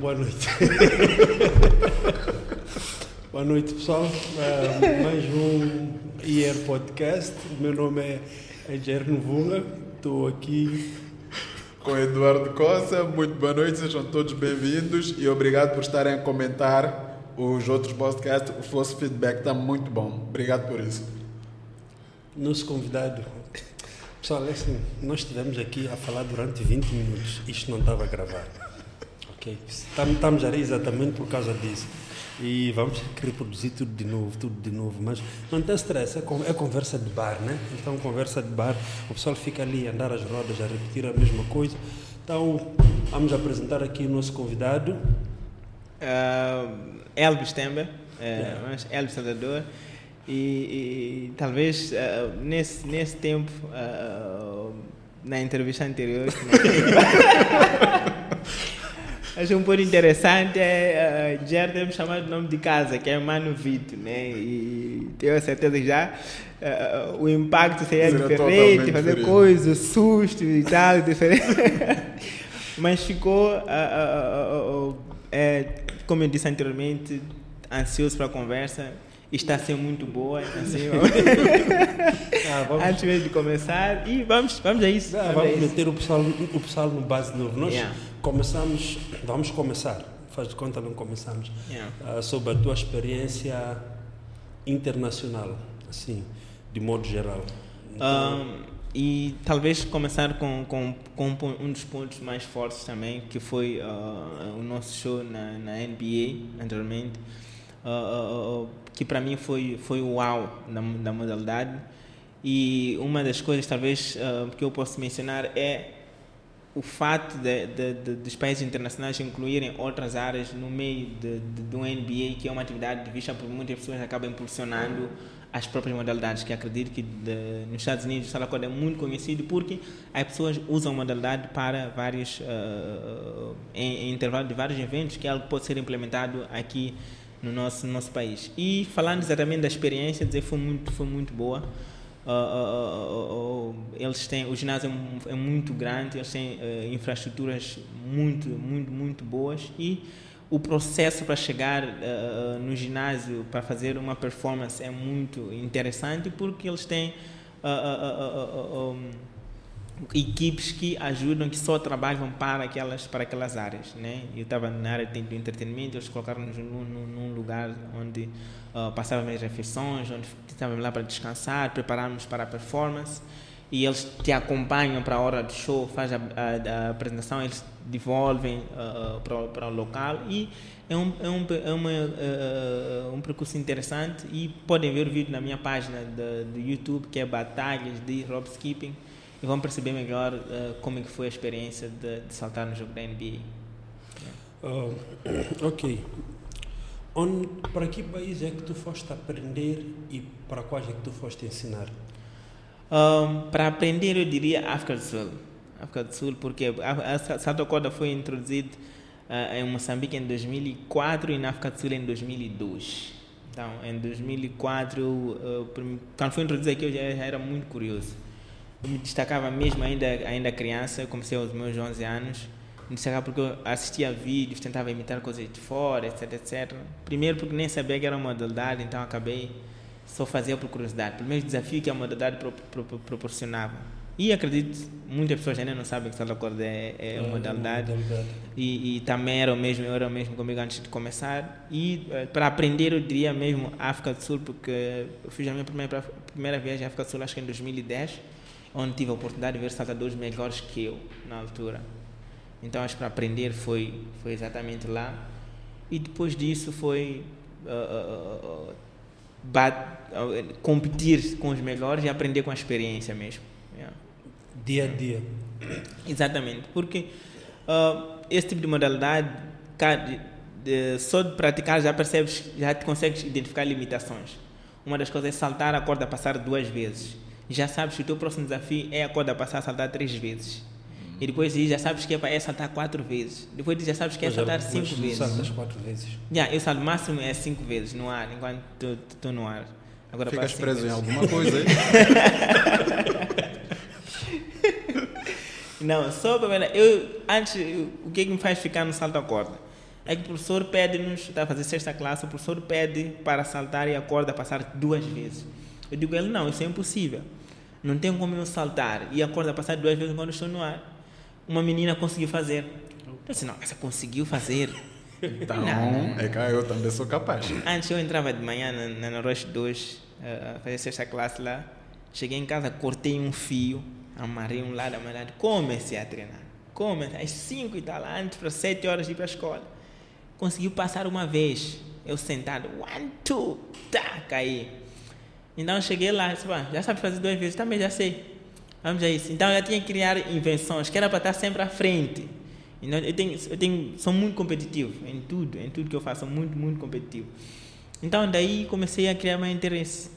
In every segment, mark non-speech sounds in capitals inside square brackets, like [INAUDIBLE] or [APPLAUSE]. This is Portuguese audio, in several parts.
Boa noite. Boa noite, pessoal. Uh, mais um IR Podcast. O meu nome é Eger Novunga. Estou aqui com Eduardo Costa. Muito boa noite, sejam todos bem-vindos e obrigado por estarem a comentar os outros podcasts. O vosso feedback está muito bom. Obrigado por isso. Nosso convidado. Pessoal, é assim, nós estivemos aqui a falar durante 20 minutos. Isto não estava a gravar. [LAUGHS] Ok? Estamos aí exatamente por causa disso. E vamos reproduzir tudo de novo, tudo de novo. Mas não tem stress, é, é conversa de bar, né? Então, conversa de bar, o pessoal fica ali a andar as rodas, a repetir a mesma coisa. Então, vamos apresentar aqui o nosso convidado. Uh, Elvis Tember, uh, yeah. Elvis Salvador. E, e, talvez uh, nesse, nesse tempo, uh, na entrevista anterior, [LAUGHS] Acho um pouco interessante é uh, já me chamar de nome de casa, que é Mano Vito, né? E tenho certeza que já uh, o impacto seria, diferente, fazer diferente. coisas, susto e tal, diferente. [LAUGHS] Mas ficou, uh, é, como eu disse anteriormente, ansioso para a conversa está sendo muito boa. Assim, [LAUGHS] ah, vamos... Antes mesmo de começar, e vamos, vamos a isso. Ah, vamos, vamos meter o pessoal, o pessoal no base novo. Nós yeah. começamos, vamos começar, faz de conta não começamos, yeah. uh, sobre a tua experiência internacional, assim, de modo geral. Então, um, e talvez começar com, com, com, um dos pontos mais fortes também, que foi uh, o nosso show na, na NBA anteriormente. Uh, que para mim foi, foi o uau da, da modalidade. E uma das coisas, talvez, uh, que eu posso mencionar é o fato de, de, de, dos países internacionais incluírem outras áreas no meio do NBA, que é uma atividade vista por muitas pessoas, acaba impulsionando as próprias modalidades, que acredito que nos Estados Unidos o Salacode é muito conhecido porque as pessoas usam a modalidade para vários, uh, em, em intervalo de vários eventos, que é algo que pode ser implementado aqui no nosso, no nosso país. E falando exatamente da experiência, dizer foi muito, foi muito boa. Uh, uh, uh, eles têm, o ginásio é, é muito grande, eles têm eh, infraestruturas muito, muito, muito boas e o processo para chegar eh, no ginásio para fazer uma performance é muito interessante porque eles têm um, equipes que ajudam, que só trabalham para aquelas, para aquelas áreas. Né? Eu estava na área de entretenimento, eles colocaram-nos num, num, lugar onde uh, passávamos as refeições, onde estávamos lá para descansar, prepararmos para a performance. E eles te acompanham para a hora do show, faz a, a, a apresentação, eles devolvem uh, para, para o local e é um, é um, é uma, uh, um percurso interessante e podem ver o vídeo na minha página do YouTube que é Batalhas de Rob Skipping e vão perceber melhor uh, como é que foi a experiência de, de saltar no jogo da NBA. Uh, [CLEARS THROAT] ok. On, para que país é que tu foste aprender e para quais é que tu foste ensinar? Um, para aprender, eu diria África do Sul. África do Sul, porque a, a Salto Corda foi introduzido uh, em Moçambique em 2004 e na África do Sul em 2002. Então, em 2004, uh, quando foi introduzido aqui, eu já, já era muito curioso me destacava mesmo ainda, ainda criança, comecei aos meus 11 anos, me destacava porque eu assistia vídeos, tentava imitar coisas de fora, etc, etc. Primeiro porque nem sabia que era uma modalidade, então acabei só fazia por curiosidade, pelo menos desafio que a modalidade pro, pro, pro, proporcionava. E acredito, muitas pessoas ainda não sabem que salto corda é, é, é uma modalidade. E, e, também era o mesmo, eu era o mesmo comigo antes de começar. E uh, para aprender, eu diria mesmo África do Sul, porque eu fiz a minha primeira, primeira viagem à África do Sul, acho que em 2010 onde tive a oportunidade de ver saltadores melhores que eu na altura. Então acho que para aprender foi, foi exatamente lá. E depois disso foi uh, uh, bat, competir com os melhores e aprender com a experiência mesmo. Yeah. Dia a dia. Exatamente, porque esse tipo de modalidade, de, só de praticar já percebes, já te consegues identificar limitações. Uma das coisas é saltar a corda passar duas vezes já sabes que o teu próximo desafio é a corda passar a saltar três vezes. Hum. E depois diz, já sabes que é, é saltar quatro vezes. Depois diz, já sabes que é saltar cinco vezes. saltas quatro vezes. Já, yeah, eu salto máximo é cinco vezes no ar, enquanto estou no ar. Agora Ficas preso vezes. em alguma coisa aí? [LAUGHS] Não, só para eu Antes, o que, é que me faz ficar no salto a corda? É que o professor pede-nos, está a fazer sexta classe, o professor pede para saltar e a corda passar duas vezes. Eu digo a ele, não, isso é impossível. Não tem como eu saltar e a corda passar duas vezes quando estou no ar. Uma menina conseguiu fazer. Eu disse, não, essa conseguiu fazer. [LAUGHS] Então, Não. é que eu também sou capaz. Antes eu entrava de manhã na, na Noroeste 2, a fazer sexta classe lá. Cheguei em casa, cortei um fio, amarrei um lado, amarrei lado, comecei a treinar. Comecei, às 5 e tal, antes para 7 horas de ir para a escola. Conseguiu passar uma vez, eu sentado, one, two, tá, caí. Então eu cheguei lá, disse, "Pá, já sabe fazer duas vezes, também já sei. Vamos a isso. Então eu tinha que criar invenções, que era para estar sempre à frente. Então, eu, tenho, eu tenho, sou muito competitivo em tudo, em tudo que eu faço, muito, muito competitivo. Então daí comecei a criar meu interesse.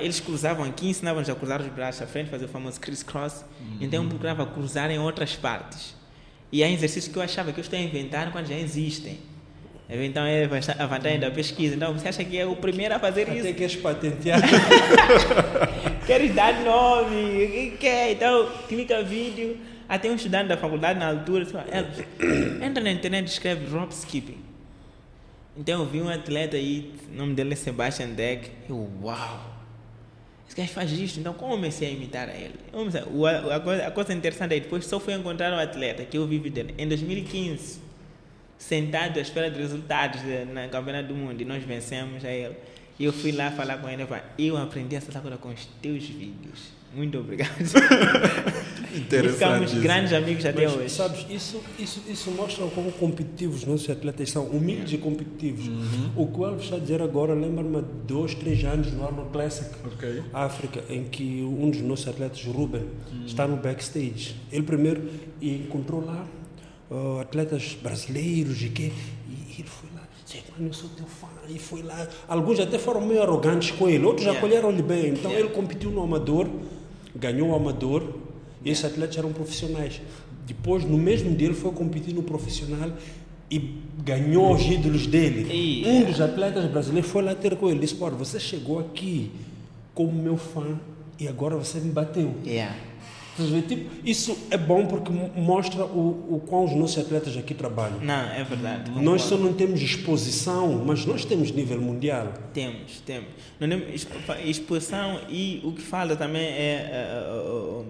Eles cruzavam aqui, ensinavam-nos a cruzar os braços à frente, fazer o famoso criss-cross. Então eu procurava cruzar em outras partes. E há exercícios que eu achava que eu estou a inventar quando já existem. Então é a vantagem da pesquisa. Então você acha que é o primeiro a fazer isso? Até queres patentear. [LAUGHS] Queres dar nome? O que quer? Então, clica vídeo. Até um estudante da faculdade na altura disse, Elvis, entra na internet e escreve rope skipping. Então eu vi um atleta aí, o nome dele é Sebastian Deck. Eu, uau! Esse gajo faz isto, então comecei a imitar a ele. A, a coisa, a coisa interessante é depois só fui encontrar o atleta que eu vi dele em 2015, sentado à espera de resultados de- na Campeonato do Mundo e nós vencemos a ele. E eu fui lá falar com ele, eu aprendi essa coisa com os teus vídeos. Muito obrigado. [LAUGHS] e ficamos Interessante. grandes amigos até Mas, hoje. sabes, isso, isso, isso mostra como competitivos os nossos atletas são, humildes e competitivos. O que o Elvis está a dizer agora lembra-me de dois, três anos no Arnold Classic, Ok. África, em que um dos nossos atletas, o Ruben, está no backstage. Ele primeiro encontrou lá ah, atletas brasileiros e quê, e ele foi lá, mano, eu sou teu fã, e foi lá. Alguns até foram meio arrogantes com ele, outros Yeah. acolheram-lhe bem. Então Yeah. ele competiu no amador, ganhou o amador, e esses atletas eram profissionais. Depois, no mesmo dia, ele foi competir no profissional e ganhou os ídolos dele. Yeah. Um dos atletas brasileiros foi lá ter com ele, disse, pô, você chegou aqui como meu fã e agora você me bateu. Yeah. A? Tipo, isso é bom porque mo- mostra o, o quão os nossos atletas aqui trabalham. Não, é verdade. Nós só não temos exposição, mas nós temos nível mundial. Temos, temos. Não temos expo- exposição e o que falta também é eh, eh,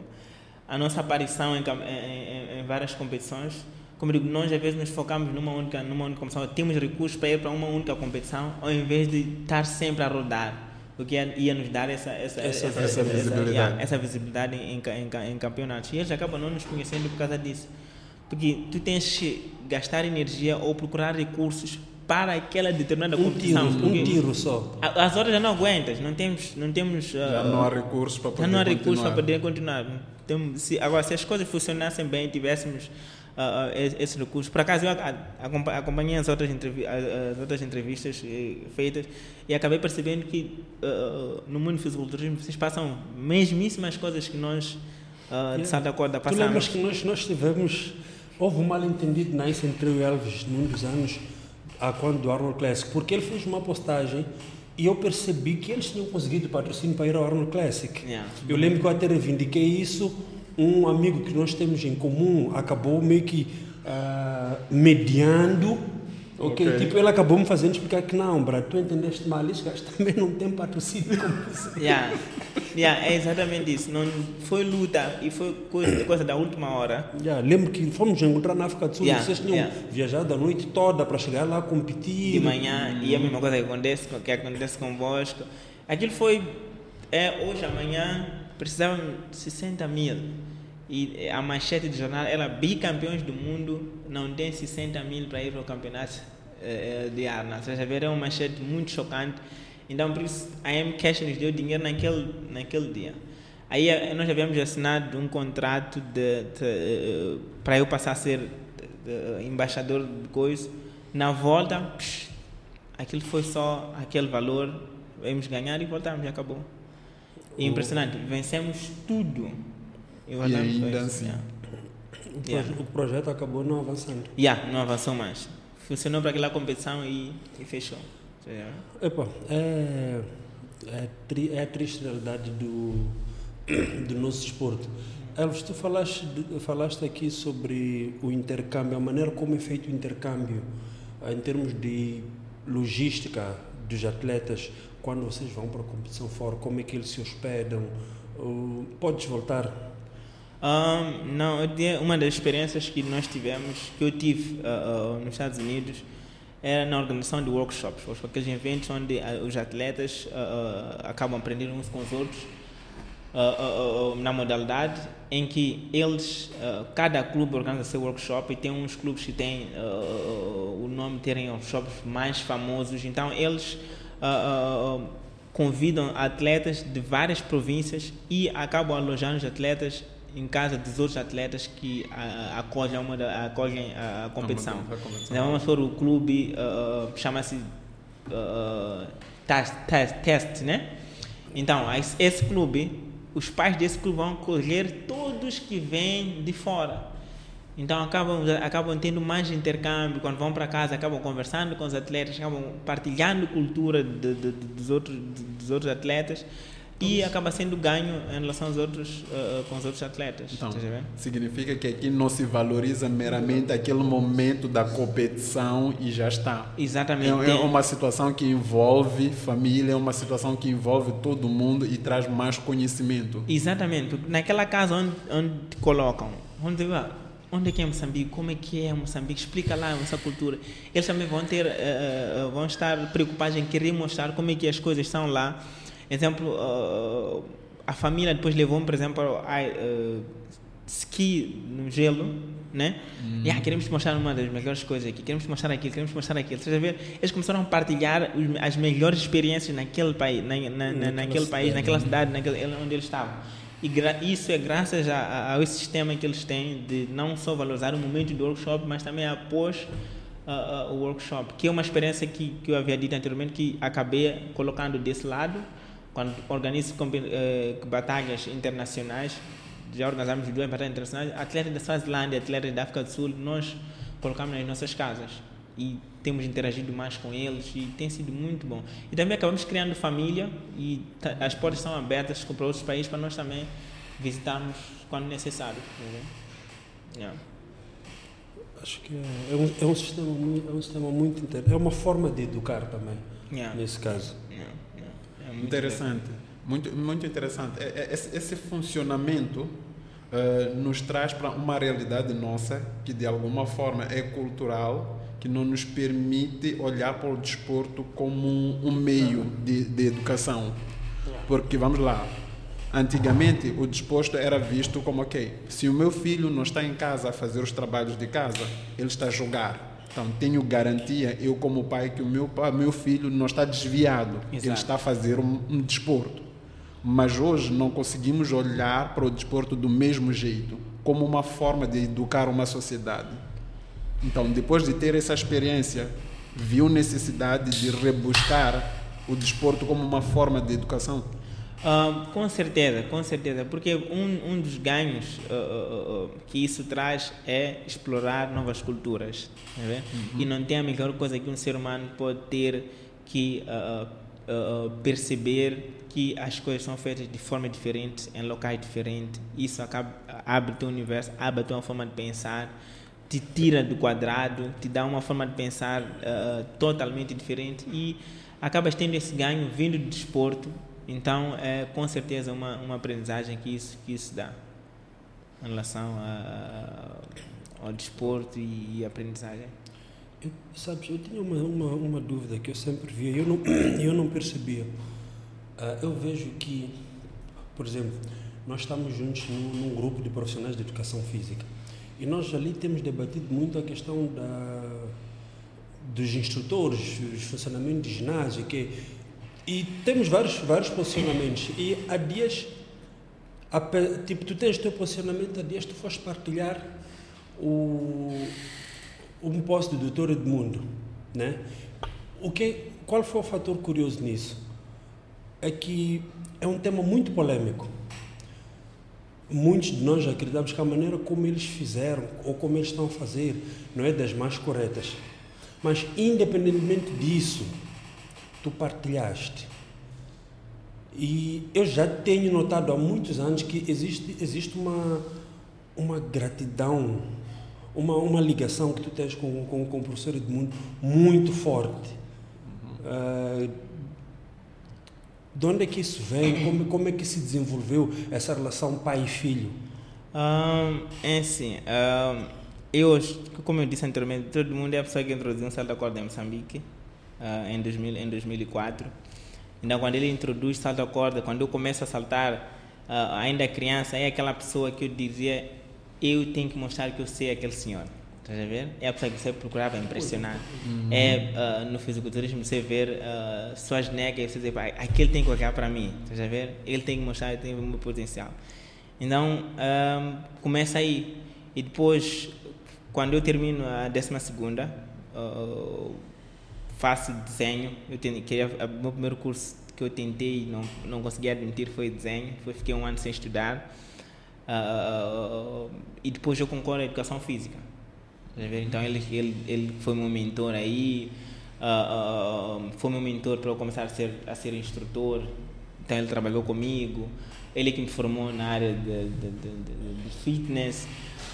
a nossa aparição em, cam- em- em- em várias competições. Como digo, nós às vezes nos focamos numa única, numa única competição, temos recursos para ir para uma única competição, ao invés de estar sempre a rodar, o que ia, nos dar essa, essa, Essa- essa visibilidade. yeah, essa visibilidade em, em, em campeonatos. E eles acabam não nos conhecendo por causa disso. Porque tu tens que gastar energia ou procurar recursos para aquela determinada Um tiro, competição. um porque tiro só. as horas já não aguentas, não temos, não temos Já ah, não há recursos para já poder não há recursos para continuar. poder continuar. Temos- se, agora, se as coisas funcionassem bem, tivéssemos ah, ah, es- esses recursos. Por acaso, eu acompanhei as outras, as, as outras entrevistas eh, feitas e acabei percebendo que ah, no mundo do fisiculturismo vocês passam mesmíssimas coisas que nós ah, de. Santa Corda Tu lembras passamos. que nós, nós tivemos. Houve um mal entendido nice entre e Elvis num dos anos, a quando do Arnold Classic, porque ele fez uma postagem e eu percebi que eles tinham conseguido patrocínio para ir ao Arnold Classic. Yeah. Eu lembro que eu até reivindiquei isso. Um amigo que nós temos em comum acabou meio que ah, mediando. ok, Ok. tipo, ele acabou me fazendo explicar que não, Brad, tu entendeste mal, esse gajo [LAUGHS] também não tem patrocínio como você. [LAUGHS] Yeah. Yeah, é exatamente isso. Não, foi luta e foi coisa, coisa da última hora. Já, lembro que fomos encontrar na África do Sul, Yeah, vocês tinham yeah. viajado a noite toda para chegar lá competir. de manhã e a mesma coisa que acontece, com- que acontece convosco. Aquilo foi, é, hoje, amanhã, precisavam de 60 mil. E a manchete do jornal era bicampeões do mundo, não tem 60 mil para ir para o campeonato eh, eh, de Arna. Você já vê, é uma manchete muito chocante. Então, por isso, a M Cash nos deu dinheiro naquele, naquele dia. Aí eh, nós havíamos assinado um contrato de, de, para eu passar a ser embaixador de coisa. Na volta, psh, aquilo foi só aquele valor, vamos ganhar e voltamos, e acabou. E impressionante, vencemos tudo. E, ainda assim. yeah. O, proje- Yeah. o projeto acabou não avançando. Yeah, não avançou mais. Funcionou para aquela competição e, e fechou. Yeah. Epa, é, é, tri- é a triste realidade do, [CLEARS THROAT] do nosso esporte. Elvis, tu falaste, de- falaste aqui sobre o intercâmbio, a maneira como é feito o intercâmbio ah, em termos de logística dos atletas quando vocês vão para a competição fora, como é que eles se hospedam. Uh, podes voltar? Ahn, não, uma das experiências que nós tivemos, que eu tive ah, ah, nos Estados Unidos, era na organização de workshops, ou aqueles eventos onde ah, os atletas ah, ah, acabam aprendendo uns com os outros ah, na modalidade em que eles, cada clube organiza seu workshop e tem uns clubes que têm o nome de terem workshops mais famosos, então eles convidam atletas de várias províncias e acabam alojando os atletas em casa dos outros atletas que acolhem, uma da, acolhem a, a competição. A competição. Então, vamos for o clube, ah, chama-se ah, test, test, test, né? Então, esse- clube, os pais desse clube vão acolher todos que vêm de fora. Então acabam, acabam tendo mais intercâmbio, quando vão para casa acabam conversando com os atletas, acabam partilhando cultura de, de- de- dos, outros, dos outros atletas e acaba sendo ganho em relação aos outros, uh, uh, com os outros atletas. Então, significa que aqui não se valoriza meramente aquele momento da competição e já está. Exatamente. É, é uma situação que envolve família, é uma situação que envolve todo mundo e traz mais conhecimento. Exatamente, naquela casa onde, onde te colocam, onde, vai, onde é que é Moçambique, como é que é Moçambique, explica lá essa cultura. Eles também vão ter, eh, vão estar preocupados em querer mostrar como é que as coisas são lá. Exemplo, eh, a família depois levou-me, por exemplo, a eh, ski no gelo, né? E ah, queremos te mostrar uma das melhores coisas aqui, queremos te mostrar aquilo, queremos te mostrar aquilo. A ver? Eles começaram a partilhar os- as melhores experiências naquele país, na, na, na, naquele país, cidade, naquela né? cidade, naquele, onde eles estavam. E isso é graças a, a, a esse sistema que eles têm de não só valorizar o momento do workshop, mas também após ah, ah, o workshop, que é uma experiência que, que eu havia dito anteriormente que acabei colocando desse lado, quando organizo compe- eh, batalhas internacionais, já organizamos duas batalhas internacionais, atletas da Swazilândia, atletas da África do Sul, nós colocamos nas nossas casas e temos interagido mais com eles e tem sido muito bom. E também acabamos criando família e as portas são abertas para outros países para nós também visitarmos quando necessário. entendeu? Yeah. Acho que é, é um, é um sistema muito, é um sistema muito interessante. É uma forma de educar também, Yeah. nesse caso. É muito Interessante, muito, muito interessante. É- é- Esse, esse funcionamento eh, nos traz para uma realidade nossa que de alguma forma é cultural, que não nos permite olhar para o desporto como um, um meio de, de educação. Porque vamos lá, antigamente o desporto era visto como ok, se o meu filho não está em casa a fazer os trabalhos de casa, ele está a jogar. Tenho garantia, eu como pai, que o meu, meu filho não está desviado, ele Exato. está a fazer um, um desporto. Mas hoje não conseguimos olhar para o desporto do mesmo jeito, como uma forma de educar uma sociedade. Então, depois de ter essa experiência, viu necessidade de rebuscar o desporto como uma forma de educação? Ah, com certeza, com certeza, porque um, um dos ganhos ah, ah, que isso traz é explorar novas culturas. tá vendo? E não tem a melhor coisa que um ser humano pode ter que perceber que as coisas são feitas de forma diferente, em locais diferentes. Isso acaba, abre teu universo, abre a tua forma de pensar, te tira do quadrado, te dá uma forma de pensar totalmente diferente e acabas tendo esse ganho vindo do desporto. Então, é com certeza uma, uma aprendizagem que isso, que isso dá em relação a- ao desporto e, aprendizagem. Eu, sabes, eu tinha uma, uma, uma dúvida que eu sempre via e eu não, [COUGHS] eu não percebia. Ah, eu vejo que, por exemplo, nós estamos juntos num, num grupo de profissionais de educação física e nós ali temos debatido muito a questão da, dos instrutores, os funcionamentos de ginásio, que, e temos vários, vários posicionamentos. E há dias, há tipo, tu tens teu posicionamento, há dias tu foste partilhar o, um post do Dr. Edmundo, né? O que, qual foi o fator curioso nisso? É que é um tema muito polêmico. Muitos de nós acreditamos que a maneira como eles fizeram ou como eles estão a fazer não é das mais corretas. Mas, independentemente disso, tu partilhaste. E eu já tenho notado há muitos anos que existe, existe uma, uma gratidão, uma, uma ligação que tu tens com, com, com o professor Edmundo muito forte. Uhum. Uh, de onde é que isso vem? Como, como é que se desenvolveu essa relação pai e filho? Um, é assim, um, eu, como eu disse anteriormente, todo mundo é a pessoa que introduziu um salto de corda em Moçambique uh, em, 2000, em 2004. Então, quando ele introduz salto de corda, quando eu começo a saltar, uh, ainda criança, é aquela pessoa que eu dizia, eu tenho que mostrar que eu sei aquele senhor. Estás a ver? É a pessoa que você procurava impressionar. Uhum. É uh, no fisiculturismo você ver uh, suas necas e você dizer, aquele tem que olhar para mim. Estás a ver? Ele tem que mostrar, ele tem o meu potencial. Então, um, começa aí. E depois, quando eu termino a 12 segunda, uh, faço desenho. Eu tenho, queria, o meu primeiro curso que eu tentei não não consegui admitir foi desenho. Foi, fiquei um ano sem estudar. Uh, e depois eu concordo à educação física. Então ele, ele, ele foi meu mentor aí. Uh, foi meu mentor para eu começar a ser, a ser instrutor. Então ele trabalhou comigo. Ele que me formou na área de, de, de, de fitness.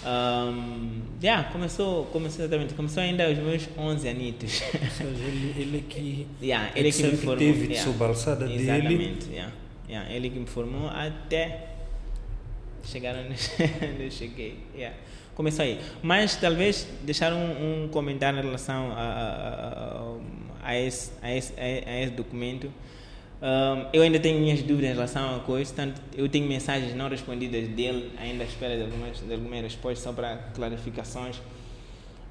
Um, yeah, começou, começou exatamente, começou ainda aos meus 11 anitos. ele, ele que, [LAUGHS] yeah, ele que me formou. teve yeah, subalçada dele. Exatamente, yeah, yeah, ele que me formou até chegar [LAUGHS] onde eu cheguei. Yeah. Começou aí. Mas talvez deixar um, um comentário em relação a, a, a, esse, a, esse, a esse documento. Um, eu ainda tenho minhas dúvidas em relação a coisa, tanto eu tenho mensagens não respondidas dele, ainda à espera de algumas, de algumas respostas, só para clarificações.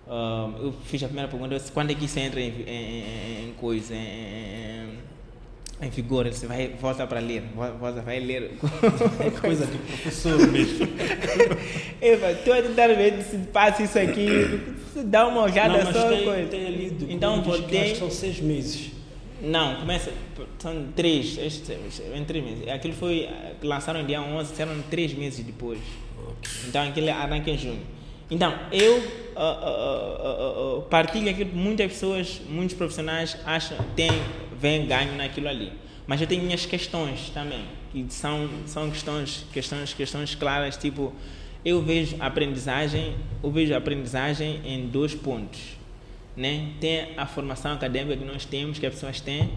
Um, eu fiz a primeira pergunta, quando é que isso entra em, em, em coisa, em, em, vigor? Você vai, volta para ler, volta, vai ler. [LAUGHS] É coisa de professor mesmo. [LAUGHS] Estou a tentar ver se passa isso aqui, dá uma olhada não, só. Tem, coisa. tem ali então, voltei. Que são seis meses. Não, começa. São três, em três meses. Aquilo foi. Lançaram no dia 11, serão três meses depois. Então aquilo arranca em junho. Então, eu uh, uh, uh, partilho aquilo que muitas pessoas, muitos profissionais acham, têm, vêm ganho naquilo ali. Mas eu tenho minhas questões também, que são, são questões, questões, questões claras, tipo, eu vejo aprendizagem, eu vejo aprendizagem em dois pontos né? Tem a formação acadêmica que nós temos, que as pessoas têm.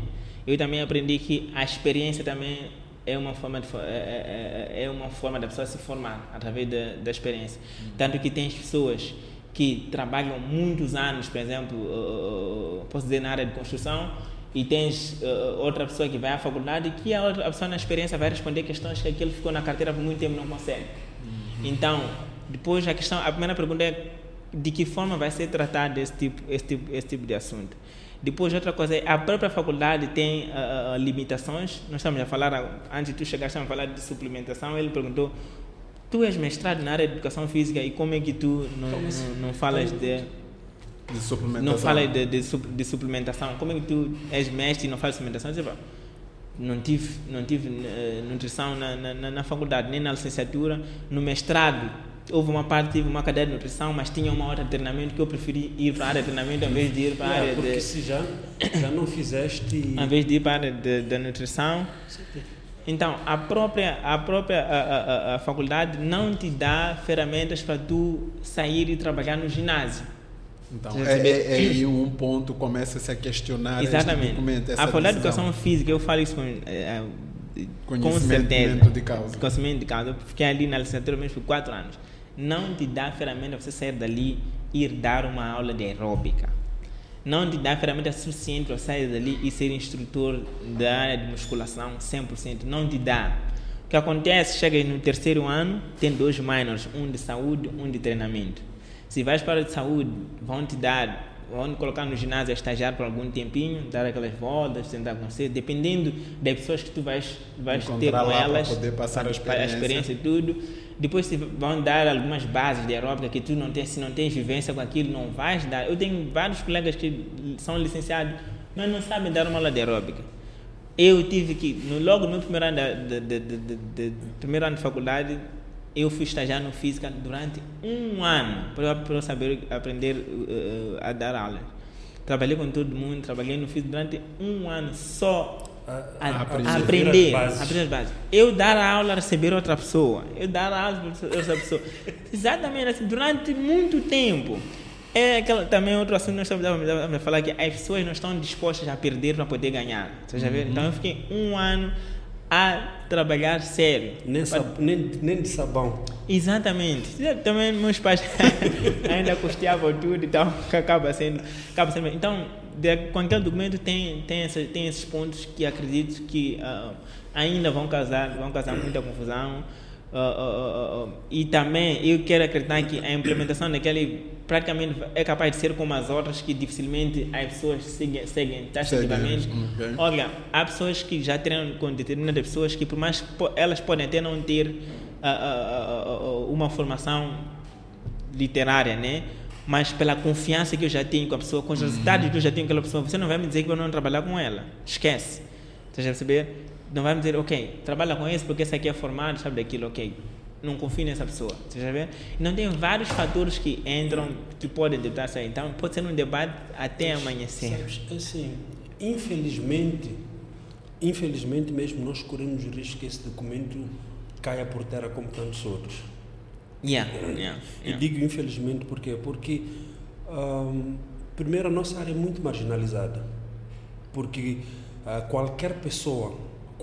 Eu também aprendi que a experiência também é uma forma de, é, é, é uma forma da pessoa se formar através da, da experiência. Uhum. Tanto que tem pessoas que trabalham muitos anos, por exemplo, uh, posso dizer na área de construção, e tens uh, outra pessoa que vai à faculdade que a outra a pessoa na experiência vai responder questões que aquele ficou na carteira por muito tempo e não consegue. Uhum. Então, depois a questão, a primeira pergunta é de que forma vai ser tratado esse tipo, esse tipo, esse tipo de assunto. Depois, outra coisa é a própria faculdade tem uh, limitações. Nós estamos a falar, antes de tu chegar, estamos a falar de suplementação. Ele perguntou: Tu és mestrado na área de educação física e como é que tu não, não, não falas de. De suplementação. Não falas de, de, de, suplementação. Como é que tu és mestre e não falas de suplementação? Dizer, não tive, não tive uh, nutrição na, na, na faculdade, nem na licenciatura. No mestrado, houve uma parte, tive uma cadeira de nutrição, mas tinha uma outra de treinamento que eu preferi ir para a área de treinamento em vez de ir para a área porque de. se já, já não fizeste. [COUGHS] Em vez de ir para a área de, de nutrição. Então, a própria, a própria a, a, a, faculdade não te dá ferramentas para tu sair e trabalhar no ginásio. Então, é, é, é aí um ponto começa-se a questionar Exatamente. Este documento, essa a faculdade de educação física, eu falo isso com, é, com certeza. de causa. Conhecimento de causa. Eu fiquei ali na licenciatura mesmo por quatro anos não te dá ferramenta para você sair dali e ir dar uma aula de aeróbica. Não te dá ferramenta suficiente para sair dali e ser instrutor da área de musculação 100%. Não te dá. O que acontece, chega no terceiro ano, tem dois minors, um de saúde, um de treinamento. Se vais para a de saúde, vão te dar vão colocar no ginásio a estagiar por algum tempinho, dar aquelas voltas, tentar conhecer, dependendo das pessoas que tu vais, vais ter com elas, poder passar a experiência. a experiência e tudo. Depois vão dar algumas bases de aeróbica que tu não tens, se não tens vivência com aquilo, não vais dar. Eu tenho vários colegas que são licenciados, mas não sabem dar uma aula de aeróbica. Eu tive que, no, logo no primeiro ano de, de, de, de, primeiro ano de faculdade, eu fui estagiar no física durante um ano para eu saber aprender uh, a dar aulas. Trabalhei com todo mundo, trabalhei no física durante um ano só a, a, a aprender. aprender, as bases. aprender as bases. Eu dar a aula, receber outra pessoa. Eu dar a aula, receber outra pessoa. Exatamente assim, durante muito tempo. É aquela, também outro assunto que nós estávamos a falar que as pessoas não estão dispostas a perder para poder ganhar. Vê? Então eu fiquei um ano a trabalhar sério. Nem, sab- nem, nem de sabão. Exatamente. Também meus pais [LAUGHS] ainda custeavam tudo, então [LAUGHS] acaba sendo, acaba sendo. Então, de, com aquele documento tem tem, essa, tem esses pontos que acredito que ah, ainda vão causar vão causar muita confusão. Ah, ah, ah, ah, e também eu quero acreditar que a implementação daquele praticamente é capaz de ser como as outras que dificilmente as pessoas seguem, seguem taxativamente. Seguem, ok. Olha, há pessoas que já treinam com determinadas pessoas que, por mais que elas podem até não ter ah, ah, uma formação literária, né? Mas pela confiança que eu já tenho com a pessoa, com os resultados que eu já tenho com aquela pessoa, você não vai me dizer que eu não trabalhar com ela. Esquece. Você já perceber? Não vai me dizer, ok, trabalha com esse porque esse aqui é formado, sabe daquilo, ok. Não confio nessa pessoa. Você já vê? Então tem vários fatores que entram, que podem detar isso aí. Então pode ser um debate até amanhecer. Sabes, assim, infelizmente, infelizmente mesmo nós corremos o risco que esse documento caia por terra como tantos outros. Yeah, yeah, E yeah. digo infelizmente porquê? Porque, ahm, primeiro, a nossa área é muito marginalizada. Porque ah, qualquer pessoa,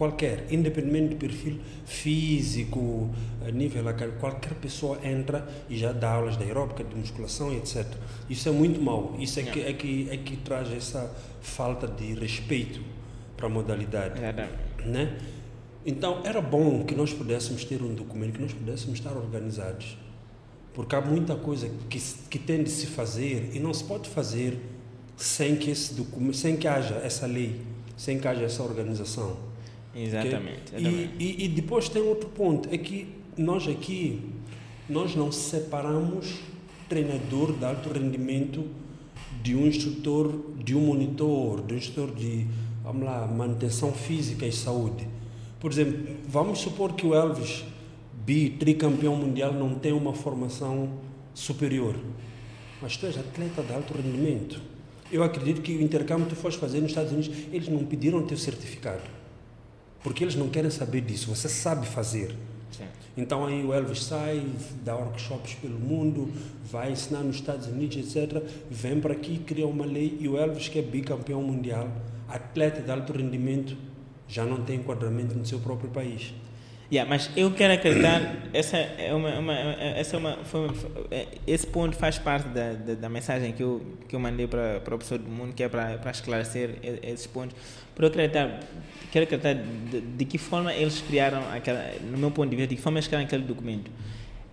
qualquer, independente do perfil físico, a nível académico, qualquer pessoa entra e já dá aulas de aeróbica, de musculação, etc. Isso é muito mau. Isso é, que, é, que, é que traz essa falta de respeito para a modalidade Exatamente. né? Então era bom que nós pudéssemos ter um documento, que nós pudéssemos estar organizados, porque há muita coisa que, que tem de se fazer e não se pode fazer sem que esse documento, sem que haja essa lei, sem que haja essa organização. Exatamente. E, exatamente. e, e depois tem outro ponto, é que nós aqui nós não separamos treinador de alto rendimento de um instrutor, de um monitor, de um instrutor de, vamos lá, manutenção física e saúde. Por exemplo, vamos supor que o Elvis, bi, tricampeão mundial, não tem uma formação superior. Mas tu és atleta de alto rendimento. Eu acredito que o intercâmbio que tu foste fazer nos Estados Unidos, eles não pediram teu certificado. Porque eles não querem saber disso. Você sabe fazer. Sim. Então aí o Elvis sai, dá workshops pelo mundo, vai ensinar nos Estados Unidos, etc. Vem para aqui, cria uma lei e o Elvis, que é bicampeão mundial, atleta de alto rendimento, já não tem enquadramento no seu próprio país. Yeah, mas eu quero acreditar, essa é uma, uma- essa é uma, foi, é, esse ponto faz parte da, da, da mensagem que eu, que eu mandei para, para o professor do mundo, que é para, para esclarecer esses pontos. Para eu acreditar, quero acreditar de, de que forma eles criaram aquela, no meu ponto de vista, de que forma eles criaram aquele documento.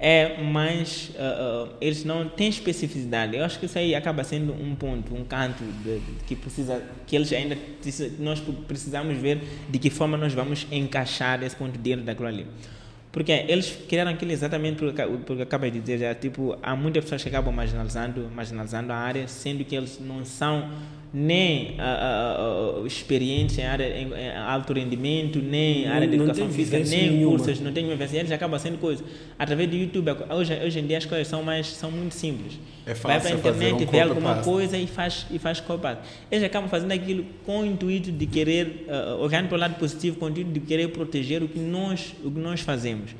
É mais, ah, ah, eles não têm especificidade. Eu acho que isso aí acaba sendo um ponto, um canto de, de- que precisa, que eles ainda nós precisamos ver de que forma nós vamos encaixar esse ponto dentro daquilo ali. Porque eles criaram aquilo exatamente porque, porque acabei de dizer já, tipo, há muitas pessoas que acabam marginalizando, marginalizando a área, sendo que eles não são nem ah, experientes em área em, em alto rendimento, nem Não- área de educação física, nem nenhuma. cursos, não tem vivência. Eles acabam sendo coisas. Através do YouTube, hoje, hoje em dia as coisas são, mais, são muito simples. É Vai para a fácil internet, um vê alguma coisa e faz, e faz copy Eles acabam fazendo aquilo com o intuito de querer, uh, olhando para o lado positivo, com o intuito de querer proteger o que nós, o que nós fazemos.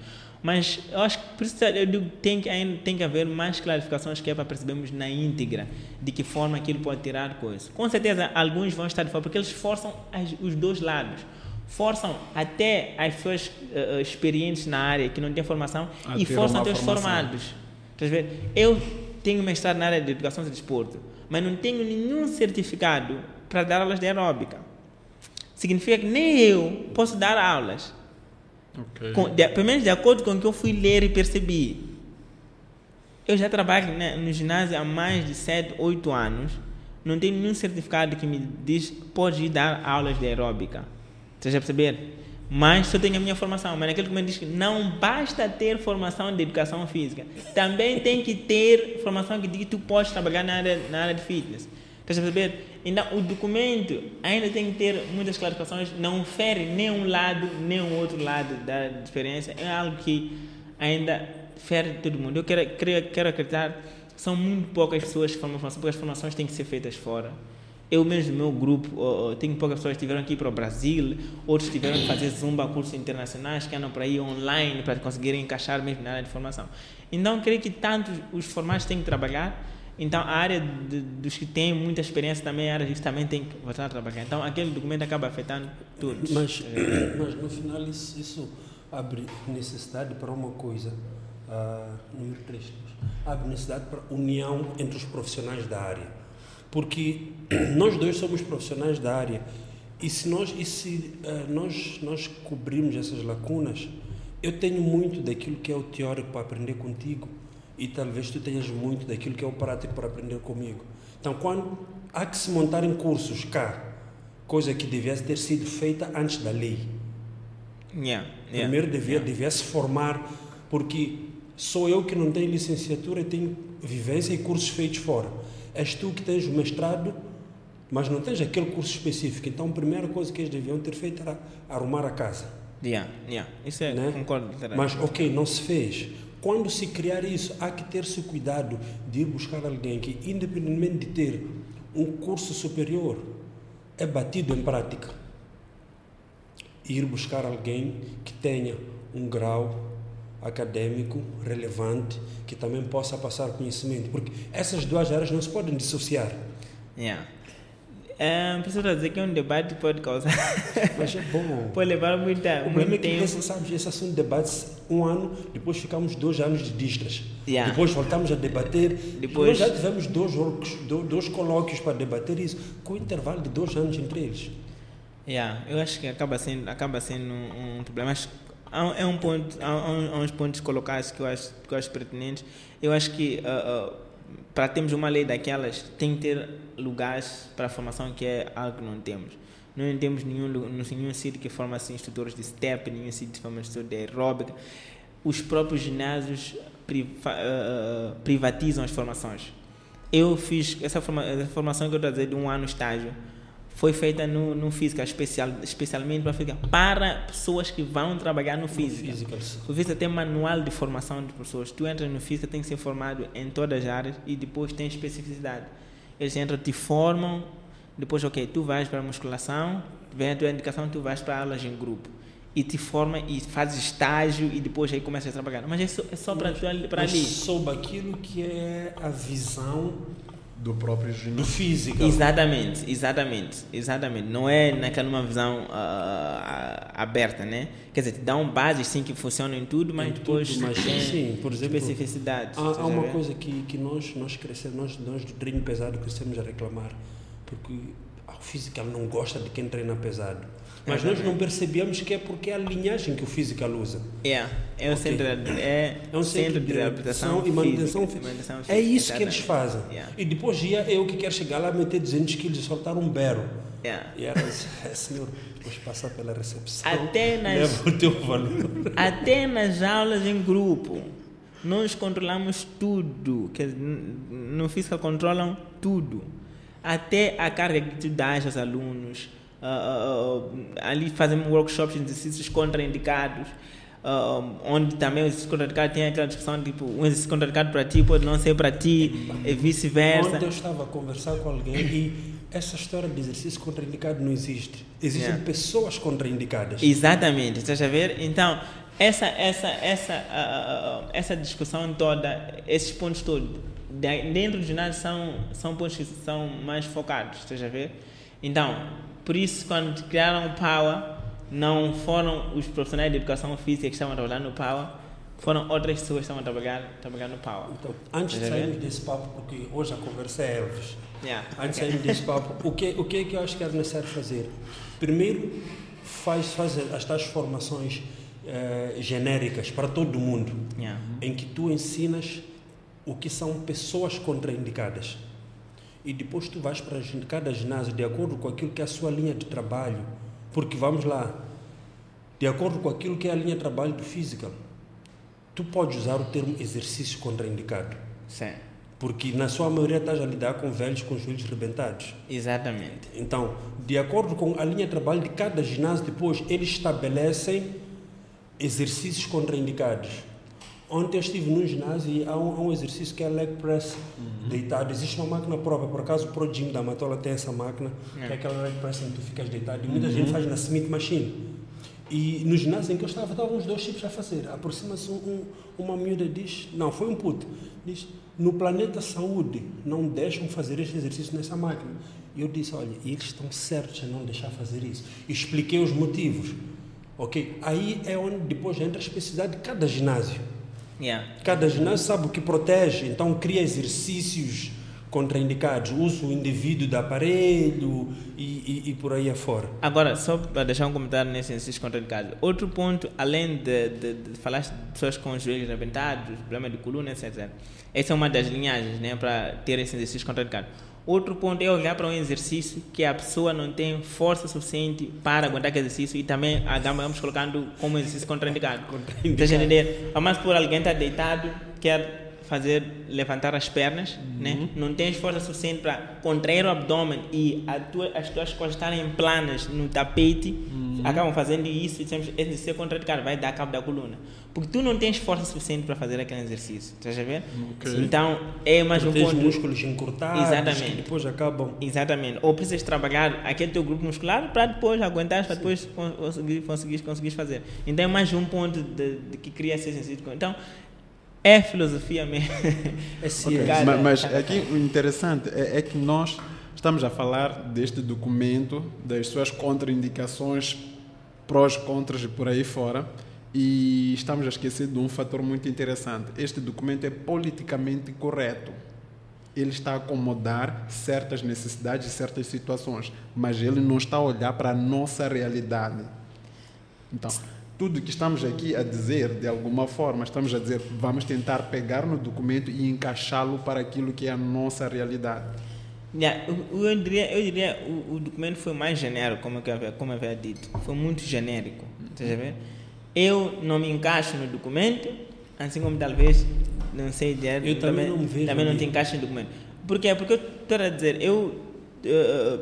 Mas eu acho que precisa, eu digo, tem que tem que haver mais clarificações que é para percebermos na íntegra de que forma aquilo pode tirar coisas. Com certeza alguns vão estar de fora porque eles forçam as- os dois lados. Forçam até as pessoas uh, experientes na área que não têm formação A e forçam até os formados. Eu tenho mestrado na área de educação e desporto, mas não tenho nenhum certificado para dar aulas de aeróbica. Significa que nem eu posso dar aulas. Ok. Com, de, pelo menos de acordo com o que eu fui ler e percebi. Eu já trabalho né, no ginásio há mais de 7, 8 anos. Não tenho nenhum certificado que me diz pode ir dar aulas de aeróbica. Você já perceber? Mas só tenho a minha formação. Mas naquele que me diz que não basta ter formação de educação física. Também tem que ter formação que diz que tu podes trabalhar na área, na área de fitness. Estás a perceber? Então, o documento ainda tem que ter muitas clarificações, não fere nem um lado, nem um outro lado da experiência. É algo que ainda fere todo mundo. Eu quero, quero, quero acreditar que são muito poucas pessoas que formam formação, porque as formações têm que ser feitas fora. Eu mesmo, meu grupo, tenho poucas pessoas que estiveram aqui para o Brasil, outros tiveram que fazer zumba, cursos internacionais, que andam para ir online para conseguirem encaixar mesmo na área de formação. Então, creio que tanto os formados têm que trabalhar, então a área de, dos que têm muita experiência também, a área que também tem que voltar a trabalhar. Então, aquele documento acaba afetando todos. Mas, [CLEARS THROAT] mas no final, isso, isso abre necessidade para uma coisa, uh, número 3, abre necessidade para união entre os profissionais da área porque [CLEARS THROAT] nós dois somos profissionais da área e se nós e se uh, nós nós cobrirmos essas lacunas eu tenho muito daquilo que é o teórico para aprender contigo e talvez tu tenhas muito daquilo que é o prático para aprender comigo então quando há que se montarem cursos cá coisa que devia ter sido feita antes da lei yeah, yeah, primeiro devia yeah. devia se formar porque sou eu que não tenho licenciatura e tenho vivência e cursos feitos fora és tu que tens o mestrado, mas não tens aquele curso específico. Então, a primeira coisa que eles deviam ter feito era arrumar a casa. Yeah, yeah. Isso é, né? concordo. Mas, ok, não se fez. Quando se criar isso, há que ter-se cuidado de ir buscar alguém que, independentemente de ter um curso superior, é batido em prática. Ir buscar alguém que tenha um grau acadêmico relevante que também possa passar conhecimento, porque essas duas áreas não se podem dissociar. Yeah. Um, professor, dizer que é um debate pode causar. Mas é bom. [LAUGHS] pode levar muita, o muito problema é que tempo. esse, sabes, esse assunto debate um ano, depois ficamos dois anos de distras. Yeah. Depois voltamos a debater. Depois- Nós já tivemos dois, works- do- dois colóquios para debater isso, com intervalo de dois anos entre eles. Yeah, eu acho que acaba sendo, acaba sendo um, um problema. Acho é um ponto, há, há uns pontos colocados que eu acho, que eu acho pertinentes. Eu acho que ah, ah, para termos uma lei daquelas, tem que ter lugares para formação que é algo que não temos. Não temos nenhum, nenhum sítio que forma assim, instrutores de step, nenhum sítio que forma instrutores de aeróbica. Os próprios ginásios priva- ah, privatizam as formações. Eu fiz essa, forma, essa formação que eu estou a dizer de um ano estágio foi feita no, no física, especial, especialmente para física, para pessoas que vão trabalhar no física. Physicals. O física tem manual de formação de pessoas. Tu entras no física, tem que ser formado em todas as áreas e depois tem especificidade. Eles entram, te formam, depois, ok, tu vais para a musculação, vem a tua indicação, tu vais para aulas em grupo. E te forma e fazes estágio e depois aí começas a trabalhar. Mas é só, é só para, ali- sob aquilo que é a visão do próprio do ginásio. físico. Exatamente, exatamente, exatamente. Não é naquela uma visão ah, aberta, né? Quer dizer, te dá um base sim que funciona em tudo, mas Em depois tudo, mas tem sim, por exemplo, especificidades. Há, há uma ver? coisa que, que nós, nós crescemos, nós, nós do treino pesado crescemos a reclamar, porque ah, o físico não gosta de quem treina pesado. Mas nós não percebíamos que é porque é a linhagem que o físico usa. É, é um Ok. centro, de- é, É um centro de reabilitação e manutenção física, física. É isso que eles fazem. Yeah. E depois ia eu que quero chegar lá, meter 200 quilos e soltar um bero. Yeah. E era [LAUGHS] assim, "É, senhor, depois passar pela recepção, Até nas- o teu valor. [LAUGHS] Até nas aulas em grupo, nós controlamos tudo. N- no física controlam tudo. Até a carga que tu dás aos alunos. Ah, ah, ah, ali fazemos workshops de exercícios contraindicados. ah, onde também os exercícios contraindicados tem aquela discussão tipo um exercício contraindicado para ti pode não ser para ti e vice-versa. Ontem eu estava a conversar com alguém e essa história de exercício contraindicado não existe. Existem Yeah. pessoas contraindicadas. Exatamente, estás a ver? Então, essa, essa, essa, ah, ah, essa discussão toda, esses pontos todos, de- dentro do ginásio são, são pontos que são mais focados, estás a ver? Então, por isso, quando criaram o Power, não foram os profissionais de educação física que estavam a trabalhar no Power, foram outras pessoas que estavam a trabalhar, trabalhar no Power. Então, antes de ver? sairmos desse papo, porque hoje a conversa é Elvis, Yeah, antes de ok. sairmos desse papo, o que, o que é que eu acho que é necessário fazer? Primeiro, faz, faz as tais formações eh, genéricas para todo mundo, Yeah. em que tu ensinas o que são pessoas contraindicadas. E depois tu vais para cada ginásio de acordo com aquilo que é a sua linha de trabalho. Porque vamos lá, de acordo com aquilo que é a linha de trabalho do physical, tu podes usar o termo exercício contraindicado. Sim, Porque na sua maioria estás a lidar com velhos com os joelhos rebentados. exatamente. Então, de acordo com a linha de trabalho de cada ginásio, depois eles estabelecem exercícios contraindicados. Ontem eu estive num ginásio e há um, há um exercício que é leg press deitado. Existe uma máquina própria, por acaso o Pro Gym da Matola tem essa máquina, que é aquela leg press em que tu ficas deitado. E muita gente faz na Smith Machine. E no ginásio em que eu estava, estavam os dois tipos a fazer. Aproxima-se um, um, uma miúda diz, não, foi um puto, diz, no planeta saúde não deixam fazer este exercício nessa máquina. E eu disse, olha, eles estão certos a não deixar fazer isso. Expliquei os motivos. Ok? Aí é onde depois entra a especificidade de cada ginásio. Yeah. Cada ginásio sabe o que protege, então cria exercícios contraindicados, uso indevido do aparelho e, e, e por aí afora. Agora, só para deixar um comentário nesse exercício contraindicado. Outro ponto, além de, de, de falar de pessoas com os joelhos arrebentados, problema de coluna, etc. Essa é uma das linhagens né, para ter esse exercício contraindicado. Outro ponto é olhar para um exercício que a pessoa não tem força suficiente para aguentar aquele exercício e também vamos colocando como exercício contraindicado. Contraindicado. entender? Mas por alguém estar deitado, quer fazer levantar as pernas, uhum. né? não tens força suficiente para contrair o abdômen e tua, as tuas costas estarem planas no tapete, uhum. acabam fazendo isso e sempre exercício contraindicado vai dar cabo da coluna. Porque tu não tens força suficiente para fazer aquele exercício. Estás a ver? Okay. Então é mais tu um ponto. músculos encurtados Exatamente. que depois acabam. Exatamente. Ou precisas trabalhar aquele teu grupo muscular para depois aguentar, para depois conseguir, conseguir, conseguir fazer. Então é mais um ponto de, de que cria esse exercício. Então é filosofia mesmo. É [LAUGHS] okay. mas, mas aqui o interessante é, é, que nós estamos a falar deste documento, das suas contraindicações, prós, contras e por aí fora, e estamos a esquecer de um fator muito interessante. Este documento é politicamente correto. Ele está a acomodar certas necessidades e certas situações, mas ele não está a olhar para a nossa realidade. Então, tudo que estamos aqui a dizer, de alguma forma, estamos a dizer, vamos tentar pegar no documento e encaixá-lo para aquilo que é a nossa realidade. Yeah, eu, eu, diria, eu diria o, o documento foi mais genérico, como eu havia, como eu havia dito. Foi muito genérico. Tá eu não me encaixo no documento, assim como talvez, não sei, eu também, também não, vejo também não te encaixa no documento. Por quê? Porque eu estou a dizer, eu, uh,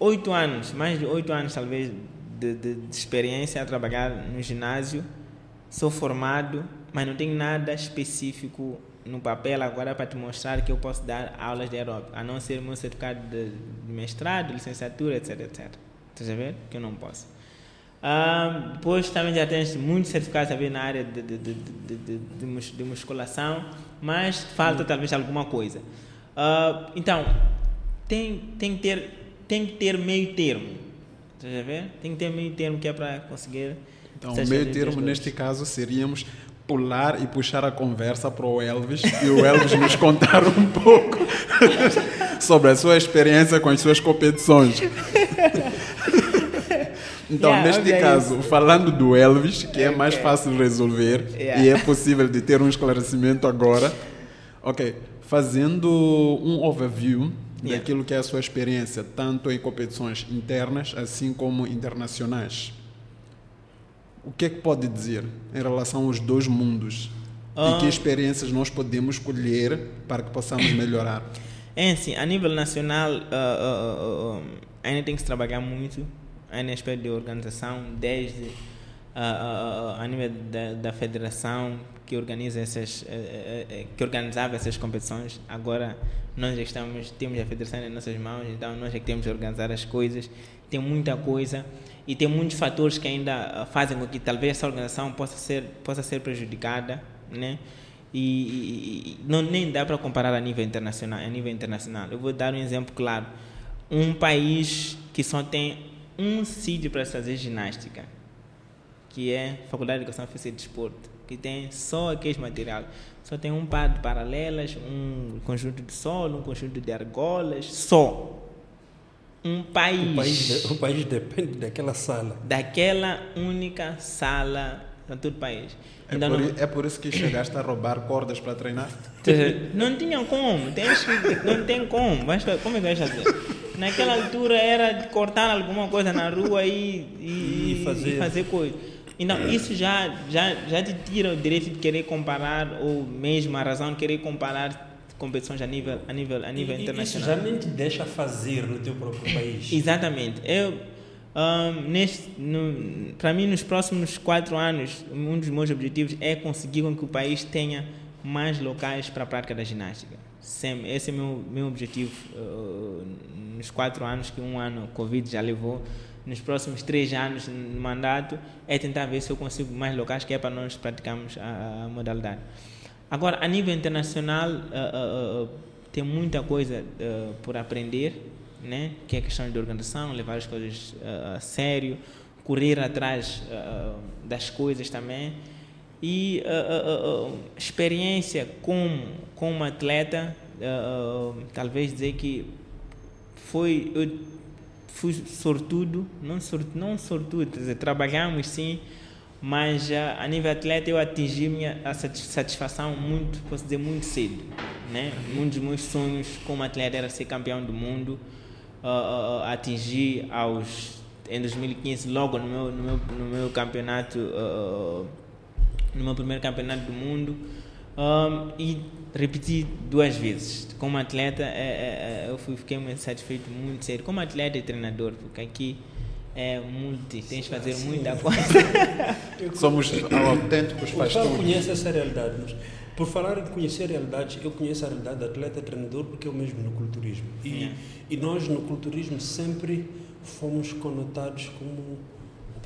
oito anos, mais de oito anos talvez, de, de, de, experiência a trabalhar no ginásio. Sou formado, mas não tenho nada específico no papel agora para te mostrar que eu posso dar aulas de aeróbico, a não ser meu certificado de, mestrado, licenciatura, etc, etc. Estás a ver? Que eu não posso. Ah, depois também já tens muitos certificados ver na área de, de, de, de, musculação, mas falta talvez alguma coisa. Ah, então, tem, tem, que ter, tem que ter meio termo Tem que ter meio termo que é para conseguir. Então, o meio termo neste caso seríamos pular e puxar a conversa para o Elvis e o Elvis nos contar um pouco [LAUGHS] sobre a sua experiência com as suas competições. [LAUGHS] Então, yeah, neste caso, isso. falando do Elvis, que é mais fácil de resolver yeah. e é possível de ter um esclarecimento agora, ok, fazendo um overview yeah. daquilo que é a sua experiência, tanto em competições internas assim como internacionais. O que é que pode dizer em relação aos dois mundos? Uh, e que ah. experiências nós podemos colher para que possamos [COUGHS] melhorar? É assim, a nível nacional, uh, uh, ainda tem que se trabalhar muito, ainda aspecto de organização, desde a nível da, da federação que organiza essas eh, eh, eh, que organizava essas competições. Agora nós estamos temos a federação nas nossas mãos então nós é que temos de organizar as coisas. Tem muita coisa e tem muitos fatores que ainda fazem com que talvez essa organização possa ser possa ser prejudicada né? E, e não nem dá para comparar a nível internacional a nível internacional. Eu vou dar um exemplo claro. Um país que só tem um sítio para fazer ginástica que é Faculdade de Educação Física e Desporto, que tem só aqueles material. Só tem um par de paralelas, um conjunto de solo, um conjunto de argolas, só. Um país. O país, o país depende daquela sala. Daquela única sala em todo o país. É por, não... é por, isso que chegaste a roubar cordas para treinar? [LAUGHS] Não tinham como, tens que, não tem como. Mas como é que vais fazer? Naquela altura era de cortar alguma coisa na rua e, e, e fazer. E fazer coisa. Então, isso já, já, já te tira o direito de querer comparar, ou mesmo a razão de querer comparar competições a nível, a nível, a nível e, internacional. Isso já nem te deixa fazer no teu próprio país. Exatamente. Eu, Um, neste, para mim, nos próximos quatro anos, um dos meus objetivos é conseguir com que o país tenha mais locais para a prática da ginástica. Esse é o meu, meu objetivo uh, nos quatro anos que um ano Covid já levou. Nos próximos três anos no mandato é tentar ver se eu consigo mais locais que é para nós praticarmos a, a modalidade. Agora, a nível internacional, uh, uh, tem muita coisa por aprender né? que é questão de organização, levar as coisas uh, a sério, correr atrás uh, das coisas também. E uh, experiência como, como atleta, talvez dizer que foi, eu fui sortudo, não, sort, não sortudo, dizer, trabalhamos sim, mas a nível atleta eu atingi minha a satisfação muito, posso dizer, muito cedo. Né? Um dos meus sonhos como atleta era ser campeão do mundo uh, atingir aos em 2015 logo no meu no meu, no meu campeonato uh, no meu primeiro campeonato do mundo um, e repeti duas vezes como atleta é, é, eu fui, fiquei muito satisfeito muito sério como atleta e treinador porque aqui é multi, tens de fazer Sim. muita coisa. [LAUGHS] Somos autênticos faz tudo. conhece essa realidade, mas por falar em conhecer realidades, eu conheço a realidade do atleta treinador porque eu mesmo no culturismo. E, yeah. e nós no culturismo sempre fomos conotados como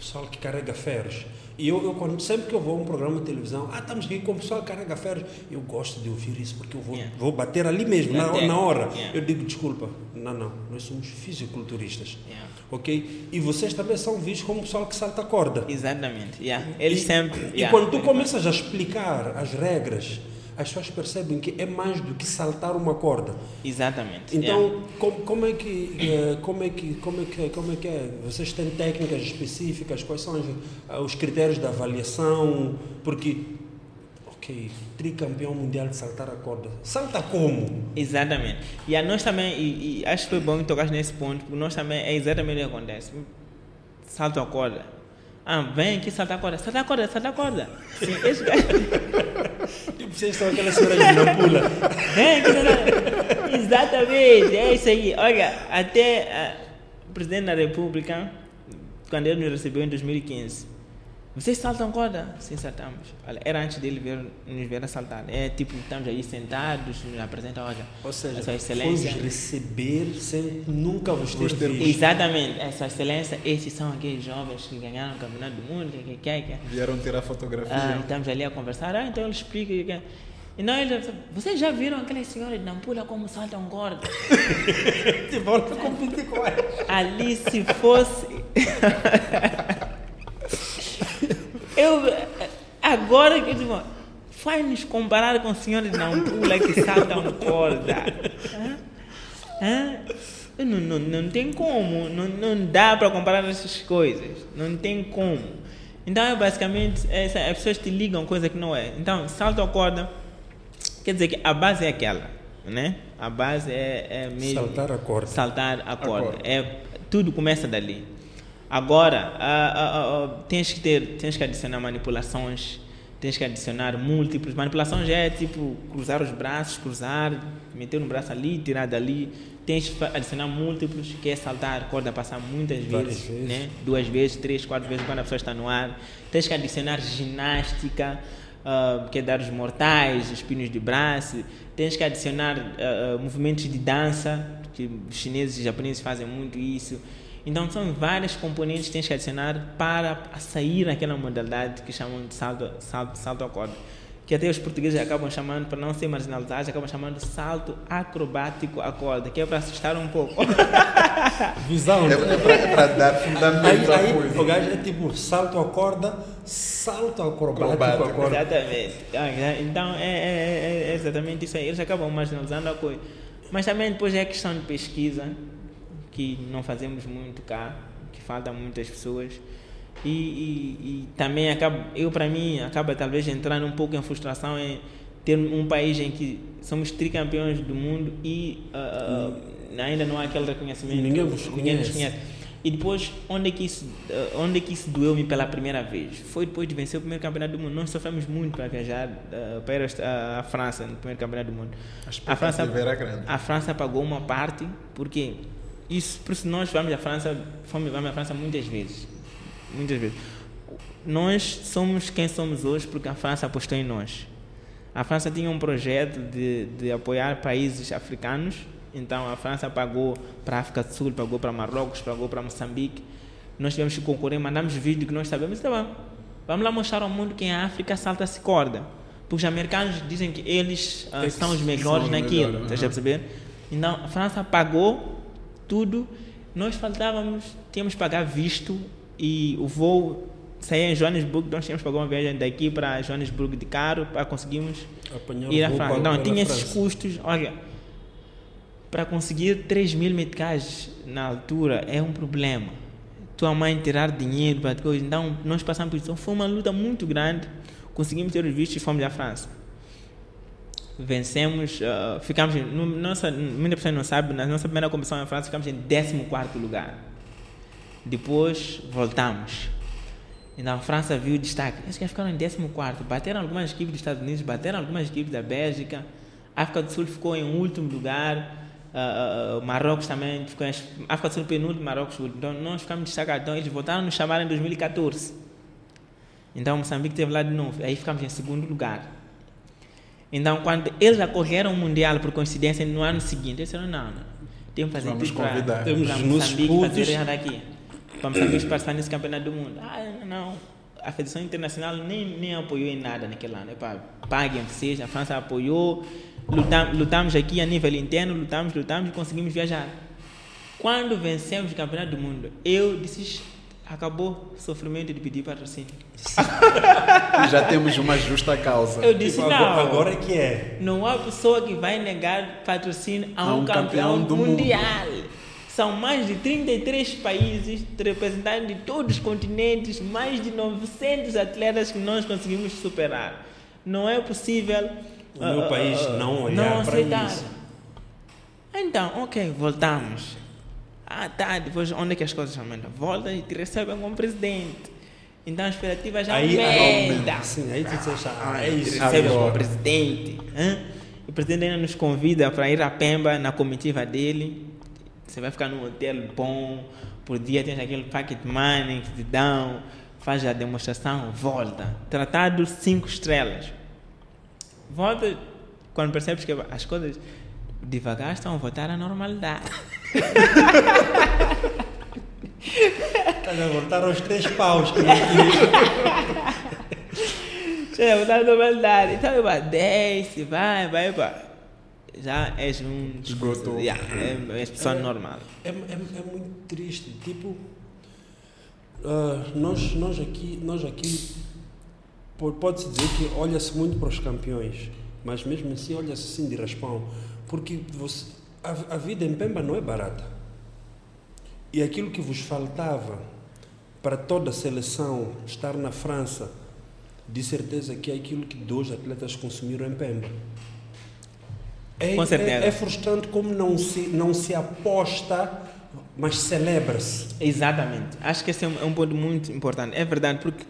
pessoal que carrega ferros. E eu, eu sempre que eu vou a um programa de televisão, ah, estamos aqui com o pessoal que carrega ferros, eu gosto de ouvir isso porque eu vou, yeah. vou bater ali mesmo, na, na hora. Yeah. Eu digo, desculpa, não, não, nós somos fisiculturistas. Yeah. Ok? E vocês também são vistos como o pessoal que salta a corda. Exatamente. Yeah. Eles e, sempre. E quando tu começas a explicar as regras, as pessoas percebem que é mais do que saltar uma corda. Exatamente. Então, yeah. como, como, é que, eh, como, é que, como, é que, como é que é? Vocês têm técnicas específicas? Quais são os critérios de avaliação? Porque, ok, tricampeão mundial de saltar a corda. Salta como? Exatamente. E a nós também, e, e acho que foi bom que tocaste nesse ponto, porque nós também é exatamente o que acontece. Salto a corda. Ah, vem aqui saltar a corda. Salta a corda, salta a corda. Sim, [LAUGHS] esse gajo... tipo, vocês estão aquela senhora de não pula. Vem aqui, Exatamente, é isso aí. Olha, até uh, o presidente da República, quando ele nos recebeu em 2015, vocês saltam corda? Sim, saltamos. Olha, era antes dele ver, nos ver a saltar. É tipo, estamos aí sentados, nos apresenta, olha, Ou seja, essa excelência. receber sem nunca vos ter visto. Exatamente, essa excelência, esses são aqueles jovens que ganharam o campeonato do mundo, que, que, que, que. Vieram tirar fotografia. Ah, estamos ali a conversar, ah, então ele explica. Que, e não, ele, vocês já viram aquelas senhoras de Nampula como saltam corda? De volta com elas. Ali se fosse... [LAUGHS] Eu, agora que digo, faz-nos comparar com senhores não pula que saltam corda. Hã? Hã? Não, não, não tem como, não, não dá para comparar essas coisas, não tem como. Então, é basicamente, essa, as pessoas te ligam coisa que não é. Então, salto a corda, quer dizer que a base é aquela, né? A base é, é mesmo... Saltar a corda. Saltar a corda. A corda. É, tudo começa dali. Agora, tens, que ter, tens que adicionar manipulações, tens que adicionar múltiplos. Manipulação já é tipo cruzar os braços, cruzar, meter um braço ali, tirar dali. Tens que adicionar múltiplos, que é saltar a corda, passar muitas vezes, vezes, Né? duas vezes, três, quatro vezes quando a pessoa está no ar. Tens que adicionar ginástica, uh, que é dar os mortais, os pinos de braço. Tens que adicionar uh, movimentos de dança, que os chineses e japoneses fazem muito isso então são várias componentes que tens que adicionar para sair naquela modalidade que chamam de salto, salto, salto a corda. Que até os portugueses acabam chamando, para não ser marginalizados, acabam chamando de salto acrobático à corda, que é para assustar um pouco. [LAUGHS] Visão. É, é para dar fundamento aí, aí, O gajo é tipo salto à corda, salto acrobático, acrobático. à corda. Exatamente. Então é, é, é exatamente isso aí. Eles acabam marginalizando a coisa. Mas também depois é questão de pesquisa que não fazemos muito cá, que falta muitas pessoas. E, e, e também acaba, eu para mim, acaba talvez entrando um pouco em frustração em ter um país em que somos tricampeões do mundo e uh, uh, ainda não há aquele reconhecimento. Ninguém nos conhece. Ninguém nos conhece. E depois, onde é que isso, onde é que isso doeu-me pela primeira vez? Foi depois de vencer o primeiro campeonato do mundo. Nós sofremos muito para viajar uh, para a, a, França no primeiro campeonato do mundo. A, a França, a França pagou uma parte, porque isso, por isso nós vamos à França, fomos, vamos à França muitas vezes. Muitas vezes. Nós somos quem somos hoje porque a França apostou em nós. A França tinha um projeto de, de apoiar países africanos, então a França pagou para a África do Sul, pagou para Marrocos, pagou para Moçambique. Nós tivemos que concorrer, mandamos vídeo que nós sabemos, tá bom, vamos lá mostrar ao mundo que a África salta-se corda. Porque os americanos dizem que eles uh, são os melhores são naquilo, melhores, estás a perceber? Então a França pagou tudo, nós faltávamos, tínhamos que pagar visto e o voo saía em Joanesburgo, nós tínhamos que pagar uma viagem daqui para Joanesburgo de carro para conseguirmos Apanhar ir à França. Então para tinha esses França. custos, olha, para conseguir 3 mil meticais na altura é um problema. Tua mãe tirar dinheiro para coisa. Então, nós passamos por isso. Então, Foi uma luta muito grande. Conseguimos ter os vistos e fomos à França. Vencemos, ah, ficamos, nossa, muita pessoa não sabe, na nossa primeira competição na França ficamos em 14 lugar. Depois voltamos. Então a França viu o destaque. Eles ficaram em 14. Bateram algumas equipes dos Estados Unidos, bateram algumas equipes da Bélgica. A África do Sul ficou em último lugar. ah, ah, Marrocos também ficou em. África do Sul penúltimo, Marrocos último. Então nós ficamos destacados. Então eles voltaram a nos chamar em 2014. Então Moçambique teve lá de novo. Aí ficamos em segundo lugar. Então quando eles acorreram o Mundial por coincidência no ano seguinte, eles disseram: não, não. Temos que fazer Vamos tudo para- convidar. Temos para Moçambique putos. fazer errado aqui. Para Moçambique participar nesse campeonato do mundo. Ah, não. A Federação Internacional nem, nem apoiou em nada naquele ano. Epá, paguem vocês. A França apoiou. Lutam, lutamos aqui a nível interno, lutamos, lutamos e conseguimos viajar. Quando vencemos o campeonato do mundo, eu disse: acabou o sofrimento de pedir patrocínio. [LAUGHS] Já temos uma justa causa. Eu disse: Tipo, não. agora, é que é. Não há pessoa que vai negar patrocínio a A um, um campeão, campeão do mundial. São mais de 33 países, representantes de todos os continentes, mais de 900 atletas que nós conseguimos superar. Não é possível. O meu ah, país ah, não olhar não para aceitar. isso. Então, ok, voltamos. Ah, tá, depois onde é que as coisas aumentam? Volta e te recebem como presidente. Então a expectativa já Aí, aumenta. aí, sim, aí tu disseste, ah, é Ele isso. recebe agora. como presidente. hã? O presidente ainda nos convida para ir a Pemba na comitiva dele. Você vai ficar num hotel bom, por dia tem aquele pocket money que te dão, faz a demonstração, volta. Tratado cinco estrelas. Volta quando percebes que as coisas devagar estão a voltar à normalidade. Estás a voltar aos três paus que não quis. Chega a voltar à normalidade. Então, vai, desce, vai, vai, vai. Já és um. Esgotou. Yeah, é, és pessoa normal. É, é, é muito triste. Tipo, ah, nós, nós aqui, nós aqui po- pode-se dizer que olha-se muito para os campeões, mas mesmo assim olha-se assim de raspão, porque você, a, a vida em Pemba não é barata. E aquilo que vos faltava para toda a seleção estar na França, de certeza que é aquilo que dois atletas consumiram em Pemba. É, Com certeza. é, é frustrante como não se, não se aposta, mas celebra-se. Exatamente. Acho que esse é um, é um ponto muito importante. É verdade, porque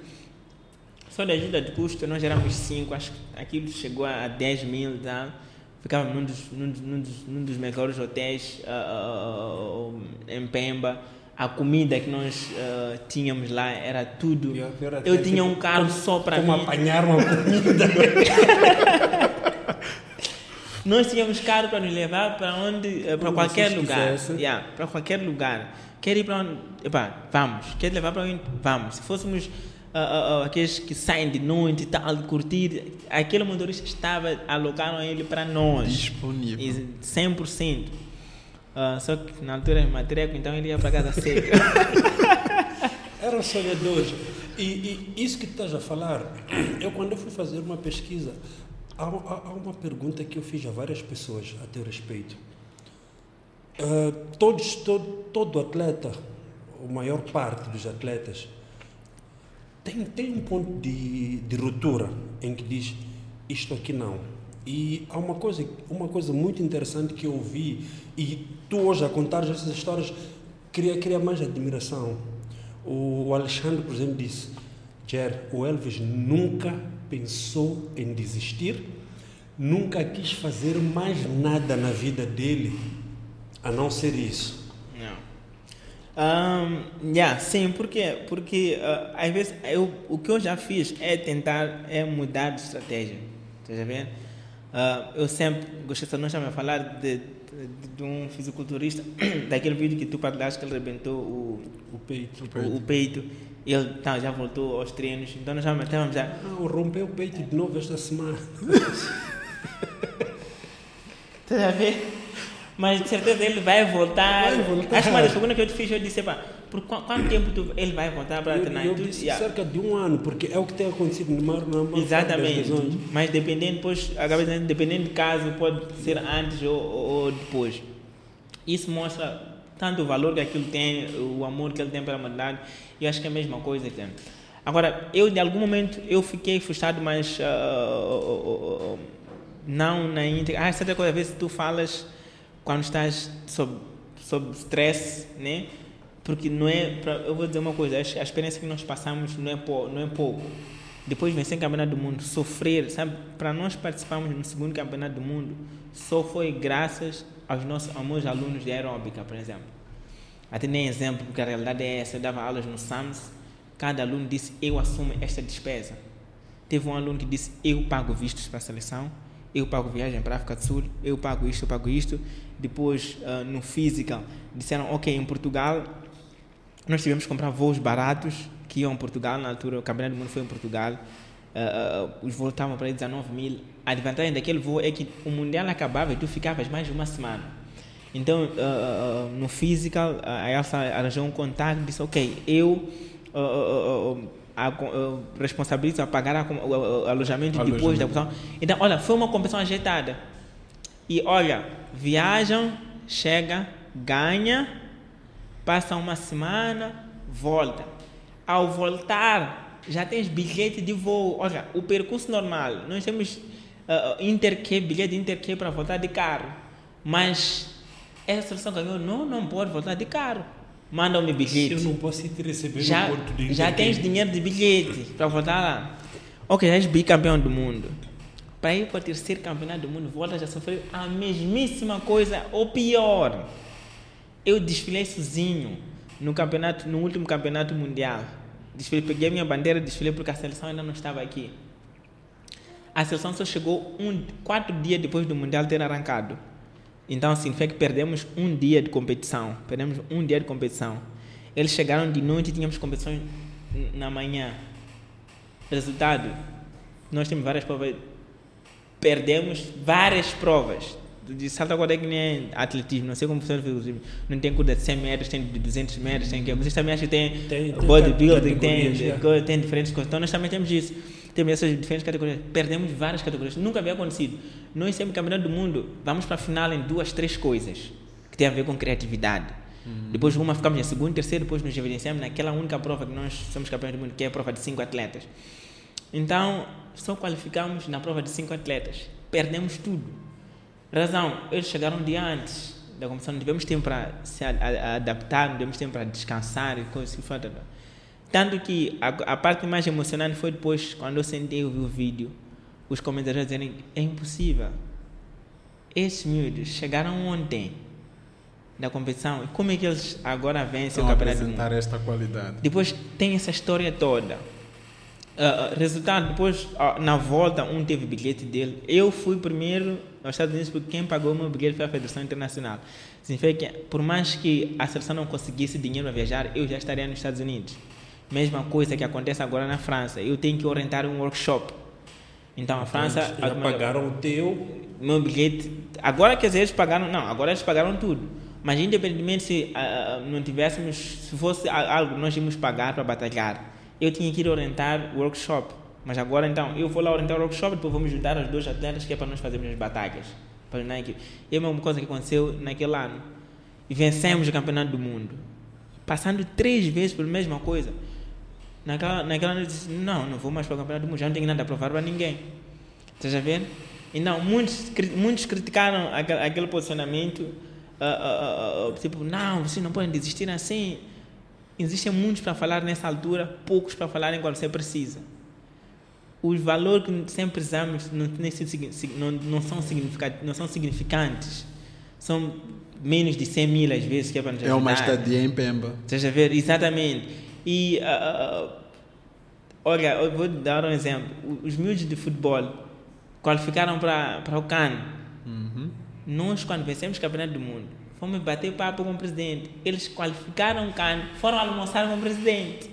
só de ajuda de custo nós éramos 5, acho que aquilo chegou a 10 mil, tá? Ficávamos num dos, num, num dos, num dos melhores hotéis ah, ah, em Pemba. A comida que nós ah, tínhamos lá era tudo. E é Eu que, tinha tipo, um carro como- só para Como mim. apanhar uma comida. [LAUGHS] Nós tínhamos carro para nos levar para onde, para qualquer lugar. Yeah, para qualquer lugar. Quer ir para onde? Epá, vamos. Quer levar para onde? Vamos. Se fôssemos ah, ah, aqueles que saem de noite e tal, de curtir, aquele motorista estava, alocaram ele para nós. Disponível. E 100%. Ah, só que na altura era matreco, então ele ia para casa cedo. [LAUGHS] Eram sonhadores. E, e isso que tu estás a falar, eu quando eu fui fazer uma pesquisa, há, há- há uma pergunta que eu fiz a várias pessoas a teu respeito. Ah, todos, todo, todo atleta, a maior parte dos atletas, tem, tem um ponto de, de ruptura em que diz isto aqui não. E há uma coisa, uma coisa muito interessante que eu ouvi, e tu hoje a contar essas histórias, cria, cria mais admiração. O Alexandre, por exemplo, disse: Jer, o Elvis nunca pensou em desistir, nunca quis fazer mais nada na vida dele a não ser isso. Não. Um, yeah, sim, por quê? Porque uh, às vezes eu, o que eu já fiz é tentar é mudar de estratégia. Estás a ver? Uh, eu sempre gostei, de nós a falar de, de, de, um fisiculturista, [COUGHS] daquele vídeo que tu partilhaste que ele arrebentou o, o peito. O, peito. O, o peito. Ele tá, já voltou aos treinos, então nós já estávamos já. Ah, rompeu o peito de novo esta semana. Estás [LAUGHS] a ver? Mas de certeza ele vai voltar. Vai voltar. Acho que uma das perguntas que eu te fiz, eu disse, pá, por qu quanto tempo tu, ele vai voltar para treinar? Eu, eu disse yeah. cerca de um ano, porque é o que tem acontecido no mar, na maior Exatamente. Mas dependendo, depois, acaba dizendo, dependendo do caso, pode ser antes ou, ou depois. Isso mostra tanto o valor que aquilo tem, o amor que ele tem pela humanidade. E acho que é a mesma coisa tem. Agora, eu de algum momento eu fiquei frustrado, mas uh, uh, uh, não na íntegra. Ah, certa coisa, às vezes tu falas quando estás sob, sob stress, né? Porque não é, pra, eu vou dizer uma coisa, a experiência que nós passamos não é, pou, não é pouco. Depois vencer o campeonato do mundo, sofrer, sabe? Para nós participarmos no segundo campeonato do mundo, só foi graças aos nossos aos alunos de aeróbica, por exemplo. Até nem exemplo, porque a realidade é essa. Eu dava aulas no SAMS, cada aluno disse: Eu assumo esta despesa. Teve um aluno que disse: Eu pago vistos para a seleção, eu pago viagem para a África do Sul, eu pago isto, eu pago isto. Depois, uh, no physical, disseram: Ok, em Portugal, nós tivemos que comprar voos baratos que iam a Portugal. Na altura, o Campeonato do Mundo foi em Portugal. Uh, uh, os voos estavam para 19 mil. A vantagem daquele voo é que o Mundial acabava e tu ficavas mais de uma semana. Então, no physical, a Elsa arranjou um contato e disse: Ok, eu responsabilizo a pagar o, alojamento, alojamento depois da competição. Então, olha, foi uma competição ajeitada. E olha, viajam, chega, ganha, passa uma semana, volta. Ao voltar, já tens bilhete de voo. Olha, o percurso normal, nós temos uh, interque, bilhete interque para voltar de carro. Mas essa seleção ganhou, não, não pode voltar de carro. Manda-me bilhete. Eu não posso te receber já, no porto de Já tens dinheiro de bilhete para voltar lá. Ok, já és bicampeão do mundo. Para ir para o terceiro campeonato do mundo, volta já sofreu a mesmíssima coisa, ou pior. Eu desfilei sozinho no campeonato, no último campeonato mundial. Desfilei, peguei a minha bandeira, desfilei porque a seleção ainda não estava aqui. A seleção só chegou um, quatro dias depois do mundial ter arrancado. Então significa que perdemos um dia de competição. Perdemos um dia de competição. Eles chegaram de noite e tínhamos competições na manhã. Resultado, nós temos várias provas. Perdemos várias provas. De salto agora é que nem atletismo, não sei como funciona o Não tem curva de 100 metros, tem de 200 metros, tem que. Vocês também acham que tem, tem, tem bodybuilding, tem, tem, tem diferentes coisas. Então nós também temos isso temos essas diferentes categorias. Perdemos várias categorias. Nunca havia acontecido. Nós, sempre campeonato do mundo, vamos para a final em duas, três coisas que tem a ver com criatividade. Uhum. Depois, uma ficamos em segundo, terceiro, depois nos evidenciamos naquela única prova que nós somos campeões do mundo, que é a prova de cinco atletas. Então, só qualificamos na prova de cinco atletas. Perdemos tudo. Razão, eles chegaram um dia antes da competição, não tivemos tempo para se adaptar, não tivemos tempo para descansar e coisas que foram. Tanto que a, a, parte mais emocionante foi depois, quando eu sentei e vi o vídeo, os comentários dizendo é impossível. Esses miúdos chegaram ontem da competição e como é que eles agora vencem o campeonato apresentar esta qualidade. Depois tem essa história toda. Uh, resultado, depois uh, na volta um teve bilhete dele. Eu fui primeiro aos Estados Unidos porque quem pagou o meu bilhete foi a Federação Internacional. Significa que por mais que a seleção não conseguisse dinheiro para viajar, eu já estaria nos Estados Unidos. Mesma coisa que acontece agora na França. Eu tenho que orientar um workshop. Então a França. Eles já pagaram o teu. Meu bilhete. Agora quer dizer, eles pagaram. Não, agora eles pagaram tudo. Mas independentemente se uh, não tivéssemos. Se fosse algo nós íamos pagar para batalhar, eu tinha que ir orientar o workshop. Mas agora então, eu vou lá orientar o workshop, depois vamos ajudar os dois atletas que é para nós fazermos as batalhas. Para a equipe. É a mesma coisa que aconteceu naquele ano. E vencemos o campeonato do mundo. Passando três vezes pela mesma coisa. Naquela, naquela noite disse, não, não vou mais para o campeonato do mundo, já não tenho nada a provar para ninguém. Estás a ver? Então, muitos, muitos criticaram aquele, aquele posicionamento, uh, uh, uh, tipo, não, vocês não podem desistir assim. Existem muitos para falar nessa altura, poucos para falar quando você precisa. Os valores que sempre precisamos não, não, não, são, não são significantes são menos de 100 mil às vezes que é para nos É uma ajudar. estadia em Pemba. Estás a ver? Exatamente. E, ah, olha, eu vou dar um exemplo. Os miúdos de futebol qualificaram para, para o CAN. Uhum. Nós, quando vencemos o Campeonato do Mundo, fomos bater papo com o presidente. Eles qualificaram o CAN, foram almoçar com o presidente.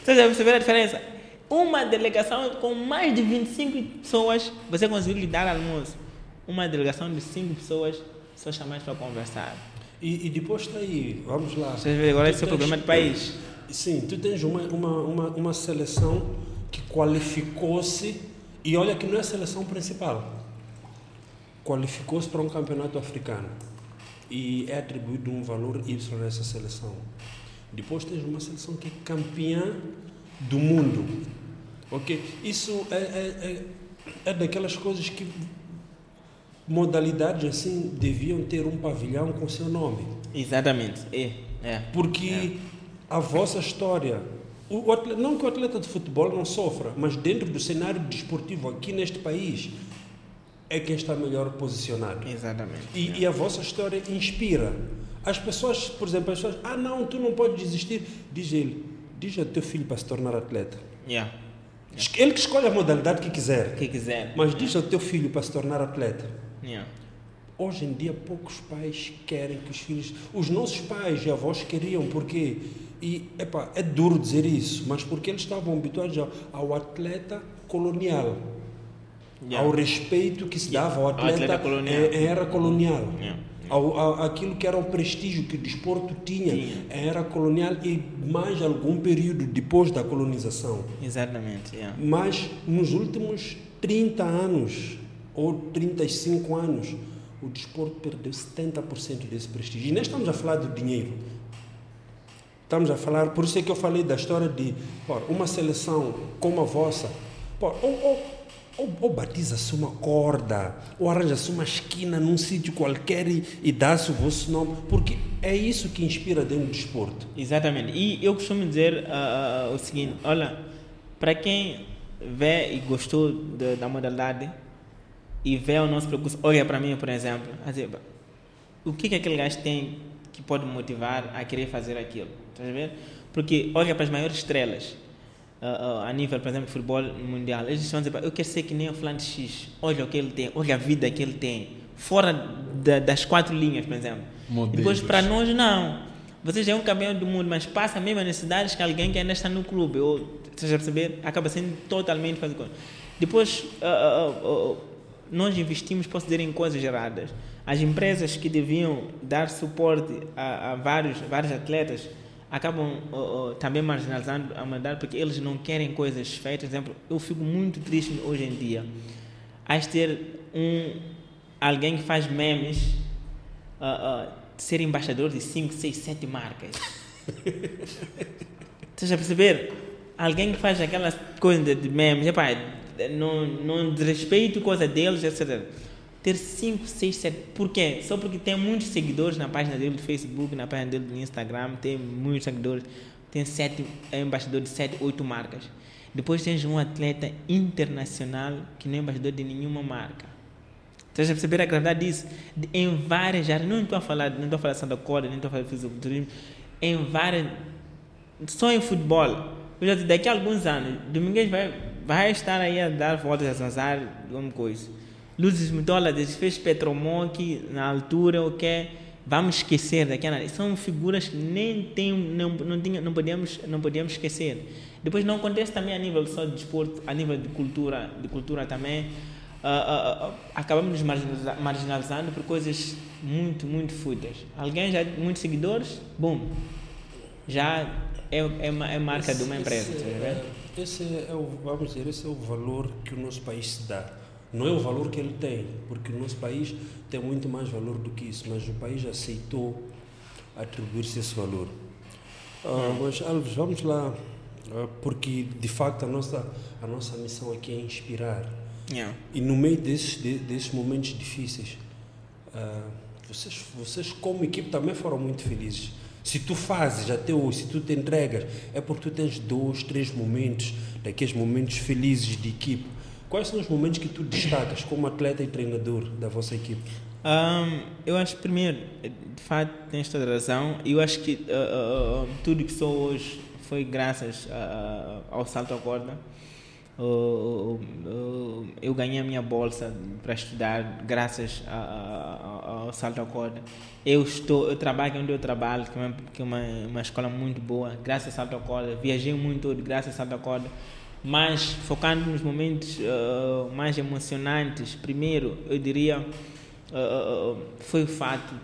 Estás a perceber a diferença? Uma delegação com mais de 25 pessoas, você conseguiu lhe dar almoço. Uma delegação de 5 pessoas, só chamadas para conversar. E, e depois está aí, vamos lá. Você vê, agora Tu esse é o problema do país. Sim, tu tens uma, uma, uma, uma seleção que qualificou-se, e olha que não é a seleção principal, qualificou-se para um campeonato africano e é atribuído um valor Y a essa seleção. Depois tens uma seleção que é campeã do mundo. Ok? Isso é, é, é, é daquelas coisas que modalidades assim deviam ter um pavilhão com seu nome. Exatamente. É, é. Porque a vossa história, o atleta, não que o atleta de futebol não sofra, mas dentro do cenário desportivo aqui neste país, é quem está melhor posicionado. Exatamente. E, e a vossa história inspira. As pessoas, por exemplo, as pessoas, ah não, tu não podes desistir. Diz ele, diz ao teu filho para se tornar atleta. Yeah. Es- Ele que escolhe a modalidade que quiser. Que quiser. Mas diz ao teu filho para se tornar atleta. Yeah. Hoje em dia poucos pais querem que os filhos. Os nossos pais e avós queriam, porque. E epá, é duro dizer isso, mas porque eles estavam habituados ao, ao atleta colonial, Yeah. ao respeito que se dava ao atleta, atleta colonial. é- é era colonial. Yeah. Ao, ao- aquilo que era o prestígio que o desporto tinha, Tinha. era colonial e mais algum período depois da colonização. Exatamente. Yeah. Mas nos últimos 30 anos ou 35 anos, o desporto perdeu 70% desse prestígio. E não estamos a falar do dinheiro. Estamos a falar, por isso é que eu falei da história de pô, uma seleção como a vossa, pô, ou, ou, ou, ou batiza-se uma corda, ou arranja-se uma esquina num sítio qualquer e, e dá-se o vosso nome, porque é isso que inspira dentro do desporto. Exatamente. E eu costumo dizer ah, o seguinte: olha, para quem vê e gostou da- da modalidade e vê o nosso percurso, olha para mim, por exemplo, dizer, o que, que aquele gajo tem que pode motivar a querer fazer aquilo? Estás a ver? Porque olha para as maiores estrelas. Ah, a nível, por exemplo, de futebol mundial, eles estão a dizer, eu quero ser que nem o fulano X, olha o que ele tem, olha a vida que ele tem, fora da- das quatro linhas, por exemplo. Modelos. Depois, para nós, não. Você já é um campeão do mundo, mas passa a mesma necessidades que alguém que ainda está no clube. Ou, você já perceber? Acaba sendo totalmente fazer coisa. Depois, ah, ah, nós investimos, posso dizer, em coisas erradas. As empresas que deviam dar suporte a, a vários, vários atletas acabam também marginalizando a humanidade porque eles não querem coisas feitas. Por exemplo, eu fico muito triste hoje em dia. De ter um, alguém que faz memes ah, ah, ser embaixador de 5, 6, 7 marcas. [LAUGHS] Estás a perceber? Alguém que faz aquelas coisas de, de memes, epá, não, não desrespeito coisa deles, etc. Ter 5, 6, 7. Por quê? Só porque tem muitos seguidores na página dele do Facebook, na página dele do Instagram, tem muitos seguidores. Tem sete, é embaixador de 7, 8 marcas. Depois tens um atleta internacional que não é embaixador de nenhuma marca. Estás a perceber a gravidade disso? De- em várias áreas, não estou a falar, não estou a falar de Santa Corda, nem estou a falar de fisiculturismo, em várias, só em futebol. Já daqui a alguns anos, Domingues vai, vai estar aí a dar voltas a Zanzar, alguma coisa. Luzes Mutolas fez Petromoc na altura, o que vamos esquecer daquela. São figuras que nem tem, não, não, tinha, não, podíamos, não podíamos esquecer. Depois não acontece também a nível só de desporto, a nível de cultura, de cultura também. Ah, ah, ah, acabamos nos marginaliza- marginalizando por coisas muito, muito fúteis. Alguém já muitos seguidores, bom, já é, é, é marca de uma empresa. Esse, tá é, esse é o, vamos dizer, esse é o valor que o nosso país se dá. Não é o valor que ele tem, porque o nosso país tem muito mais valor do que isso, mas o país aceitou atribuir-se esse valor. Ah, mas, Alves, vamos lá, ah, porque de facto a nossa, a nossa missão aqui é inspirar. Yeah. E no meio desses, de- desses momentos difíceis, ah, vocês, vocês como equipe também foram muito felizes. Se tu fazes até hoje, se tu te entregas, é porque tu tens dois, três momentos, daqueles momentos felizes de equipe. Quais são os momentos que tu destacas como atleta e treinador da vossa equipe? Um, eu acho, primeiro, de fato, tens toda a razão. Eu acho que uh, uh, tudo que sou hoje foi graças ao salto à corda. eu ganhei a minha bolsa para estudar graças ao salto à corda. Eu estou, eu trabalho onde eu trabalho, que é uma, que é uma, uma escola muito boa, graças ao salto à corda. Viajei muito graças ao salto à corda mas focando nos momentos uh, mais emocionantes, primeiro eu diria uh, foi o fato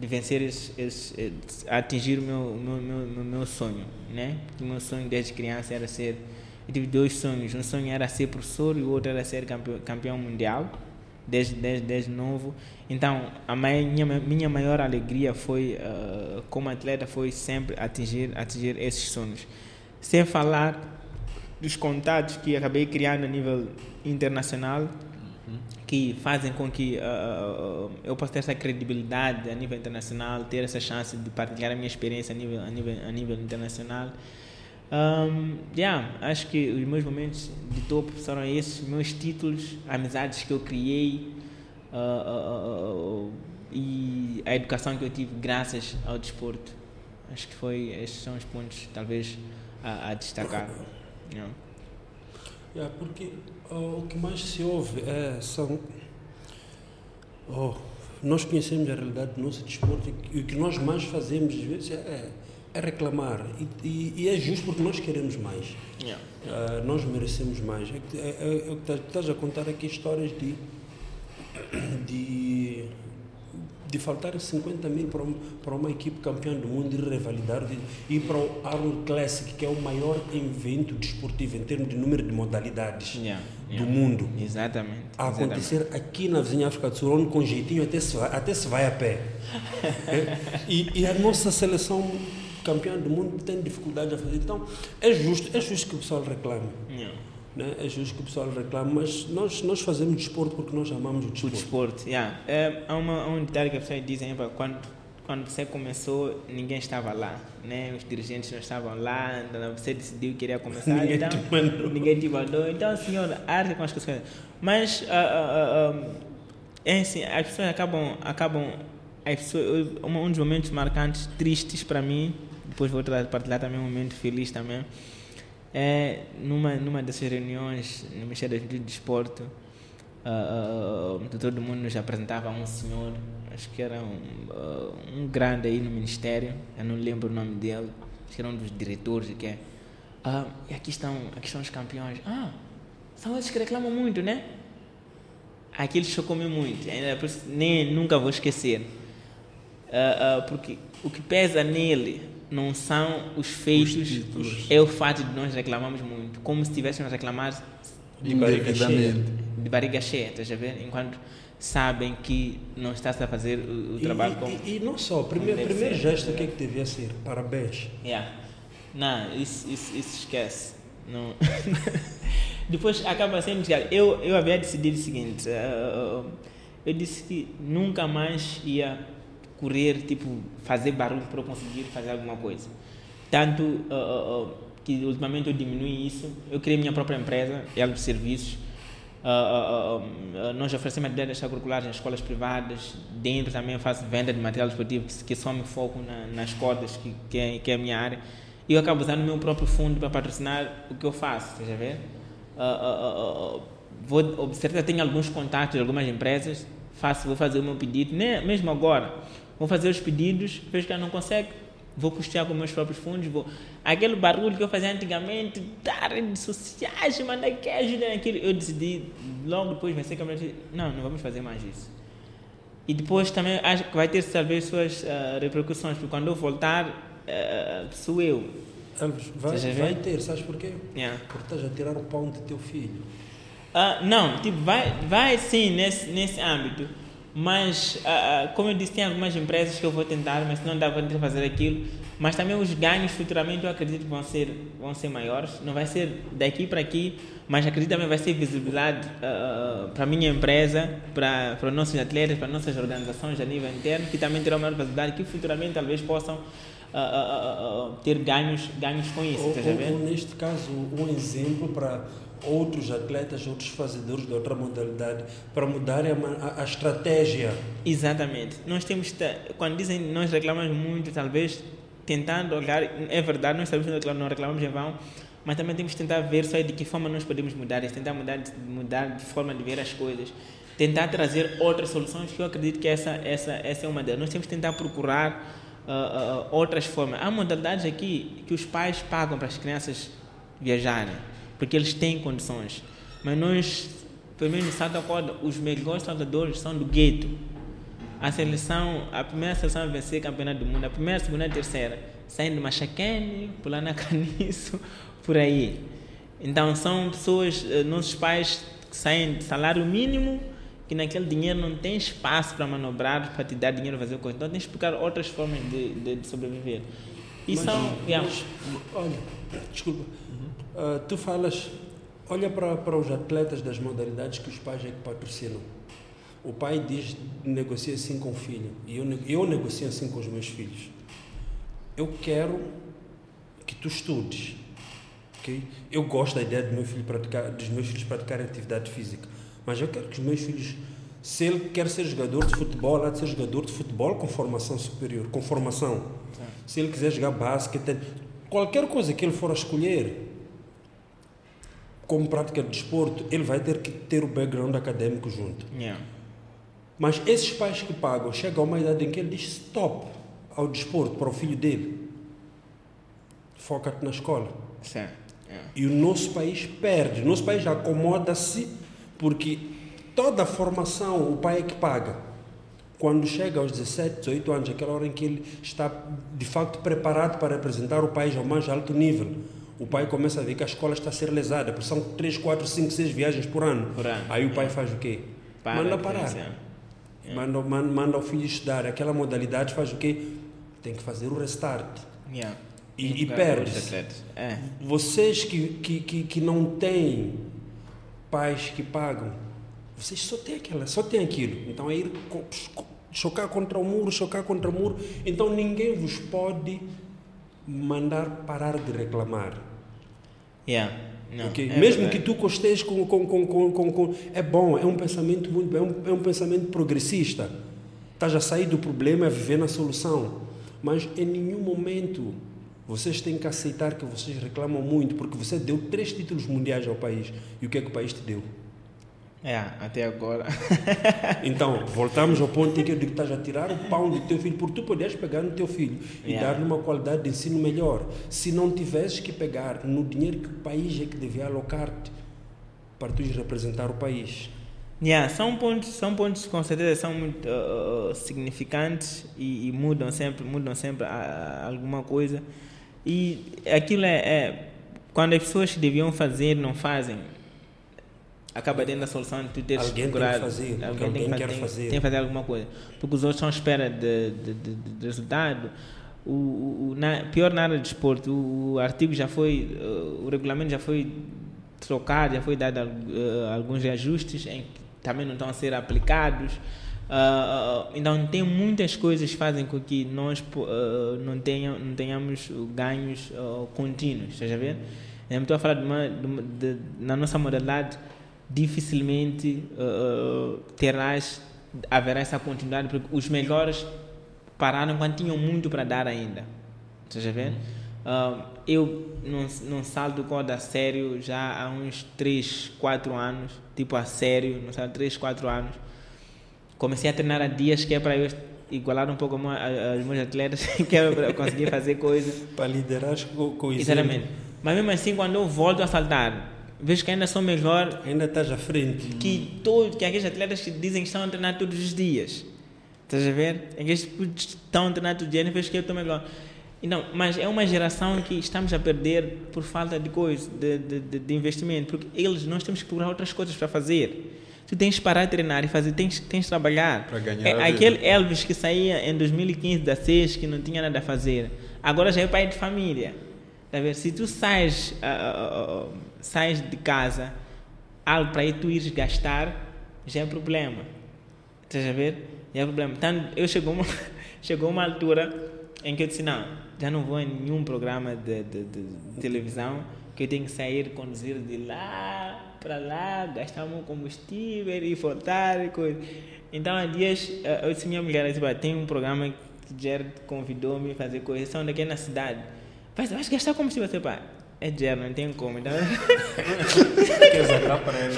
de vencer esse, esse, atingir o meu, meu, meu, meu sonho, né? O meu sonho desde criança era ser eu tive dois sonhos, um sonho era ser professor e o outro era ser campeão, campeão mundial desde, desde, desde novo. Então, a minha, minha maior alegria foi, uh, como atleta, foi sempre atingir, atingir esses sonhos. Sem falar dos contatos que acabei criando a nível internacional que fazem com que uh, eu possa ter essa credibilidade a nível internacional, ter essa chance de partilhar a minha experiência a nível, a nível, a nível internacional. Um, yeah, acho que os meus momentos de topo foram esses, meus títulos, amizades que eu criei uh, uh, e a educação que eu tive graças ao desporto. Acho que foi, esses são os pontos, talvez, a, a destacar. Yeah. Yeah, porque oh, o que mais se ouve é, são. Oh, nós conhecemos a realidade do nosso desporto e o que nós mais fazemos às vezes é, é reclamar. E, e, e, é justo porque nós queremos mais. Yeah. Uh, nós merecemos mais. É, é, é, é, estás a contar aqui histórias de, de de faltar 50 mil para, para uma equipe campeã do mundo e revalidar, ir para o Arnold Classic, que é o maior evento desportivo em termos de número de modalidades yeah, do mundo. Exatamente. A acontecer exatamente. aqui na vizinha África do Sul, onde com jeitinho até se vai, até se vai a pé. [LAUGHS] é? e, e a nossa seleção campeã do mundo tem dificuldade a fazer. Então, é justo, é justo que o pessoal reclame. Yeah. Né? É justo que o pessoal reclame, mas nós, nós fazemos desporto porque nós amamos o desporto. O desporto, yeah. é, há, uma, há um detalhe que as pessoas dizem, quando, quando você começou, ninguém estava lá, né? os dirigentes não estavam lá, então você decidiu que queria começar, [LAUGHS] ninguém então, te mandou. ninguém te mandou. Então, senhor, arte com as coisas. Mas, uh, uh, uh, é assim, as pessoas acabam, acabam as pessoas, um dos momentos marcantes, tristes para mim, depois vou partilhar também um momento feliz também, é, numa, numa dessas reuniões no Ministério do Desporto, uh, uh, todo mundo nos apresentava um senhor, acho que era um, uh, um grande aí no Ministério, eu não lembro o nome dele, acho que era um dos diretores, que é, uh, e aqui estão, aqui estão os campeões. Ah, são esses que reclamam muito, né? Aquilo chocou-me muito, ainda nem, nunca vou esquecer. Uh, uh, porque o que pesa nele não são os feitos, os é o fato de nós reclamamos muito, como se estivéssemos a reclamar de barriga cheia. De barriga cheia, estás a ver? Enquanto sabem que não estás a fazer o, o trabalho e, como. E, e não só, o primeiro, primeiro gesto, o que é que devia ser? Parabéns. Yeah. Não, isso, isso, isso esquece. Não. [LAUGHS] Depois acaba sendo. Eu, eu havia decidido o seguinte: uh, eu disse que nunca mais ia correr, tipo, fazer barulho para eu conseguir fazer alguma coisa. Tanto uh, uh, que ultimamente eu diminui isso. Eu criei minha própria empresa, ela de serviços. Uh, nós oferecemos atividades extracurriculares em escolas privadas. Dentro também faço venda de material esportivo, que, que só me foco na, nas cordas, que, que, é, que é a minha área. E eu acabo usando o meu próprio fundo para patrocinar o que eu faço, estás a ver? vou observar, tenho alguns contatos de algumas empresas, faço, vou fazer o meu pedido, nem, mesmo agora vou fazer os pedidos, vejo que ela não consegue, vou custear com meus próprios fundos, vou... Aquele barulho que eu fazia antigamente, dar redes sociais, mandar que ajuda naquilo, eu decidi, logo depois vencer a câmera, não, não vamos fazer mais isso. E depois também acho que vai ter talvez suas uh, repercussões, porque quando eu voltar, uh, sou eu. Vai, vai ter, sabes porquê? Yeah. Porque estás a tirar o pão do teu filho. Uh, não, tipo, vai, vai sim nesse, nesse âmbito mas, uh, como eu disse, tem algumas empresas que eu vou tentar, mas não dá para fazer aquilo. Mas também os ganhos futuramente eu acredito que vão ser, vão ser maiores. Não vai ser daqui para aqui, mas acredito também vai ser visibilidade uh, para a minha empresa, para, para os nossos atletas, para as nossas organizações a nível interno, que também terão maior visibilidade, que futuramente talvez possam uh, ter ganhos, ganhos com isso. Ou, ou, ou, neste caso, um exemplo para outros atletas, outros fazedores de outra modalidade para mudarem a, a, a estratégia. Exatamente. Nós temos, quando dizem nós reclamamos muito, talvez tentando olhar, é verdade, nós sabemos que não reclamamos em vão, mas também temos que tentar ver só de que forma nós podemos mudar tentar mudar, mudar de forma de ver as coisas, tentar trazer outras soluções, que eu acredito que essa, essa, essa é uma delas. Nós temos que tentar procurar uh, uh, outras formas. Há modalidades aqui que os pais pagam para as crianças viajarem, porque eles têm condições. Mas nós, pelo menos no Santa Corda, os melhores saltadores são do gueto. A seleção, a primeira seleção a vencer campeonato do mundo, a primeira, a segunda e a terceira, saindo de Machaquene, pulando a [LAUGHS] Caniço, por aí. Então são pessoas, eh, nossos pais que saem de salário mínimo, que naquele dinheiro não tem espaço para manobrar, para te dar dinheiro para fazer coisa. Então tens que procurar outras formas de, de, de sobreviver. E Mas, são. mas, olha, desculpa. Uh, tu falas, olha para, para os atletas das modalidades que os pais é que patrocinam. O pai diz, negocia assim com o filho. E eu, eu negocio assim com os meus filhos. Eu quero que tu estudes. ok? Eu gosto da ideia do meu filho praticar, dos meus filhos praticarem atividade física. Mas eu quero que os meus filhos, se ele quer ser jogador de futebol, há de ser jogador de futebol com formação superior, com formação. Se ele quiser jogar basquete, qualquer coisa que ele for a escolher como prática de desporto, ele vai ter que ter o background acadêmico junto. Yeah. Mas esses pais que pagam, chega a uma idade em que ele diz stop ao desporto para o filho dele. Foca-te na escola. Certo. Yeah. E o nosso país perde. O nosso país acomoda-se porque toda a formação o pai é que paga. Quando chega aos 17, 18 anos, aquela hora em que ele está de facto preparado para representar o país ao mais alto nível, o pai começa a ver que a escola está a ser lesada, porque são 3, 4, 5, 6 viagens por ano. Por ano, Aí o pai faz o quê? Para Manda parar. criança. Manda, manda, manda o filho estudar. Aquela modalidade faz o quê? Tem que fazer o restart. Yeah. E- e atletas. É. Vocês que, que, que, que não têm pais que pagam, vocês só têm aquela, só têm aquilo. Então é ir chocar contra o muro, chocar contra o muro. Então ninguém vos pode mandar parar de reclamar. Yeah. Não, ok? é Mesmo verdade. que tu costeis com, com, com, com, com, com- É bom, é um pensamento muito bom, é um, é um pensamento progressista. Estás a sair do problema, a viver na solução. Mas em nenhum momento vocês têm que aceitar que vocês reclamam muito, porque você deu três títulos mundiais ao país. E o que é que o país te deu? É, até agora. [LAUGHS] Então, voltamos ao ponto em que eu digo que estás a tirar o pão do teu filho, porque tu podes pegar no teu filho e Yeah. dar-lhe uma qualidade de ensino melhor. Se não tivesses que pegar no dinheiro que o país é que devia alocar-te para tu representar o país. Yeah, são pontos, são pontos que com certeza são muito uh, uh, significantes e, e mudam sempre, mudam sempre a- a alguma coisa. E aquilo é, é quando as pessoas que deviam fazer não fazem, acaba dentro da solução de tu teres Alguém tem que procurado- fazer, alguém quer tem, fazer. tem que fazer alguma coisa, porque os outros estão à espera de, de, de, de resultado. O, o, na, pior na área de desporto, o, o artigo já foi, uh, o regulamento já foi trocado, já foi dado uh, alguns reajustes em que também não estão a ser aplicados. Uh, então tem muitas coisas que fazem com que nós uh, não, tenham, não tenhamos ganhos uh, contínuos, estás a ver? Eu estou a falar de uma, de de- na nossa modalidade dificilmente uh, terás haverá essa continuidade porque os melhores pararam quando tinham muito para dar ainda. Estás a ver? Uh, eu não, não salto corda a sério já há uns 3, 4 anos, tipo a sério, não sei, 3, 4 anos. Comecei a treinar há dias que é para eu igualar um pouco os meus atletas, [LAUGHS] que é para conseguir fazer coisas. Para liderar com, com. Exatamente. Mas mesmo assim, quando eu volto a saltar, vejo que ainda sou melhor Ainda estás à frente. que, todo, que aqueles atletas que dizem que estão a treinar todos os dias. Estás a ver? Aqueles que estão a treinar todos os dias, vejo que eu estou melhor. Não, mas é uma geração que estamos a perder por falta de coisa, de, de, de, de investimento, porque eles, nós temos que procurar outras coisas para fazer. Tu tens que parar de treinar e fazer, tens, tens de trabalhar. Para ganhar É, aquele Elvis que saía em 2015 da SES, que não tinha nada a fazer, agora já é pai de família. A ver? Se tu sais, ah, sais de casa, algo para aí tu ires gastar, já é problema. Estás a ver? Já é problema. Então, eu chegou uma, [LAUGHS] chegou uma altura em que eu disse, não, já não vou em nenhum programa de, de, de- de televisão, que eu tenho que sair, conduzir de lá para lá, gastar meu combustível e voltar e coisa. Então, há dias, eu disse minha mulher, tem um programa que Jared convidou-me a fazer correção daqui na cidade. Vai, vais gastar combustível, você pá. É Jared, não tem como. Então... Quer zagar para ele?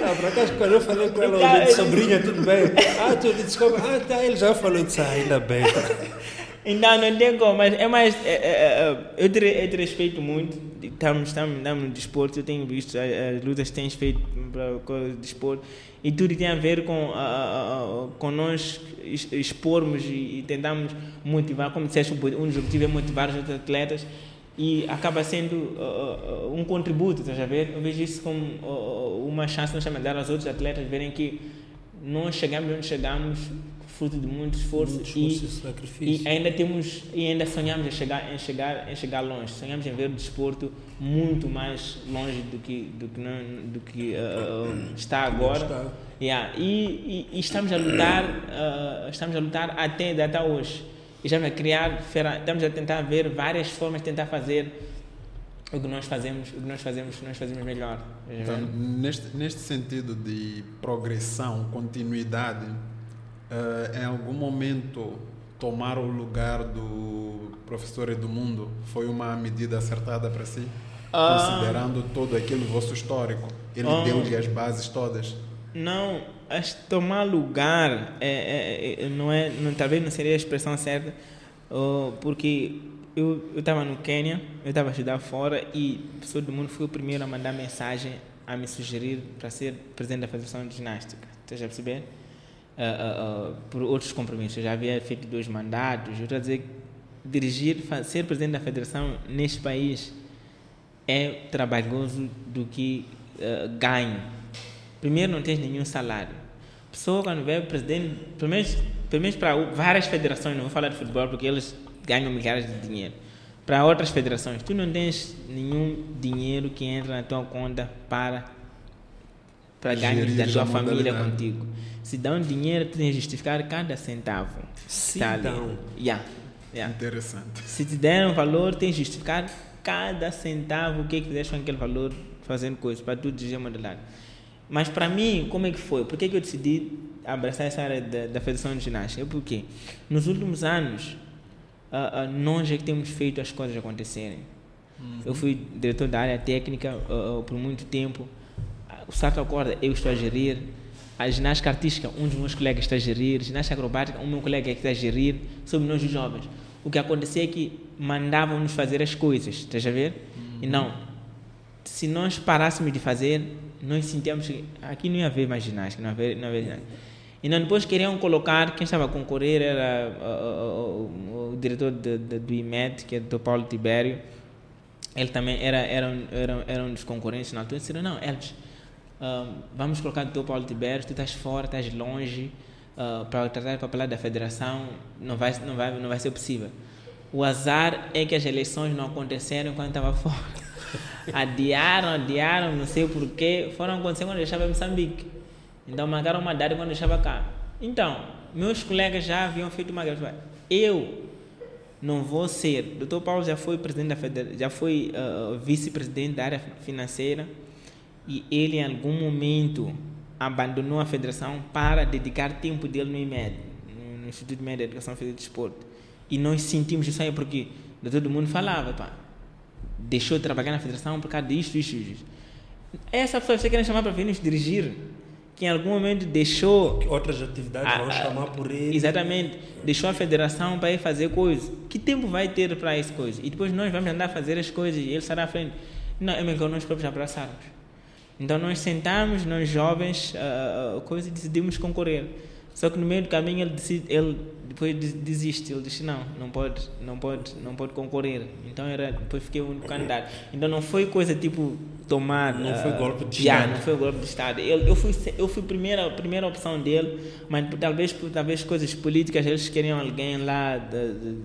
Não, por acaso, quando eu falei com ela, Então, sobrinha, tudo bem? [LAUGHS] Ah, tu como? Ah, tá, ele já falou, eu disse, ah, ainda bem. Então, não tem como, mas é mais. é, é, é, eu, te, eu te respeito muito. Estamos, estamos, estamos no desporto, eu tenho visto as, as lutas que tens feito para de desporto e tudo tem a ver com, a, a, com nós expormos e, e tentarmos motivar. Como disseste, um dos objetivos é motivar os outros atletas e acaba sendo uh, um contributo, estás a ver? Eu vejo isso como uh, uma chance nós dar aos outros atletas verem que nós chegamos onde chegamos fruto de muito esforço, Muito e, esforço e sacrifício. e ainda temos e ainda sonhamos em chegar em chegar em chegar longe. Sonhamos em ver o desporto muito mais longe do que do que não, do que uh, está agora. Está. Yeah, e, e- e estamos a lutar uh, estamos a lutar até até hoje. E estamos a criar estamos a tentar ver várias formas de tentar fazer o que nós fazemos o que nós fazemos nós fazemos melhor. Então, neste, neste sentido de progressão, continuidade, eh, em algum momento tomar o lugar do professor Edmundo foi uma medida acertada para si? Ah. Considerando todo aquele vosso histórico. Ele Ah. deu-lhe as bases todas. Não, tomar lugar é, é- é- não é, não, talvez não seria a expressão certa, oh, porque eu estava no Quênia, eu estava a estudar fora e o professor do mundo foi o primeiro a mandar mensagem a me sugerir para ser presidente da Federação de Ginástica. Estás a perceber? Ah, ah, por outros compromissos. Eu já havia feito dois mandatos. Eu estou a dizer dirigir, ser presidente da federação neste país é trabalhoso do que ah, ganho. Primeiro, não tens nenhum salário. Pessoa, quando vê presidente, pelo menos, pelo menos para várias federações, não vou falar de futebol porque eles ganham milhares de dinheiro. Para outras federações, tu não tens nenhum dinheiro que entra na tua conta para, para ganhos da tua família contigo. Se dão dinheiro, tens que justificar cada centavo. Se Tá dão. Yeah, yeah. Interessante. Se te deram valor, tens que justificar cada centavo, o que é que fizeste com aquele valor, fazendo coisas, para tu dirigir a modalidade. Mas para mim, como é que foi? Por que, que eu decidi abraçar essa área da, da Federação de Ginástica? É porque nos últimos anos, ah, ah, nós é que temos feito as coisas acontecerem. Eu fui diretor da área técnica ah, por muito tempo. O salto à corda eu estou a gerir. A ginástica artística, um dos meus colegas está a gerir. Ginástica acrobática, um meu colega é que está a gerir. Sobre nós os jovens. O que acontecia é que mandavam-nos fazer as coisas, estás a ver? E não, se nós parássemos de fazer, nós sentíamos que aqui não ia haver mais ginástica, não ia haver, não ia haver ginástica. E não, depois queriam colocar, quem estava a concorrer era o, o diretor de, de, do IMET, que é o Dr. Paulo Tibério. Ele também era, era, era, era um dos concorrentes na altura. Disseram, não, Elvis, vamos colocar o Dr. Paulo Tibério, tu estás fora, estás longe, ah, para tratar de papelada da federação, não vai, não, vai, não vai ser possível. O azar é que as eleições não aconteceram quando estava [LAUGHS] fora. adiaram, adiaram, não sei porquê. Foram acontecer quando eu estava em Moçambique. Então marcaram uma data quando eu estava cá. Então, meus colegas já haviam feito uma gravação. Eu não vou ser. O Dr. Paulo já foi presidente da federa- já foi ah, vice-presidente da área financeira e ele em algum momento abandonou a federação para dedicar tempo dele no IMED, no, Instituto de Média de Educação Física e Desporto. E nós sentimos isso aí porque todo mundo falava, pá, deixou de trabalhar na federação por causa disto, isto, isto. Essa pessoa que você quer chamar para vir nos dirigir, que em algum momento deixou Outras atividades vão Ah, chamar por ele. Exatamente. Deixou a federação para ir fazer coisas. Que tempo vai ter para essas coisas? E depois nós vamos andar a fazer as coisas e ele estará à frente. Não, é melhor nós próprios abraçarmos. Então nós sentamos, nós jovens, ah, coisa, e decidimos concorrer. Só que no meio do caminho ele, decide, ele depois des- desiste. Ele disse não, não pode, não pode, não pode concorrer. Então era, depois fiquei o único candidato. Então não foi coisa tipo tomar. Não foi ah, golpe de yeah, Estado. não foi golpe de Estado. Eu, eu fui, eu fui primeira, a primeira opção dele, mas talvez por talvez coisas políticas, eles queriam alguém lá de, de-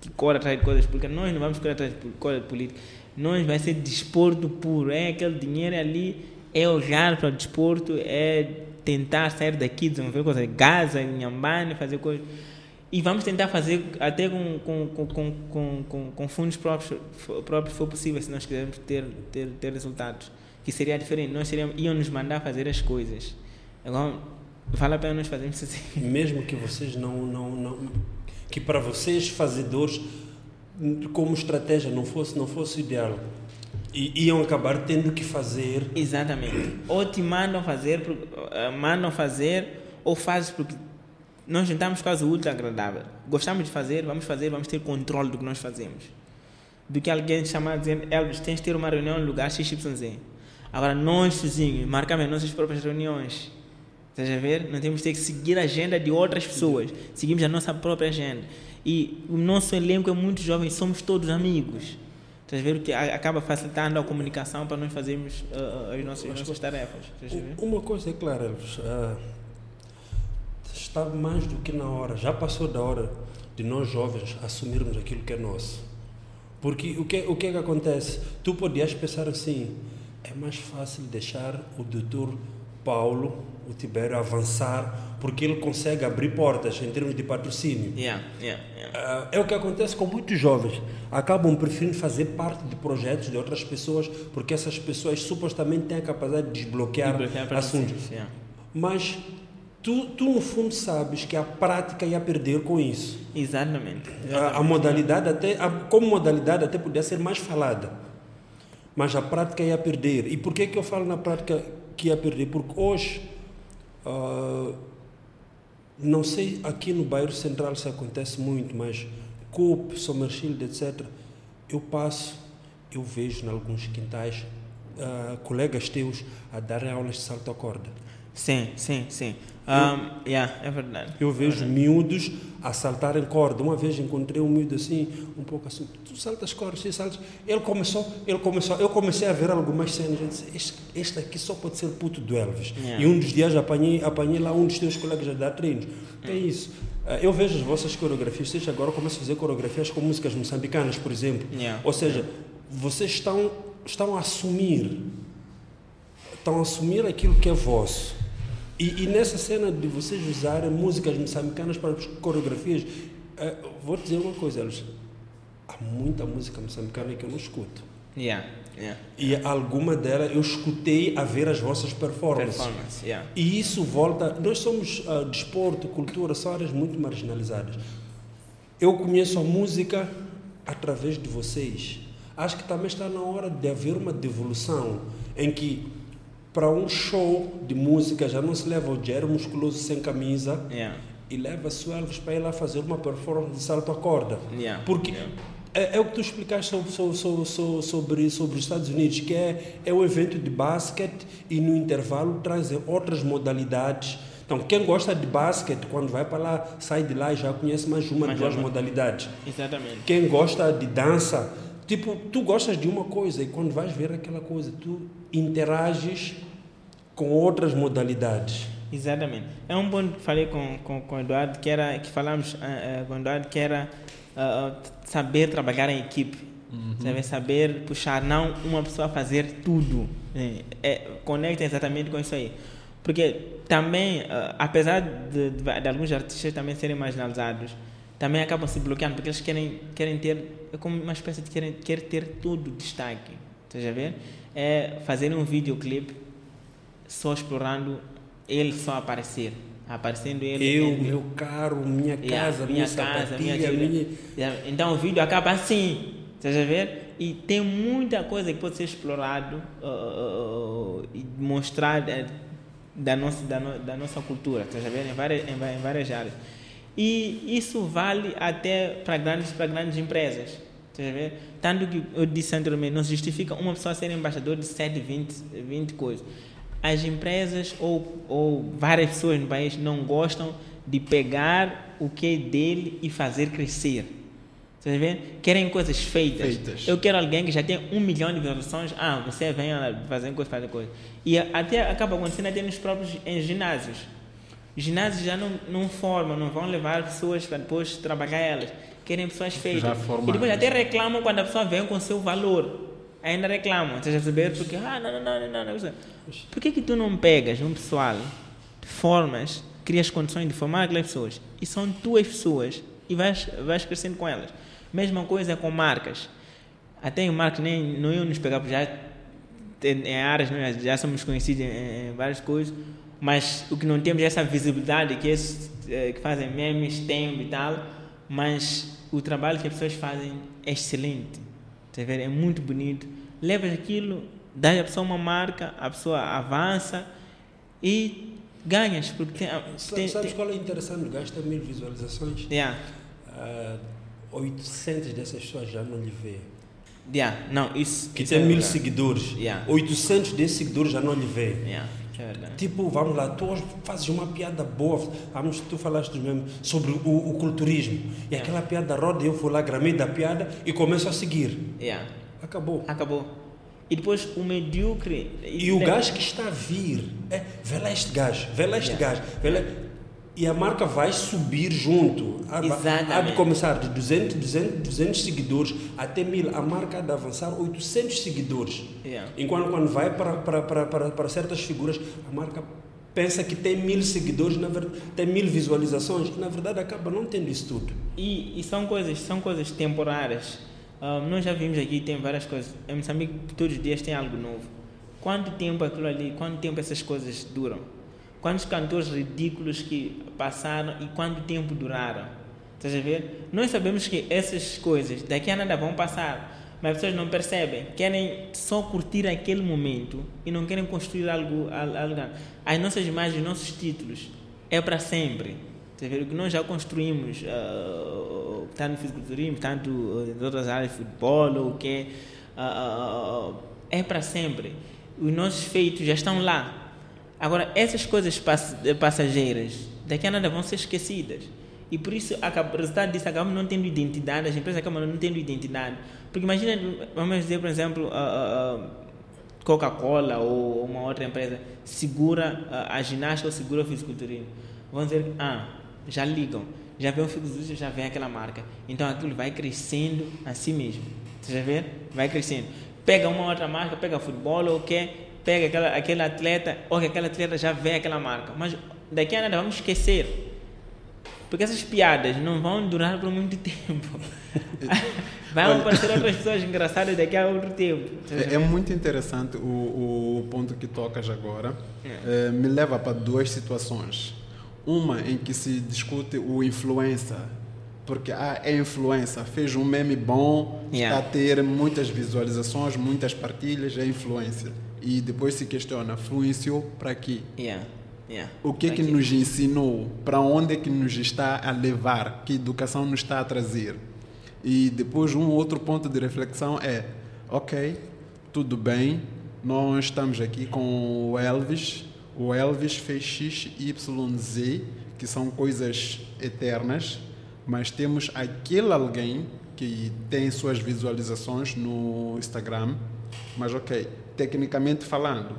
que corre atrás de coisas políticas. Nós não vamos correr atrás de coisas políticas. Nós vai ser desporto puro. É aquele dinheiro ali, é olhar para o desporto, é tentar sair daqui, desenvolver coisas. Gaza, Inhambane, fazer coisas. E vamos tentar fazer até com, com, com, com, com, com, fundos próprios, próprios, for possível, se nós quisermos ter, ter, ter resultados. Que seria diferente. Nós seríamos, iam nos mandar fazer as coisas. Agora, vale a pena nós fazermos assim. Mesmo que vocês não. não, não que para vocês, fazedores, como estratégia não fosse, não fosse ideal. E iam acabar tendo que fazer. Exatamente. Ou te mandam fazer, uh, mandam fazer, ou fazes porque nós juntamos quase útil agradável. Gostamos de fazer, vamos fazer, vamos ter controle do que nós fazemos. Do que alguém chamar dizendo, Elvis, tens de ter uma reunião no lugar XYZ. Agora, nós sozinhos marcamos as nossas próprias reuniões. Estás a ver? Não temos que seguir a agenda de outras pessoas. Seguimos a nossa própria agenda. E o nosso elenco é muito jovem, somos todos amigos. Estás a ver? O que acaba facilitando a comunicação para nós fazermos uh, as nossas, as nossas tarefas. Uma coisa é clara, Elvis. Uh, está mais do que na hora, já passou da hora de nós jovens assumirmos aquilo que é nosso. Porque o que, o que é que acontece? Tu podias pensar assim, é mais fácil deixar o doutor Paulo, o Tibério, avançar, porque ele consegue abrir portas em termos de patrocínio. Yeah, yeah, yeah. Uh, é o que acontece com muitos jovens. Acabam preferindo fazer parte de projetos de outras pessoas, porque essas pessoas supostamente têm a capacidade de desbloquear, desbloquear assuntos. Mas Tu, tu, no fundo, sabes que a prática ia perder com isso. Exatamente. A, a modalidade, até, a, como modalidade, até podia ser mais falada. Mas a prática ia perder. E por que, que eu falo na prática que ia perder? Porque hoje, uh, não sei aqui no bairro central se acontece muito, mas CUP, Somerchild, etc., eu passo, eu vejo em alguns quintais uh, colegas teus a darem aulas de salto à corda. Sim, sim, sim. Um, yeah, é verdade. Eu vejo é miúdos a saltarem corda. Uma vez encontrei um miúdo assim, um pouco assim, tu saltas cordas, tu saltas. Ele começou, ele começou, eu comecei a ver algumas cenas. Eu disse, este, este aqui só pode ser puto do Elvis. Yeah. E um dos dias apanhei, apanhei lá um dos teus colegas a dar treinos. É isso. Ah, eu vejo as vossas coreografias, vocês agora começam a fazer coreografias com músicas moçambicanas, por exemplo. Yeah. Ou seja, vocês estão, estão a assumir, estão a assumir aquilo que é vosso e, e, nessa cena de vocês usarem músicas moçambicanas para coreografias, uh, vou te dizer uma coisa, eles, há muita música moçambicana que eu não escuto. Yeah, yeah. E alguma delas eu escutei a ver as vossas performances. Performance, yeah. E isso volta. Nós somos uh, desporto, cultura, são áreas muito marginalizadas. Eu conheço a música através de vocês. Acho que também está na hora de haver uma devolução em que para um show de música já não se leva o Jerry musculoso sem camisa yeah. e leva-se o Elvis para ir lá fazer uma performance de salto à corda. Yeah. Porque yeah. É, é, o que tu explicaste sobre, sobre, sobre, sobre, os Estados Unidos, que é, é um evento de basquete e no intervalo trazem outras modalidades. Então, quem gosta de basquete, quando vai para lá, sai de lá e já conhece mais uma, mais duas uma. modalidades. Exatamente. Quem gosta de dança, Tipo, tu gostas de uma coisa e quando vais ver aquela coisa, tu interages com outras modalidades. Exatamente. É um ponto que falei com, com, com o Eduardo, que era, que falamos uh, uh, com o Eduardo, que era uh, saber trabalhar em equipe. Uhum. Saber, saber puxar, não uma pessoa fazer tudo. É, é, conecta exatamente com isso aí. Porque também, apesar de, de, de alguns artistas também serem marginalizados, também acabam se bloqueando porque eles querem, querem ter, é como uma espécie de querem quer ter tudo destaque. Estás a ver? É fazer um videoclipe só explorando ele só aparecer. Aparecendo ele. Eu, ele, meu carro, minha casa, yeah, minha, minha casa, minha, minha... Então o vídeo acaba assim. Estás a ver? E tem muita coisa que pode ser explorado uh, uh, uh, e mostrar uh, da, nossa, da, no, da nossa cultura. Estás a ver? Em várias, em, em várias áreas. E isso vale até para grandes, para grandes empresas. Tanto que eu disse anteriormente, não justifica uma pessoa ser embaixador de 7, 20, 20 coisas. As empresas ou, ou várias pessoas no país não gostam de pegar o que é dele e fazer crescer. Você vê? Querem coisas feitas. feitas. Eu quero alguém que já tem um milhão de visualizações. Ah, você vem fazer coisa, fazer coisa. E até acaba acontecendo até nos próprios em ginásios ginásios já não, não formam, não vão levar pessoas para depois trabalhar elas. Querem pessoas feitas. E depois até reclamam quando a pessoa vem com o seu valor. Ainda reclamam, você já perceber? Porque, ah, não, não, não, não, não. Por que, que tu não pegas um pessoal, formas, cria as condições de formar aquelas pessoas. E são tuas pessoas e vais, vais crescendo com elas. Mesma coisa com marcas. Até em marcas, nem, não iam nos pegar, já em, em áreas, né, já somos conhecidos em, em, várias coisas, mas o que não temos é essa visibilidade que, esses, eh, que fazem memes, têm e tal, mas o trabalho que as pessoas fazem é excelente. Tá é muito bonito. Levas aquilo, dá à pessoa uma marca, a pessoa avança e ganhas. Porque tem, tem, Sabes tem, qual é interessante? Gasta mil visualizações. Yeah. Uh, 800 dessas pessoas já não lhe vê. Yeah. Não, isso, que isso tem é mil verdade. seguidores. Yeah. 800 desses seguidores já não lhe vê. Yeah. É verdade. Tipo, vamos lá, tu hoje fazes uma piada boa, vamos, tu falaste mesmo sobre o, o culturismo. E Yeah. aquela piada roda, eu vou lá, gramei da piada e começo a seguir. Yeah. Acabou. Acabou. E depois o medíocre. E o gajo que está a vir, é, vê lá este gajo, vê lá este Yeah. gajo, vê lá. E a marca vai subir junto. Há, há de Exatamente. começar de 200, 200, 200 seguidores até 1000. A marca há de avançar 800 seguidores. Yeah. Enquanto quando vai para, para, para, para, para certas figuras, a marca pensa que tem mil seguidores, na verdade, tem mil visualizações. Na verdade, acaba não tendo isso tudo. E, e são coisas são coisas temporárias. Ah, nós já vimos aqui, tem várias coisas. Em Moçambique, todos os dias tem algo novo. Quanto tempo aquilo ali, quanto tempo essas coisas duram? Quantos cantores ridículos que passaram e quanto tempo duraram? Estás a ver? Nós sabemos que essas coisas daqui a nada vão passar, mas as pessoas não percebem. Querem só curtir aquele momento e não querem construir algo. al- algo. As nossas imagens, os nossos títulos é para sempre. Estás a ver? O que nós já construímos, ah, tanto no fisiculturismo, tanto ah, em outras áreas, futebol, ou o que ah, é para sempre. Os nossos feitos já estão lá. Agora, essas coisas pass passageiras, daqui a nada vão ser esquecidas. E por isso, o resultado disso, acabamos não tendo identidade, as empresas acabam não tendo identidade. Porque imagina, vamos dizer, por exemplo, ah, Coca-Cola ou uma outra empresa segura a ginástica ou segura o fisiculturismo. Vão dizer, ah, já ligam, já vê o fisiculturismo, já vem aquela marca. Então aquilo vai crescendo assim mesmo. Você já vê? Vai crescendo. Pega uma outra marca, pega futebol ou o quê? Pega aquela, aquele atleta, ou que aquele atleta já vê aquela marca. Mas daqui a nada vamos esquecer. Porque essas piadas não vão durar por muito tempo. [LAUGHS] Vai Olha- aparecer outras pessoas engraçadas daqui a outro tempo. É, é muito interessante o, o ponto que tocas agora. Eh, me leva para duas situações. Uma em que se discute o influencer. Porque ah, é influencer, fez um meme bom, Yeah. está a ter muitas visualizações, muitas partilhas, é influência. E depois se questiona, influenciou para quê? Yeah. Yeah. O que é que nos ensinou? Para onde é que nos está a levar? Que educação nos está a trazer? E depois um outro ponto de reflexão é, ok, tudo bem, nós estamos aqui com o Elvis, o Elvis fez X, Y, Z, que são coisas eternas, mas temos aquele alguém que tem suas visualizações no Instagram, mas ok, tecnicamente falando,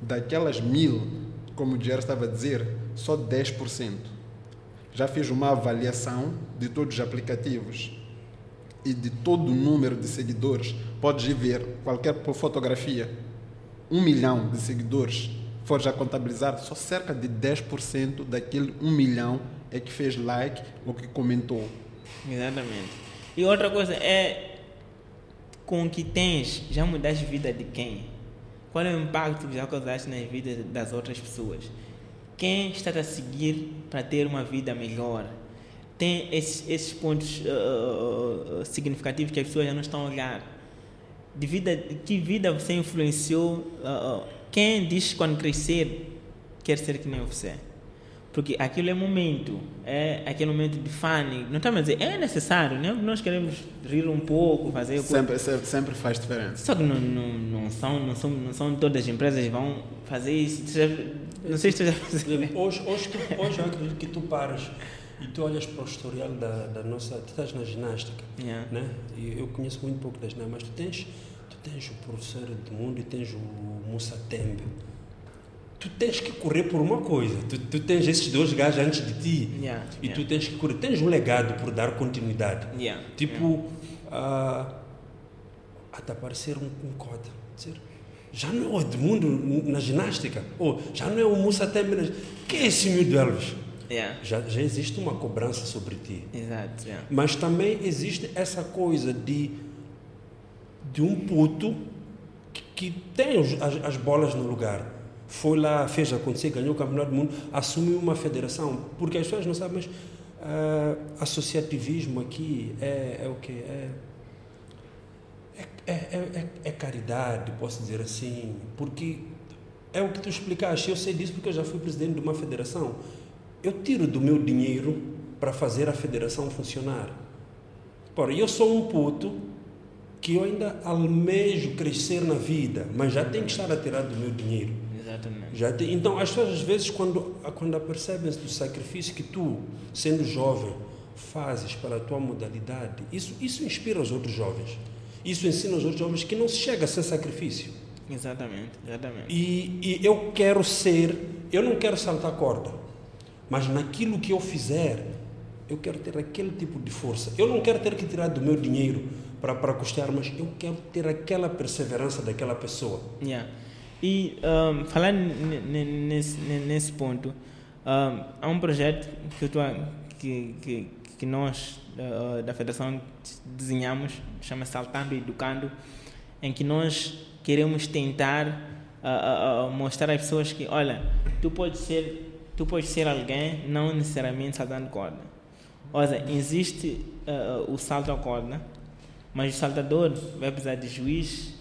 daquelas mil, como o Jerry estava a dizer, só 10%. Já fiz uma avaliação de todos os aplicativos e de todo o número de seguidores. Podes ver qualquer fotografia, um milhão de seguidores, for já contabilizar, só cerca de 10% daquele um milhão é que fez like ou que comentou. Exatamente. E outra coisa é com o que tens, já mudaste a vida de quem? Qual é o impacto que já causaste nas vidas das outras pessoas? Quem está a seguir para ter uma vida melhor? Tem esses, esses pontos uh, significativos que as pessoas já não estão a olhar. De vida, que vida você influenciou? Uh, quem diz quando crescer quer ser que nem você? Porque aquilo é momento, é aquele momento de fun. Não estamos a dizer, é necessário, né? Nós queremos rir um pouco, fazer. Sempre, sempre, sempre faz diferença. Só que não, não, não, são, não, são, não são todas as empresas que vão fazer isso. Não sei se tu já fazes. Hoje, hoje, tu, hoje eu acredito que tu paras e tu olhas para o historial da, da nossa. Tu estás na ginástica, Yeah. né? E eu conheço muito pouco da ginástica, mas tu tens, tu tens o professor Edmundo e tens o Musa Tembe. Tu tens que correr por uma coisa. Tu, tu tens esses dois gajos antes de ti. Yeah, E yeah. tu tens que correr. Tens um legado por dar continuidade. Yeah, Tipo, ah, até aparecer um, um cota. Dizer, já não é o Edmundo na ginástica. Ou já não é o Musa Tembe. na- Quem é esse miúdo Elvis? Yeah. Já, já existe uma cobrança sobre ti. Exato. Yeah. Mas também existe essa coisa de, de um puto que, que tem as, as bolas no lugar. Foi lá, fez acontecer, ganhou o campeonato do mundo, assumiu uma federação. Porque as pessoas não sabem, mas ah, associativismo aqui é, é o quê? É, é, é, é, é caridade, posso dizer assim. Porque é o que tu explicaste. Eu sei disso porque eu já fui presidente de uma federação. Eu tiro do meu dinheiro para fazer a federação funcionar. Ora, eu sou um puto que eu ainda almejo crescer na vida, mas já tenho que estar a tirar do meu dinheiro. Já então, as pessoas às vezes, quando, quando apercebem-se do sacrifício que tu, sendo jovem, fazes para a tua modalidade, isso, isso inspira os outros jovens. Isso ensina os outros jovens que não se chega a ser sacrifício. Exatamente. Exatamente. E, e eu quero ser, eu não quero saltar corda, mas naquilo que eu fizer, eu quero ter aquele tipo de força. Eu não quero ter que tirar do meu dinheiro para, para custear, mas eu quero ter aquela perseverança daquela pessoa. Yeah. E um, n- nesse, nesse ponto, um, há um projeto que, tô que, que, que nós uh, da Federação desenhamos, chama Saltando e Educando, em que nós queremos tentar uh, uh, mostrar às pessoas que, olha, tu podes ser, tu podes ser alguém, não necessariamente saltando corda. Ou seja, existe uh, o salto à corda, mas o saltador vai precisar de juiz,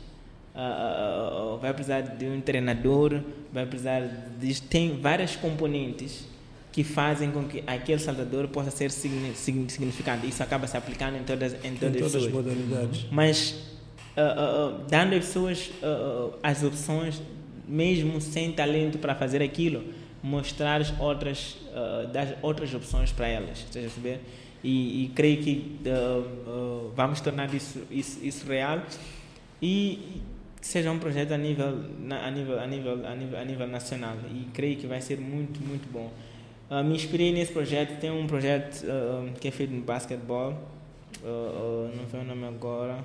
ah, vai precisar de um treinador, vai precisar de. Tem várias componentes que fazem com que aquele saltador possa ser signi- signi- significante. Isso acaba se aplicando em todas, em Em todas, todas as modalidades. Mas ah, ah, dando às pessoas as opções, mesmo sem talento para fazer aquilo, mostrar as outras, dar outras opções para elas. A perceber? E, e creio que ah, ah, vamos tornar isso, isso, isso real e que seja um projeto a nível, a nível, a nível, a nível, a nível nacional. E creio que vai ser muito, muito bom. Ah, me inspirei nesse projeto. Tem um projeto ah, que é feito no basquetebol. Ah, não sei o nome agora.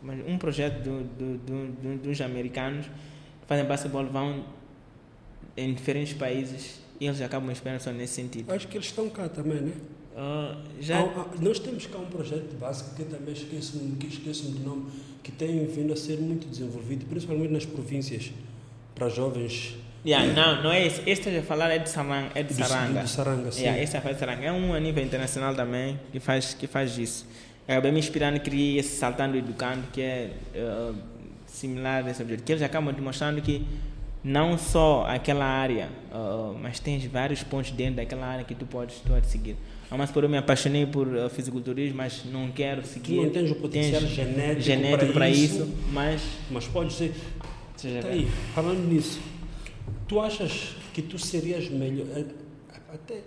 Mas um projeto do, do, do, do- dos americanos que fazem basquetebol vão em diferentes países e eles acabam esperando só nesse sentido. Acho que eles estão cá também, né? Já Há- há- nós temos cá um projeto de base que eu também esqueço-me que esqueço do nome, que tem vindo a ser muito desenvolvido, principalmente nas províncias, para jovens Yeah, não, não é esse. Este eu falar é de Saranga. É de do, Saranga. do, do Saranga. Sim. Yeah, esse é de Saranga. É um a nível internacional também que faz, que faz isso. Acabei me inspirando e criei esse Saltando Educando, que é eh, similar a esse objeto. Que eles acabam demonstrando que não só aquela área, eh, mas tens vários pontos dentro daquela área que tu podes, tu podes seguir. Mas por eu me apaixonei por eh, fisiculturismo, mas não quero Tu seguir. não tens o potencial Tens genético, genético para isso, mas mas pode ser. seja Tá aí, falando nisso, tu achas que tu serias melhor? eh, Até.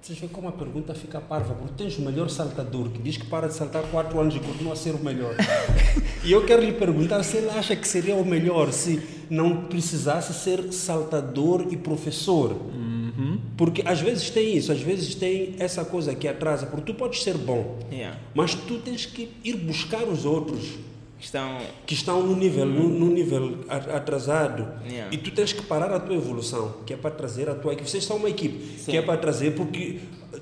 Vocês veem como a pergunta fica parva, porque tens o melhor saltador que diz que para de saltar 4 anos e continua a ser o melhor. [LAUGHS] e eu quero lhe perguntar se ele acha que seria o melhor se não precisasse ser saltador e professor. Porque às vezes tem isso, às vezes tem essa coisa que atrasa, porque tu podes ser bom, yeah. mas tu tens que ir buscar os outros estão. que estão no nível, no, no nível atrasado Yeah. e tu tens que parar a tua evolução, que é para trazer a tua equipe. Vocês são uma equipe, Sim. que é para trazer, porque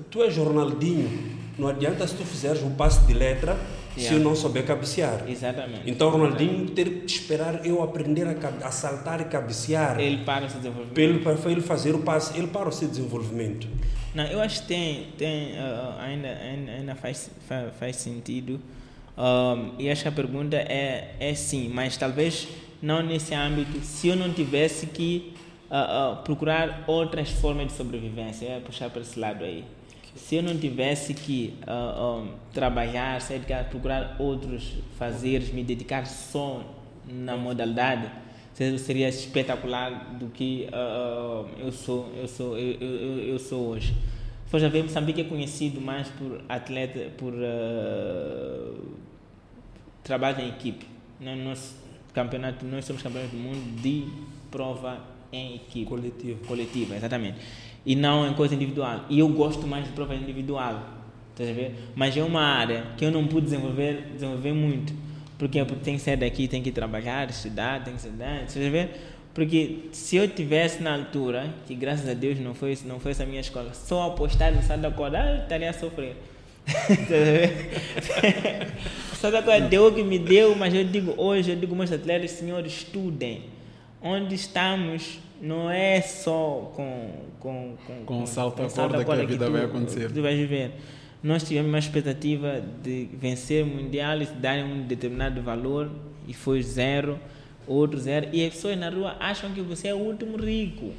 tu és Ronaldinho, não adianta se tu fizeres um passe de letra se eu não souber cabecear. Exatamente. Então Ronaldinho ter que esperar eu aprender a, cabe- a saltar e cabecear Ele para o seu desenvolvimento. ele, para ele fazer o passe, ele para o seu desenvolvimento. Não, eu acho que tem, tem ah, ainda, ainda, faz, fa- faz sentido. Um, e acho que a pergunta é, é sim, mas talvez não nesse âmbito, se eu não tivesse que ah, ah, procurar outras formas de sobrevivência, é puxar para esse lado aí. Se eu não tivesse que ah, ah, trabalhar, sair de casa, procurar outros fazeres, me dedicar só na modalidade, se- seria espetacular do que ah, eu sou eu sou eu, eu, eu- sou hoje. For já ver, Moçambique é conhecido mais por atleta, por ah, trabalho em equipe. Nós, nós, campeonato, nós somos campeões do mundo de prova em equipe. Coletivo. Coletiva, exatamente. E não em coisa individual. E eu gosto mais de prova individual. Estás a ver? Mas é uma área que eu não pude desenvolver, desenvolver muito. Porque, porque tem que sair daqui, tem que trabalhar, estudar, tem que estudar, estás a ver? Porque se eu tivesse na altura, que graças a Deus não foi, não foi essa minha escola, só apostar no Santa Corda, ah, eu estaria a sofrer. [LAUGHS] [LAUGHS] Santa Corda deu o que me deu, mas eu digo hoje, eu digo meus atletas, senhores, estudem. Onde estamos não é só com com com, com, com salto a corda que a vida que tu, vai acontecer. Tu vais viver. Nós tivemos uma expectativa de vencer o mundial e darem um determinado valor e foi zero outro zero. E as pessoas na rua acham que você é o último rico.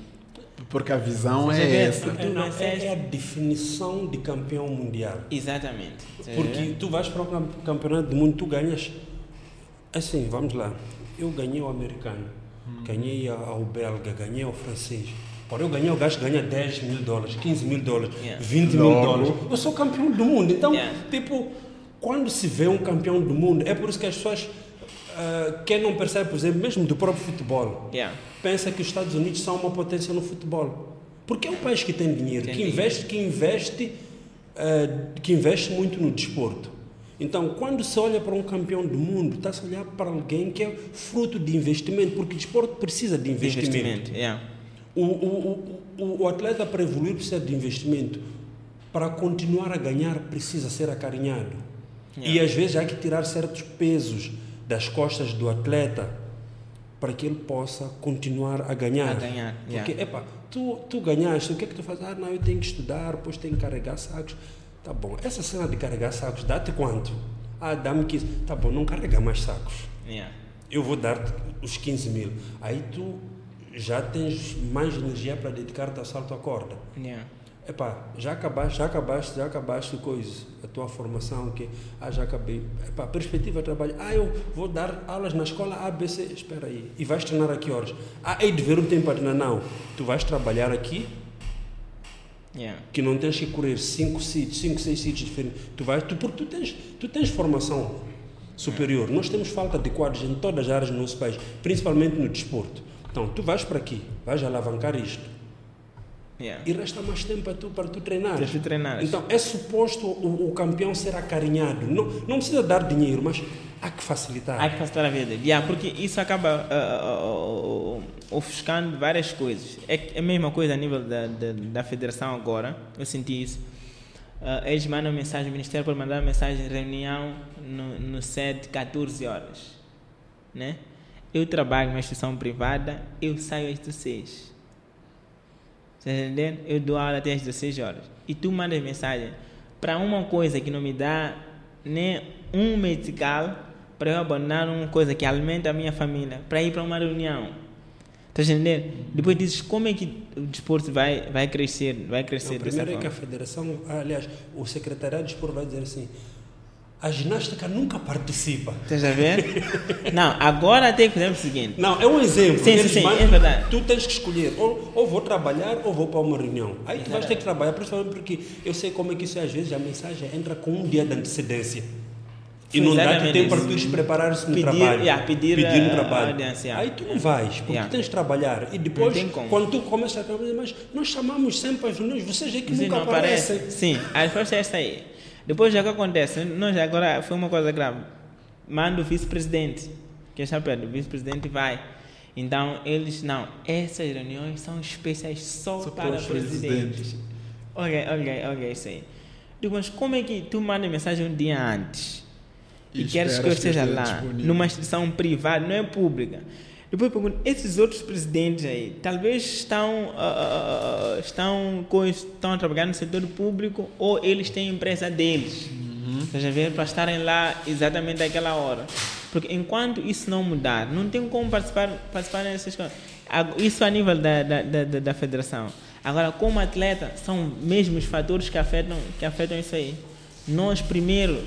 Porque a visão é vê, essa. É, não, é, é, a definição de campeão mundial. Exatamente. Porque tu vais para o campeonato do mundo, tu ganhas. Assim, vamos lá. Eu ganhei o americano. Ganhei ao belga, ganhei ao francês. Para eu ganhar, o gajo ganha 10 mil dólares, 15 mil dólares, yeah. 20 mil dólares. Eu sou campeão do mundo. Então, yeah. tipo, quando se vê um campeão do mundo, é por isso que as pessoas uh, quem não percebe, por exemplo, mesmo do próprio futebol, yeah. pensa que os Estados Unidos são uma potência no futebol. Porque é um país que tem dinheiro, tem que investe, que investe, uh, que investe muito no desporto. Então, quando se olha para um campeão do mundo, está-se a olhar para alguém que é fruto de investimento, porque o desporto precisa de investimento. investimento yeah. o, o, o, o atleta para evoluir precisa de investimento. Para continuar a ganhar, precisa ser acarinhado. Yeah. E às vezes há que tirar certos pesos das costas do atleta para que ele possa continuar a ganhar. A ganhar, yeah. Porque, epa, tu, tu ganhaste, o que é que tu fazes? Ah, não, eu tenho que estudar, depois tenho que carregar sacos. Tá bom, essa cena de carregar sacos, dá-te quanto? Ah, dá-me 15. Tá bom, não carrega mais sacos. Yeah. Eu vou dar-te os 15 mil. Aí tu já tens mais energia para dedicar-te a salto à corda. Yeah. Epá, já acabaste, já acabaste, já acabaste coisa, a tua formação, que ah, já acabei. Epá, perspectiva de trabalho, ah, eu vou dar aulas na escola ABC, espera aí, e vais treinar aqui horas. Ah, hei de ver um tempo para treinar, não. Tu vais trabalhar aqui, yeah. que não tens que correr cinco sítios, cinco, seis sítios diferentes. Tu vais, tu, porque tu tens, tu tens formação superior. Nós temos falta de quadros em todas as áreas do nosso país, principalmente no desporto. Então, tu vais para aqui, vais alavancar isto Yeah. E resta mais tempo para tu, para tu treinar. Tu treinar. Então é suposto o, o, campeão ser acarinhado. Não, não precisa dar dinheiro, mas há que facilitar. Há que facilitar a vida dele. Yeah, porque isso acaba uh, uh, uh, ofuscando várias coisas. É, é a mesma coisa a nível da, da, da federação agora. Eu senti isso. Uh, eles mandam mensagem, o Ministério pode mandar mensagem, reunião no, no SED 14 horas. Né? Eu trabalho numa instituição privada, eu saio às 16 Tá entendendo? Eu dou aula até às 16 horas. E tu mandas mensagem para uma coisa que não me dá nem um medical para eu abandonar uma coisa que alimenta a minha família para ir para uma reunião. Está entendendo? Depois dizes como é que o desporto vai, vai crescer, vai crescer não, Primeiro é que a federação, aliás, o secretariado de desporto vai dizer assim, a ginástica nunca participa. Estás a ver? não, agora tem que fazer o seguinte. Não, é um exemplo. Sim, sim, sim, é verdade. Tu tens que escolher, ou, ou vou trabalhar ou vou para uma reunião. Aí tu vais ter que trabalhar, principalmente porque eu sei como é que isso é, às vezes a mensagem entra com um dia de antecedência. E não dá tempo para tu preparar-se no pedir, trabalho. Yeah, pedir, pedir no trabalho. Audiência, Aí tu não vais, porque yeah. tens de trabalhar. E depois, quando tu começas a trabalhar, mas nós chamamos sempre as reuniões, vocês é que Você nunca aparecem. Aparece. Sim, a resposta é essa aí. Depois já que acontece, nós agora foi uma coisa grave. Manda o vice-presidente, que está perto, o vice-presidente vai. Então eles, não, essas reuniões são especiais só, só para, para presidentes. Ok, ok, ok, isso aí. Digo, mas como é que tu manda mensagem um dia antes e, e queres que eu esteja lá, disponível. numa instituição privada, não é pública? Depois pergunto, esses outros presidentes aí, talvez estão, uh, estão, estão a trabalhar no setor público ou eles têm empresa deles. Uhum. Estás a ver? Para estarem lá exatamente naquela hora. Porque enquanto isso não mudar, não tem como participar, participar nessas coisas. Isso a nível da, da, da, da federação. Agora, como atleta, são mesmo os fatores que afetam, que afetam isso aí. Nós, primeiro,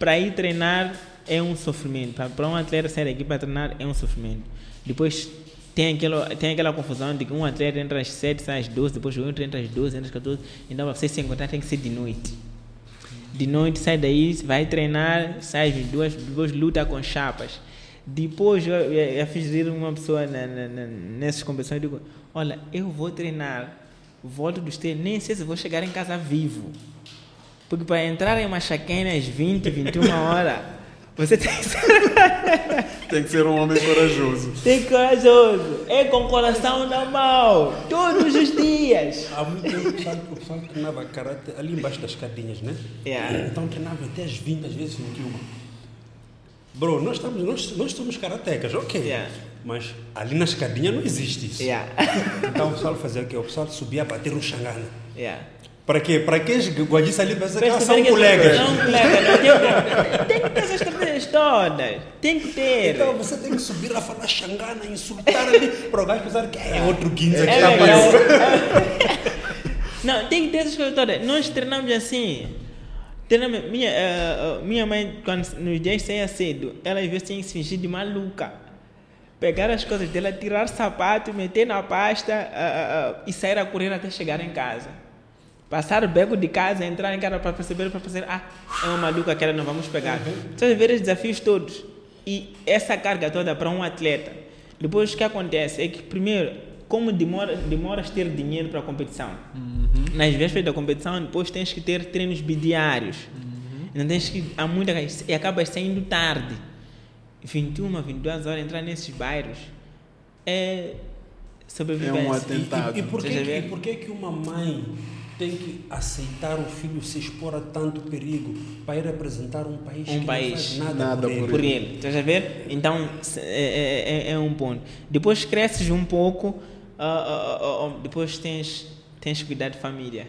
para ir treinar é um sofrimento. Para um atleta sair aqui para treinar é um sofrimento. Depois tem aquela, tem aquela confusão de que um atleta entra às 7, sai às 12, depois o outro entra às 12, entra às 14. Então, para você se encontrar, tem que ser de noite. De noite, sai daí, vai treinar, sai às duas, depois luta com chapas. Depois, eu, eu, eu fiz rir uma pessoa na, na, na, nessas competições e digo: Olha, eu vou treinar, volto dos treinos, nem sei se vou chegar em casa vivo. Porque para entrar em uma chaquena às 20, 21 horas Você tem que ser, Tem que ser um homem corajoso. tem que ser corajoso. É com o coração na mão. Todos os dias. Há muito tempo o pessoal, o pessoal treinava karate ali embaixo das escadinhas, né? Yeah. Então treinava até às 20, às vezes 21. Bro, nós, estamos, nós, nós somos karatecas, ok. Yeah. Mas ali na escadinha não existe isso. Yeah. Então o pessoal fazia o quê? O pessoal subia a bater um xangana. Yeah. Para quê? Para que guadis ali pensam que elas são colegas. São colegas. não Tem, tem que ter essas estratégias todas. Tem que ter. Então você tem que subir a falar xangana, insultar ali, para o gajo pensar que é outro 15 que É está legal. aparecendo. Não, tem que ter essas coisas todas. Nós treinamos assim. Treinamos, minha, eh, minha mãe, quando nos dias saía cedo, ela às vezes tinha que se fingir de maluca. Pegar as coisas dela, tirar sapato, meter na pasta eh, eh, e sair a correr até chegar em casa. Passar o beco de casa, entrar em casa para perceber, para perceber, ah, é uma maluca que ela não vamos pegar. Você ver os desafios todos. E essa carga toda para um atleta. Depois o que acontece é que, primeiro, como demora, demoras ter dinheiro para a competição. Nas vésperas da competição, depois tens que ter treinos bidiários. Então tens que. Há muita. E acabas saindo tarde. 21, 22 horas, entrar nesses bairros é sobrevivência. É um E, atentado. e, e, por que, e por que que uma mãe tem que aceitar o filho se expor a tanto perigo para ir representar um país Um que país. não faz nada, Nada por ele? por ele. Estás a ver? Então é, é- é- é um ponto. Depois cresces um pouco, ah, ah, ah, depois tens, tens que cuidar de família.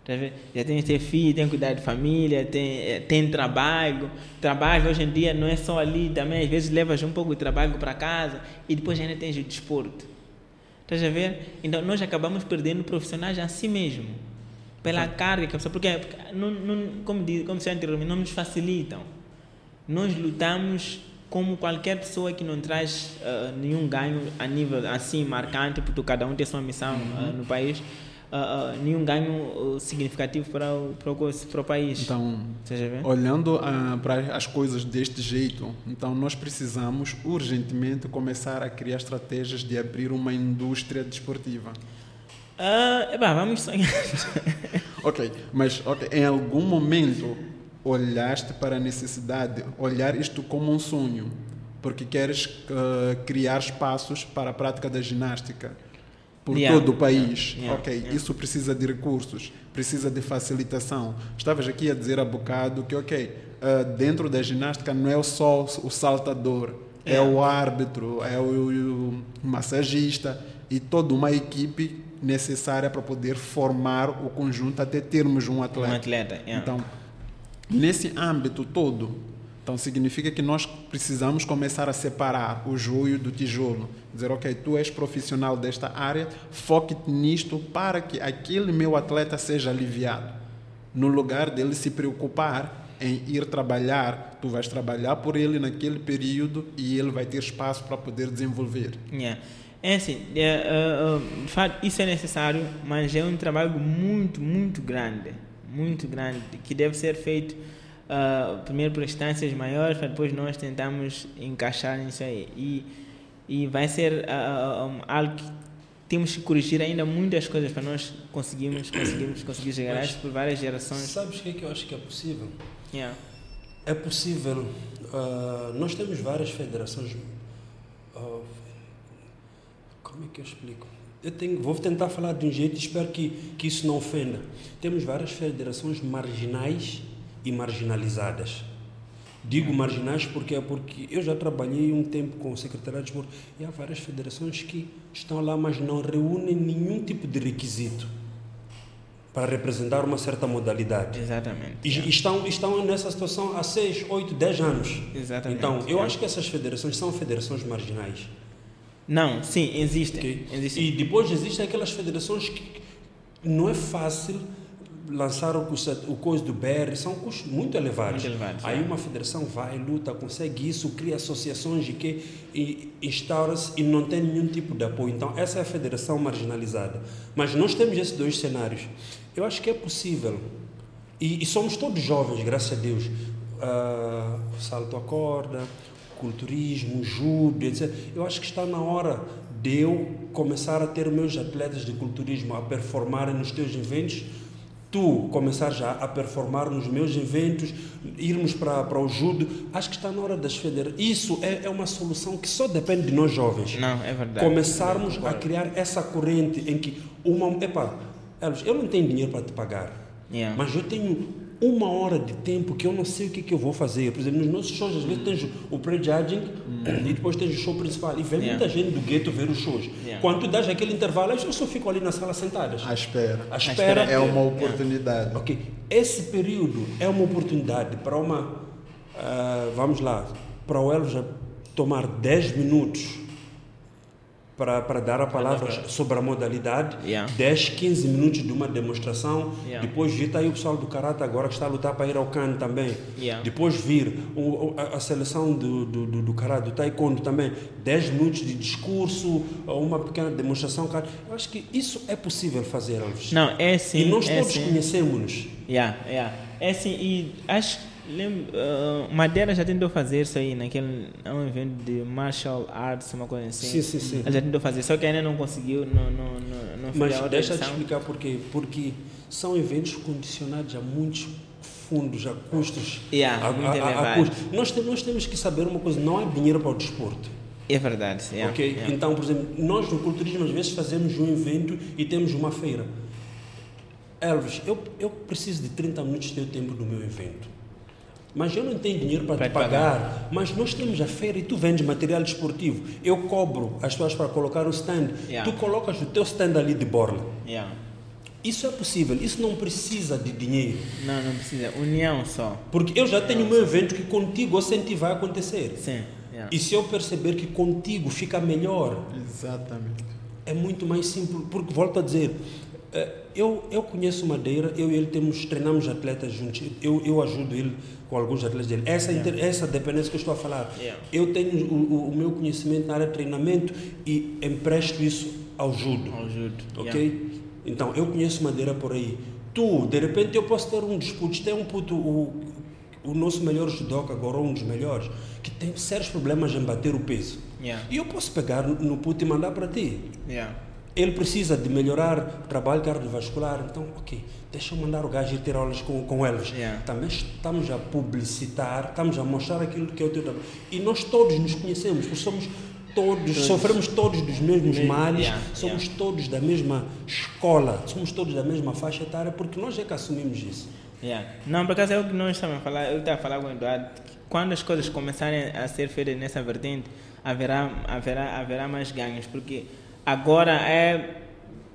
Estás a ver? Já tens que ter filho, tem que cuidar de família, tem, eh, tem trabalho. Trabalho hoje em dia não é só ali, também às vezes levas um pouco de trabalho para casa e depois ainda tens o desporto. Estás a ver? Então nós acabamos perdendo profissionais a si mesmo. Pela carga que a pessoa. Porque, porque não, não, como, diz, como disse anteriormente, não nos facilitam. Nós lutamos como qualquer pessoa que não traz ah, nenhum ganho a nível assim marcante, porque cada um tem sua missão ah, no país, ah, ah, nenhum ganho significativo para o, para o, para o país. Então, olhando ah, para as coisas deste jeito, então nós precisamos urgentemente começar a criar estratégias de abrir uma indústria desportiva. Epá, vamos sonhar. [LAUGHS] Ok, mas ok, em algum momento olhaste para a necessidade, olhar isto como um sonho, porque queres ah, criar espaços para a prática da ginástica por Yeah, todo o país. yeah, ok, yeah. isso precisa de recursos, precisa de facilitação. Estavas aqui a dizer há bocado que, ok, ah, dentro da ginástica não é só o saltador, é o árbitro, é o, o massagista e toda uma equipe necessária para poder formar o conjunto até termos um atleta. Um atleta. yeah. Então, nesse âmbito todo, então significa que nós precisamos começar a separar o joio do tijolo. Dizer, ok, tu és profissional desta área, foque-te nisto para que aquele meu atleta seja aliviado. No lugar dele se preocupar em ir trabalhar, tu vais trabalhar por ele naquele período e ele vai ter espaço para poder desenvolver. Yeah. É assim, de fato, isso é necessário, mas é um trabalho muito, muito grande. Muito grande, que deve ser feito ah, primeiro por instâncias maiores, para depois nós tentarmos encaixar nisso aí. E, e vai ser ah, um, algo que temos que corrigir ainda muitas coisas para nós conseguirmos, conseguirmos conseguir chegar a isso por várias gerações. Sabes o que é que eu acho que é possível? Yeah. É possível. ah, nós temos várias federações. Como é que eu explico? Eu tenho, vou tentar falar de um jeito e espero que, que isso não ofenda. Temos várias federações marginais e marginalizadas. Digo marginais porque é porque eu já trabalhei um tempo com o secretariado de esporte e há várias federações que estão lá, mas não reúnem nenhum tipo de requisito para representar uma certa modalidade. Exatamente. E yeah. estão, estão nessa situação há 6, 8, 10 anos. Exatamente. Então, eu Yeah. acho que essas federações são federações marginais. Não, sim, existem. ok? existem. E depois existem aquelas federações que não é fácil lançar o, o coisa do BR, são custos muito elevados. Muito elevados, Aí é. uma federação vai, luta, consegue isso, cria associações de que e instaura-se e não tem nenhum tipo de apoio. Então, essa é a federação marginalizada. Mas nós temos esses dois cenários. Eu acho que é possível. E, e somos todos jovens, graças a Deus. Ah, salto à corda, culturismo, judo, etc. Eu acho que está na hora de eu começar a ter meus atletas de culturismo a performarem nos teus eventos tu começar já a performar nos meus eventos, irmos para, para o judo, acho que está na hora das federar. Isso é, é uma solução que só depende de nós jovens. Não, é verdade. Começarmos a criar essa corrente em que uma. Epá, Elvis, eu não tenho dinheiro para te pagar, Yeah. mas eu tenho uma hora de tempo que eu não sei o que, que eu vou fazer. Por exemplo, nos nossos shows, às vezes tens o pré-judging e depois tens o show principal. E vem. Yeah. muita gente do gueto ver os shows. Yeah. Quando tu dás aquele intervalo, eu só fico ali na sala sentadas. À espera. À espera. É uma oportunidade. Ok, esse período é uma oportunidade para uma, ah, vamos lá, para o Elvis tomar 10 minutos para, para dar a palavra sobre a modalidade, Yeah. 10, 15 minutos de uma demonstração, Yeah. depois vir tá aí o pessoal do Karate agora que está a lutar para ir ao CAN também, Yeah. depois vir o- a, a seleção do, do, do, do Karate, do Taekwondo também, 10 minutos de discurso, uma pequena demonstração, cara. eu acho que isso é possível fazer, Elvis. Não, é sim. E nós é todos sim. conhecemos-nos. Yeah, yeah. É assim, e acho lembro, uh, Madeira já tentou fazer isso aí naquele é um evento de martial arts, uma coisa assim. Sim, sim, sim. Ela já tentou fazer, só que ainda não conseguiu, não, não, não, não Mas deixa eu te explicar porquê. Porque são eventos condicionados a muitos fundos, a custos. Yeah, a, a- a- custos. Nós, temos, nós temos que saber uma coisa: não há dinheiro para o desporto. É verdade. Yeah, ok? yeah. Então, por exemplo, nós no culturismo às vezes fazemos um evento e temos uma feira. Elvis, eu, eu preciso de 30 minutos do teu tempo do meu evento. Mas eu não tenho dinheiro para Para te te pagar. Mas nós temos a feira e tu vendes material desportivo. Eu cobro as pessoas para colocar o stand. Yeah. Tu colocas o teu stand ali de borla. Yeah. Isso é possível, isso não precisa de dinheiro. Não, não precisa. União só. Porque eu já tenho o meu evento que contigo eu senti vai acontecer. Sim. Yeah. E se eu perceber que contigo fica melhor, Exatamente. é muito mais simples. Porque, volto a dizer, eu, eu conheço Madeira, eu e ele temos, treinamos atletas juntos. Eu, eu ajudo ele com alguns atletas dele. Essa, inter- essa dependência que eu estou a falar. Yeah. Eu tenho o, o- meu conhecimento na área de treinamento e empresto isso ao judo. Ajudo. Ok? Então, eu conheço Madeira por aí. Tu, de repente, eu posso ter um disputo. Tem um puto, o, o nosso melhor judoca, agora um dos melhores, que tem sérios problemas em bater o peso. Yeah. E eu posso pegar no puto e mandar para ti. Yeah. Ele precisa de melhorar o trabalho cardiovascular, então, ok, deixa eu mandar o gajo ir ter aulas com, com eles. Yeah. Também estamos a publicitar, estamos a mostrar aquilo que é o teu trabalho. E nós todos nos conhecemos, porque somos todos, sofremos todos dos mesmos Mesmo, males, yeah, somos yeah. todos da mesma escola, somos todos da mesma faixa etária, porque nós é que assumimos isso. Não, por acaso é o que nós estamos a falar, eu estava a falar com o Eduardo, que quando as coisas começarem a ser feitas nessa vertente, haverá, haverá, haverá mais ganhos, porque agora é,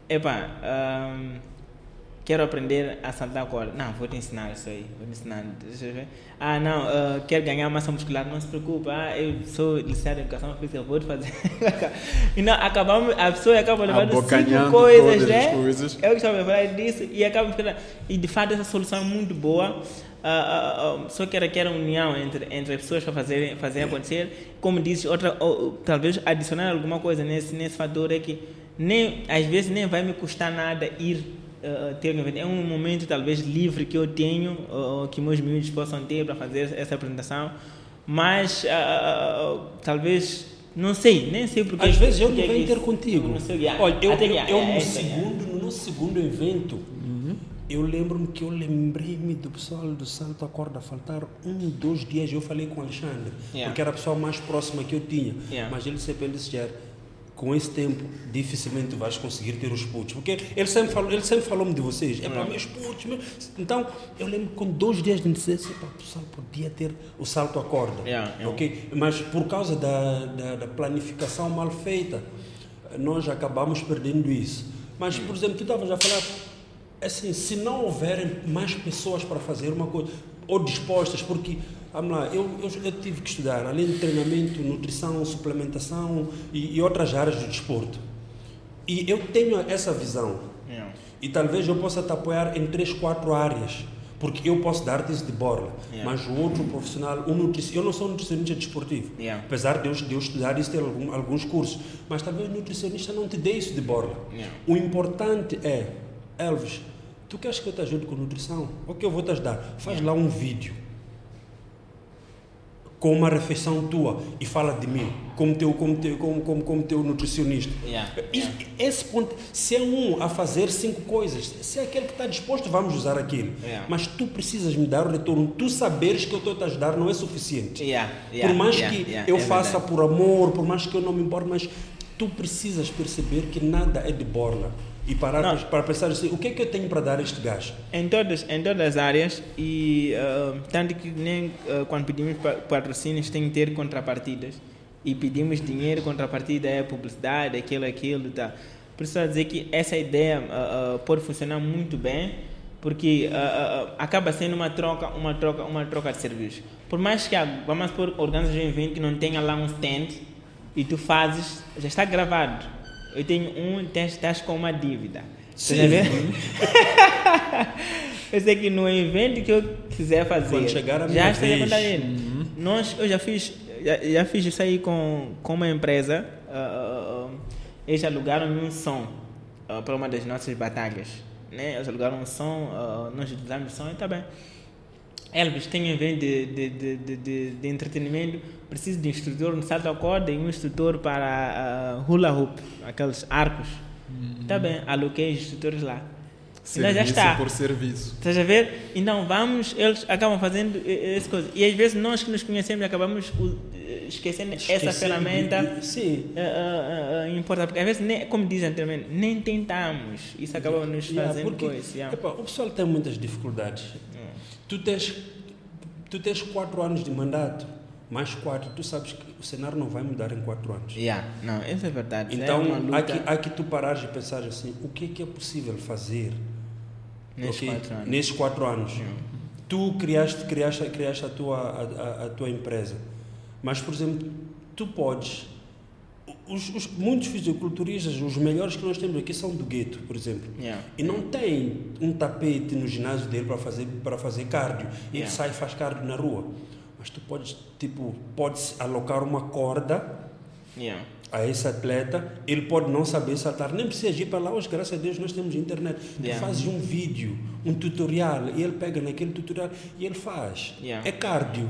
epá, ahm, quero aprender a saltar corda, não, vou te ensinar isso aí, vou te ensinar, deixa eu ver. ah não, ah, quero ganhar massa muscular, não se preocupe, ah, eu sou licenciado em educação física, vou te fazer, [LAUGHS] e não, acabamos, a pessoa acaba levando cinco coisas, né? coisas. Eu estava a falar disso e acaba ficando. E de fato essa solução é muito boa. Só que era que era união entre, entre as pessoas para fazer, fazer acontecer. Como disse, outra, ou- talvez adicionar alguma coisa nesse, nesse fator é que nem, às vezes nem vai me custar nada ir ah, ter um evento. É um momento talvez livre que eu tenho, ou que meus miúdos possam ter para fazer essa apresentação. Mas ah, talvez, não sei, nem sei porque. Às vezes eu não é venho que ter contigo. Não yeah. Olha, eu, Até eu, é, no, é segundo, no nosso segundo evento, eu lembro-me que eu lembrei-me do pessoal do Salto à Corda, faltaram um, dois dias, eu falei com o Alexandre, Yeah. porque era a pessoa mais próxima que eu tinha, Yeah. mas ele sempre disse, "Jair, com esse tempo, dificilmente vais conseguir ter os putos, porque ele sempre falou, ele sempre falou-me de vocês, é para meus putos, meus... então eu lembro que com dois dias de necessidade, "Epá, o pessoal podia ter o salto à corda, Yeah, yeah. ok? Mas por causa da, da, da planificação mal feita, nós acabamos perdendo isso. Mas, por exemplo, tu estavas a falar, assim, se não houverem mais pessoas para fazer uma coisa, ou dispostas, porque, vamos lá, eu, eu, eu tive que estudar, além de treinamento, nutrição, suplementação e, e outras áreas do desporto. E eu tenho essa visão. Yeah. E talvez eu possa te apoiar em três, quatro áreas. Porque eu posso dar-te isso de borla. Yeah. Mas o outro profissional, um nutricionista, eu não sou nutricionista desportivo. Yeah. Apesar de eu, de eu estudar isso, ter algum, alguns cursos. Mas talvez o nutricionista não te dê isso de borla. O importante é, Elvis, tu queres que eu te ajude com nutrição? O que eu vou te ajudar? Faz lá um vídeo com uma refeição tua e fala de mim como teu, como teu, como, como, como teu nutricionista. Yeah, yeah. Esse ponto, se é um a fazer cinco coisas, se é aquele que está disposto, vamos usar aquilo. Yeah. Mas tu precisas me dar o retorno. Tu saberes que eu estou a te ajudar não é suficiente. Por mais que eu é faça por amor, por mais que eu não me importe, mas tu precisas perceber que nada é de borla. E parar Não. para, pensar assim, o que é que eu tenho para dar a este gajo? Em todas, em todas as áreas e ah, tanto que nem ah, quando pedimos pa- patrocínios tem que ter contrapartidas e pedimos dinheiro, contrapartida é publicidade, aquilo, aquilo, tá. Por isso a dizer que essa ideia ah, pode funcionar muito bem porque acaba sendo uma troca, uma troca, uma troca de serviços. Por mais que vamos por organizar um evento que não tenha lá um stand e tu fazes, já está gravado. Eu tenho um, estás, estás com uma dívida. Sim. [LAUGHS] eu sei que no evento que eu quiser fazer, Quando chegar a já minha estaria vez. contar ele. Nós, eu já fiz, já, já fiz isso aí com, com uma empresa. ah, eles alugaram um som ah, para uma das nossas batalhas. Né? Eles alugaram um som, ah, nós utilizamos o som e está bem. Elvis tem um evento de, de, de, de, de, entretenimento, preciso de um instrutor no salto à corda e um instrutor para ah, hula hoop, aqueles arcos. Está bem, aloquei os instrutores lá. Então já Serviço está. por serviço. Estás a ver? Então vamos, eles acabam fazendo eh, essa coisa. E às vezes nós que nos conhecemos acabamos uh, eh, esquecendo essa ferramenta. Sim. eh, eh, eh, importante, porque às vezes, nem, como dizem anteriormente, nem tentamos. Isso acaba nos Yeah, fazendo porque, coisa. yeah. epá, o pessoal tem muitas dificuldades. Tu tens, tu tens quatro anos de mandato, mais quatro, tu sabes que o cenário não vai mudar em quatro anos. Yeah, não, isso é verdade. isso Então, é há que, há que tu parares e pensar assim, o que é que é possível fazer nesses quatro anos. nesses quatro anos? Tu criaste, criaste, criaste a, tua, a, a- a tua empresa, mas, por exemplo, tu podes... Os, os- muitos fisiculturistas, os melhores que nós temos aqui são do gueto, por exemplo. Yeah. E não tem um tapete no ginásio dele para fazer, para fazer cardio. Ele Yeah. sai e faz cardio na rua. Mas tu podes, tipo, podes alocar uma corda Yeah. a esse atleta, ele pode não saber saltar, nem precisa ir para lá, hoje graças a Deus nós temos internet. Tu fazes um vídeo, um tutorial, e ele pega naquele tutorial e ele faz. É cardio,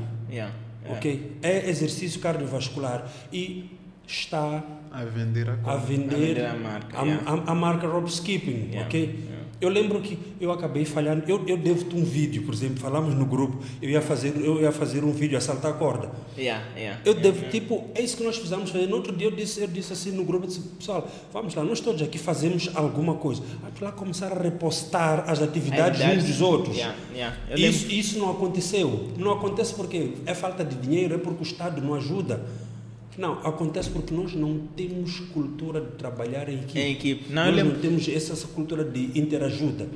ok? É exercício cardiovascular e está A vender a a vender, A vender a marca, a, yeah. a- a marca Rob Skipping, Yeah, ok? yeah. Eu lembro que eu acabei falhando, eu, eu devo-te um vídeo, por exemplo, falamos no grupo, eu ia fazer, eu ia fazer um vídeo a saltar a corda. Yeah, yeah. Eu devo, tipo, é isso que nós precisamos fazer. No outro dia eu disse, eu disse assim no grupo, eu disse, pessoal, vamos lá, nós todos aqui fazemos alguma coisa. Vamos lá começar a repostar as atividades uns dos outros. Yeah, yeah. Eu Isso, isso não aconteceu. Não acontece porque é falta de dinheiro, é porque o Estado não ajuda. Não, acontece porque nós não temos cultura de trabalhar em equipe. Em equipe. Não, nós lembro- não temos essa, essa cultura de interajuda.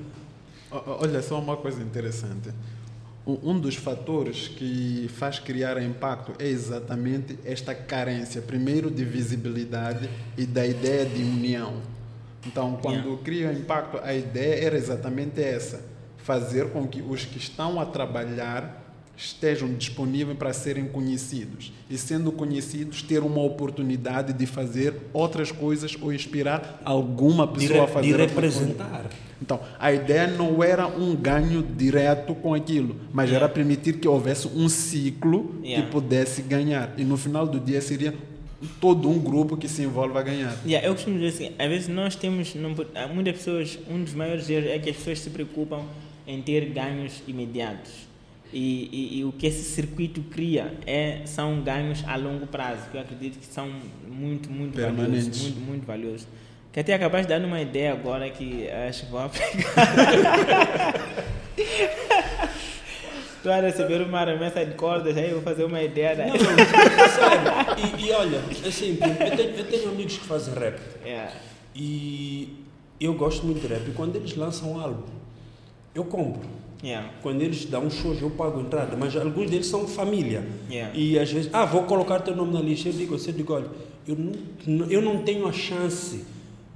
Olha só uma coisa interessante. Um um dos fatores que faz criar impacto é exatamente esta carência, primeiro de visibilidade e da ideia de união. Então, quando Yeah. cria impacto, a ideia era exatamente essa: fazer com que os que estão a trabalhar estejam disponíveis para serem conhecidos e sendo conhecidos ter uma oportunidade de fazer outras coisas ou inspirar alguma pessoa a fazer de representar. Então, a ideia não era um ganho direto com aquilo, mas Yeah. era permitir que houvesse um ciclo Yeah. que pudesse ganhar. E no final do dia seria todo um grupo que se envolve a ganhar. Yeah, eu costumo dizer assim, às vezes nós temos, não, muitas pessoas, um dos maiores erros é que as pessoas se preocupam em ter ganhos imediatos. E, e- e o que esse circuito cria é, são ganhos a longo prazo, que eu acredito que são muito, muito valiosos. Muito, muito valiosos. Que até acabaste de dar uma ideia agora que acho que vou aplicar. [LAUGHS] Estou a receber uma remessa de cordas, aí eu vou fazer uma ideia daí. Não, não. E, e olha, assim, eu tenho, eu tenho amigos que fazem rap. Yeah. E eu gosto muito de rap. E quando eles lançam um álbum, eu compro. Yeah. Quando eles dão um show, eu pago a entrada. Mas alguns deles são família. Yeah. E às vezes, ah, vou colocar teu nome na lista. Eu digo, eu digo, olha, eu não, eu não tenho a chance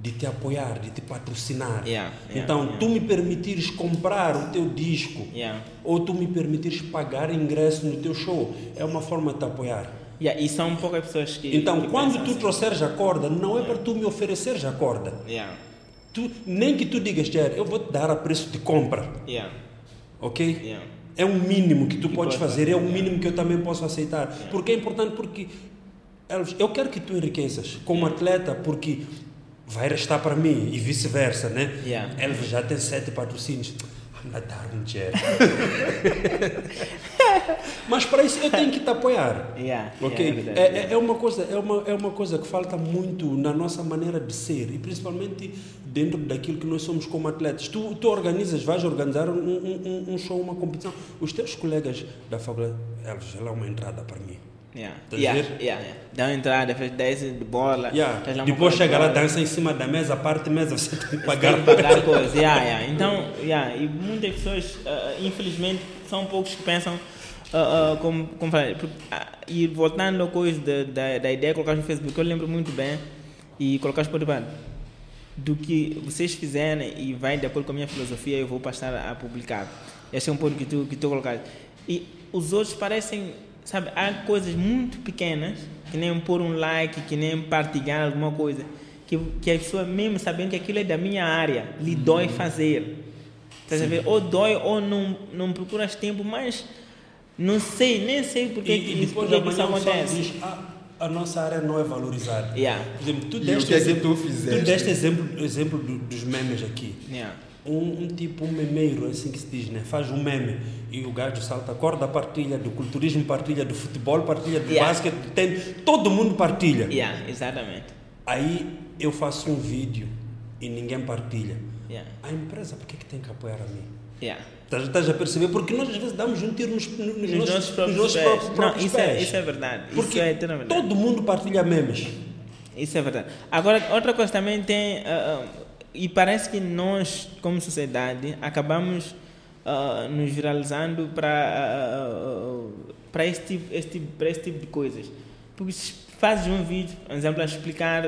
de te apoiar, de te patrocinar. Yeah, yeah, então, yeah. tu me permitires comprar o teu disco ou tu me permitires pagar ingresso no teu show, é uma forma de te apoiar. E são poucas pessoas que. Então, que quando tu assim. trouxeres a corda, não é para tu me ofereceres a corda. Tu, nem que tu digas, eu vou te dar a preço de compra, ok? yeah. É um mínimo que tu Que podes pode fazer, é um fazer, mínimo que eu também posso aceitar. Porque é importante porque Elvis, eu quero que tu enriqueças como atleta porque vai restar para mim e vice-versa, né? Yeah. Elvis já tem sete patrocínios. Anda dar um dinheiro. Mas para isso eu tenho que te apoiar. Yeah, Ok? yeah, é. É, é, é uma coisa, é, uma, é uma coisa que falta muito na nossa maneira de ser e principalmente dentro daquilo que nós somos como atletas. Tu, tu organizas, vais organizar um, um, um- show, uma competição. Os teus colegas da faculdade, Elvis, ela é uma entrada para mim. Yeah. Yeah, yeah, yeah. Dá uma entrada, faz 10 de bola. Yeah. Depois coisa chega lá, dança em cima da mesa, parte mesa, [LAUGHS] você tem que Tem pagar. que pagar coisas. Yeah, yeah. [LAUGHS] Então, yeah. e muitas pessoas, ah, infelizmente, são poucos que pensam ah, como, como porque, ah, e voltando à coisa da, da, da ideia de colocar no Facebook, eu lembro muito bem e colocar os Spotify do que vocês fizerem e vai de acordo com a minha filosofia, eu vou passar a publicar. Esse é um ponto que tu, que tu colocaste. E os outros parecem, sabe, há coisas muito pequenas, que nem pôr um like, que nem partilhar alguma coisa, que, que a pessoa mesmo sabendo que aquilo é da minha área, lhe dói fazer. Estás a ver? Ou dói ou não, não procuras tempo, mas não sei, nem sei porque, E, que e isso, depois porque isso amanhã o pessoal acontece. diz, ah, a nossa área não é valorizada. Yeah. Por exemplo, tu E o deste, que é que exemplo, tu fizeste? deste exemplo, exemplo do- dos memes aqui. Yeah. Um, um tipo, um memeiro, é assim que se diz, né? Faz um meme e o gajo salta a corda, partilha, do culturismo partilha, do futebol partilha, do Yeah. basquete, tem, todo mundo partilha. Yeah, exatamente. Aí eu faço um vídeo e ninguém partilha. Yeah. A empresa, por que, que tem que apoiar a mim? Yeah. Estás, estás a perceber? Porque nós às vezes damos um tiro nos, nos, Nos nossos, nossos próprios nos nossos próprios, Não, isso é, pés. isso é verdade. Porque é verdade. todo mundo partilha memes. Isso é verdade. Agora, outra coisa também tem. ah, e parece que nós, como sociedade, acabamos ah, nos viralizando para ah, para esse, tipo, esse, tipo, para esse tipo de coisas. Porque se fazes um vídeo, por exemplo, a explicar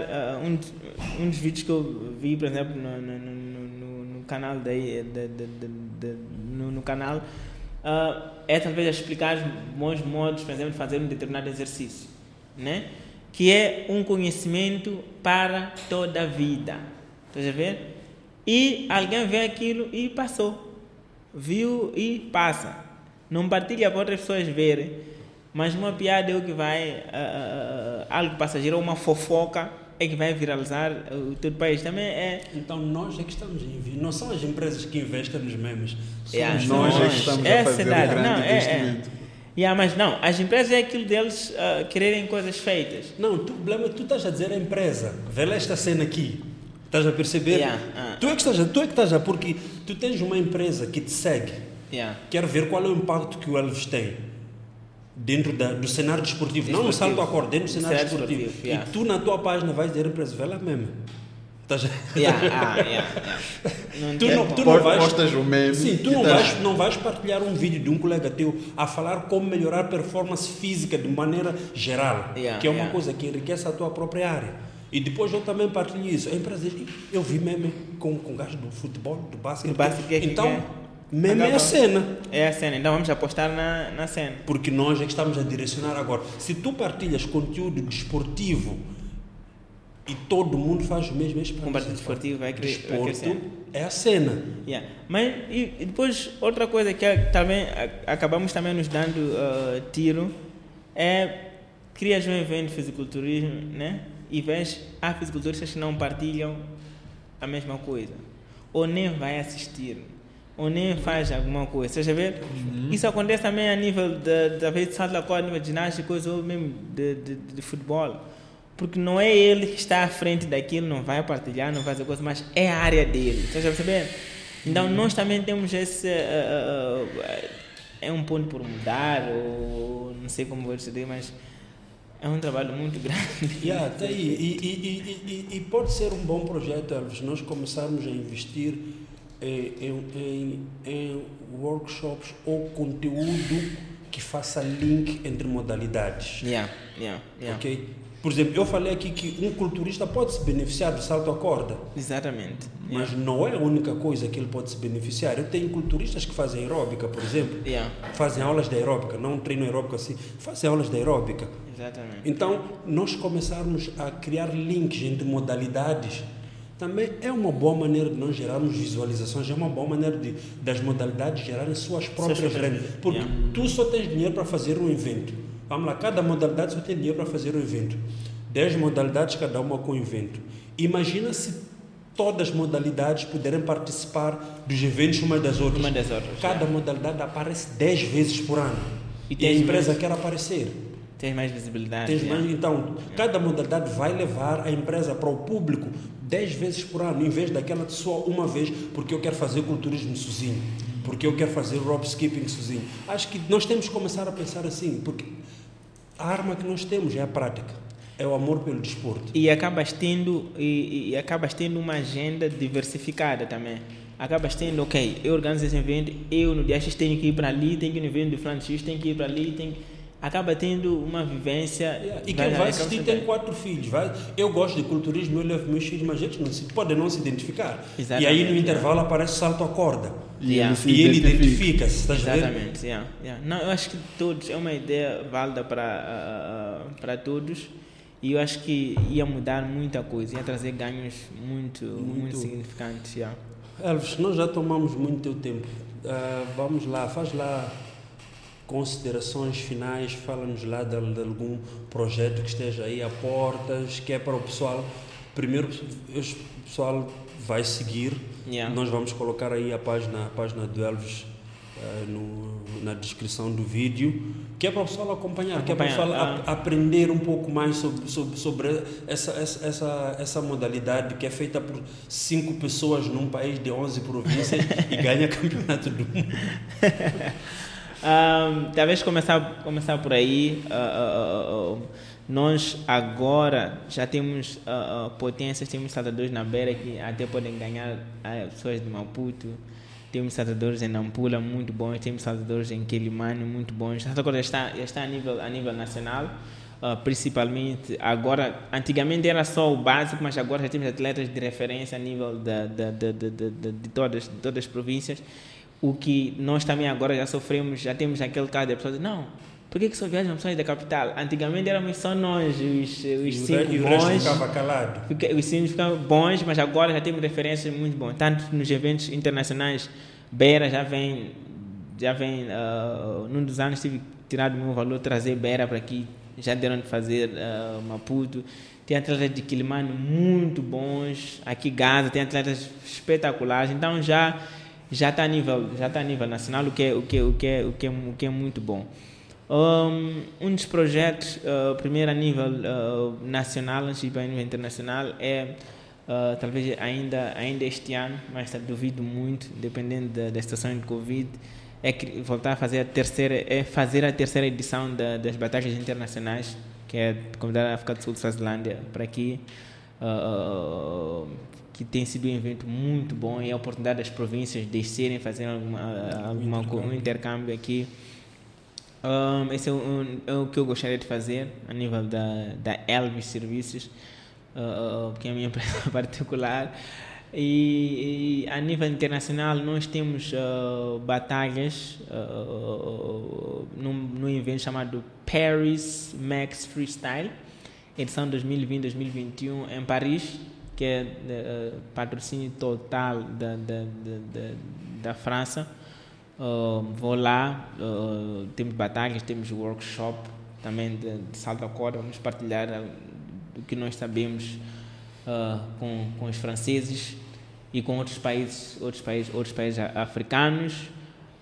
um, um dos vídeos que eu vi, por exemplo, no, no- no canal de, de, de, no, no canal, ah, é talvez explicar bons modos, por exemplo, de fazer um determinado exercício, né? que é um conhecimento para toda a vida. Estás a ver? E alguém vê aquilo e passou. Viu e passa. Não partilha para outras pessoas verem. Mas uma piada é o que vai. ah, algo passageiro, uma fofoca é que vai viralizar o teu país. Também é. Então nós é que estamos a. Não são as empresas que investem nos memes. Somos Yeah, nós é que nós. estamos a É fazer o verdade. grande Não, é, é. investimento. Yeah, mas não, as empresas é aquilo deles ah, quererem coisas feitas. Não, tu, problema, tu estás a dizer a empresa. Vê lá esta cena aqui. Estás a perceber? Yeah, ah. Tu, é que estás a, tu é que estás a. Porque tu tens uma empresa que te segue. Yeah. Quero ver qual é o impacto que o Elvis tem dentro da, do cenário desportivo. Não no Desportivo. salto a cor, dentro do cenário Cenário desportivo. desportivo, yeah. E tu na tua página vais dizer a empresa, vê lá mesmo. Estás a... Yeah, ah, yeah, yeah. Não [LAUGHS] Tu não, tu não vais, Postas o meme sim, tu não tá- vais, não vais partilhar um vídeo de um colega teu a falar como melhorar a performance física de maneira geral, Yeah, que é uma yeah. coisa que enriquece a tua própria área. E depois eu também partilho isso. A empresa diz, eu vi meme com, com gajos do futebol, do basquete. Do basquete, que- então, que- meme é a cena. É a cena, então vamos apostar na, na cena. Porque nós é que estamos a direcionar agora. Se tu partilhas conteúdo desportivo e todo mundo faz o mesmo, Um partido desportivo vai, cre- vai Desporto crescer. é a cena. Yeah. Mas e, e depois outra coisa que também acabamos também nos dando ah, tiro é crias um evento de fisiculturismo, né? E vês há fisiculturistas que não partilham a mesma coisa ou nem vai assistir ou nem faz alguma coisa, estás a ver? Isso acontece também a nível de, talvez de salto a nível de ginástica, coisa ou mesmo de, de, de futebol. Porque não é ele que está à frente daquilo, não vai partilhar, não vai fazer coisa, mas é a área dele. Estás a perceber? Então nós também temos esse. ah, ah, é um ponto por mudar, ou não sei como vou dizer, mas é um trabalho muito [LAUGHS] grande. Yeah, tá aí. E, e, e, e, e pode ser um bom projeto, Elvis, nós começarmos a investir em, em, em, workshops ou conteúdo que faça link entre modalidades. Yeah, yeah, yeah. Ok? Por exemplo, eu falei aqui que um culturista pode se beneficiar do salto à corda, Exatamente. mas não é a única coisa que ele pode se beneficiar. Eu tenho culturistas que fazem aeróbica, por exemplo, Yeah, fazem aulas de aeróbica, não treino aeróbico assim, fazem aulas de aeróbica. exatamente. Então, nós começarmos a criar links entre modalidades também é uma boa maneira de nós gerarmos visualizações, é uma boa maneira de, das modalidades gerarem suas próprias rendas. Porque yeah. tu só tens dinheiro para fazer um evento. Vamos lá, cada modalidade só tem dinheiro para fazer um evento. 10 modalidades, cada uma com um evento. Imagina se todas as modalidades puderem participar dos eventos umas das outras. Uma das outras. Cada yeah. modalidade aparece 10 vezes por ano. E E, a empresa mais- quer aparecer. Tens mais visibilidade. Tens mais- então, cada modalidade vai levar a empresa para o público 10 vezes por ano, em vez daquela só uma vez, porque eu quero fazer culturismo sozinho, porque eu quero fazer rope skipping sozinho. Acho que nós temos que começar a pensar assim, porque a arma que nós temos é a prática, é o amor pelo desporto. E acabas tendo, e, e acabas tendo uma agenda diversificada também. Acabas tendo, ok, eu organizo esse evento, eu no dia X tenho que ir para ali, tenho que ir no evento do Francis tenho que ir para ali, tenho que... Acaba tendo uma vivência... E quem vai assistir tem quatro filhos. Vai, eu gosto de culturismo, eu levo meus filhos, mas eles não se, podem não se identificar. Exatamente, e aí no é. intervalo aparece salto à corda. Yeah. E ele identifica. identifica-se, estás? Exatamente, yeah, yeah. Não, eu acho que todos, é uma ideia válida para, ah, ah, para todos e eu acho que ia mudar muita coisa, ia trazer ganhos muito, muito, Muito. significantes. Yeah. Elvis, nós já tomamos muito teu tempo. Ah, vamos lá, faz lá considerações finais, fala-nos lá de, de algum projeto que esteja aí a portas, que é para o pessoal. Primeiro, o pessoal vai seguir. Yeah. Nós vamos colocar aí a página, a página do Elvis ah, no- na descrição do vídeo, que é para o pessoal acompanhar, que é para o pessoal ah. a- aprender um pouco mais sobre, sobre, sobre essa, essa, essa, essa modalidade que é feita por cinco pessoas num país de 11 províncias e ganha [LAUGHS] campeonato do mundo. [LAUGHS] Ahm, talvez começar, começar por aí. ah, ah, ah, nós agora já temos ah, ah, potências, temos saltadores na beira que até podem ganhar ah, pessoas de Maputo. Temos saltadores em Nampula muito bons, temos saltadores em Quelimane muito bons. Já está, está a, nível, a nível nacional, ah, principalmente agora. Antigamente era só o básico, mas agora já temos atletas de referência a nível da, da, da- da- de, todas, de todas as províncias. O que nós também agora já sofremos, já temos aquele caso de pessoas não, por que, que só viajam pessoas da capital? Antigamente éramos só nós, os, os cinco e o resto bons. ficava calado. Fica- Os sinos ficam bons, mas agora já temos referências muito boas. Tanto nos eventos internacionais, Beira já vem, já vem, ah, num dos anos tive que tirar do meu valor, trazer Beira para aqui, já deram de fazer ah, Maputo. Tem atletas de Quilimane muito bons, aqui Gaza tem atletas espetaculares, então já já está a nível já está a nível nacional, o que é, o que é, o que é, o que é, o que é muito bom. Um, dos projetos, uh, primeiro a nível uh, nacional, antes de a nível internacional, é uh, talvez ainda, ainda este ano, mas duvido muito, dependendo da, da situação de Covid, é que voltar a fazer a terceira, é fazer a terceira edição da, das batalhas internacionais, que é convidar a África do Sul de Suazilândia para aqui, uh, que tem sido um evento muito bom e a oportunidade das províncias descerem, fazer alguma, alguma co- um intercâmbio aqui. Um, esse é um- é o que eu gostaria de fazer a nível da, da Elvis Serviços, uh, uh, que é a minha [LAUGHS] empresa particular. E, e a nível internacional, nós temos uh, batalhas uh, num, num evento chamado Paris Max Freestyle, edição 2020-2021 em Paris, que é uh, patrocínio total da, da, da, da, França. Uh, vou lá, uh, temos batalhas, temos workshop também de, de salto à corda, vamos partilhar do que nós sabemos com, com os franceses e com outros países, outros países, outros países a- africanos.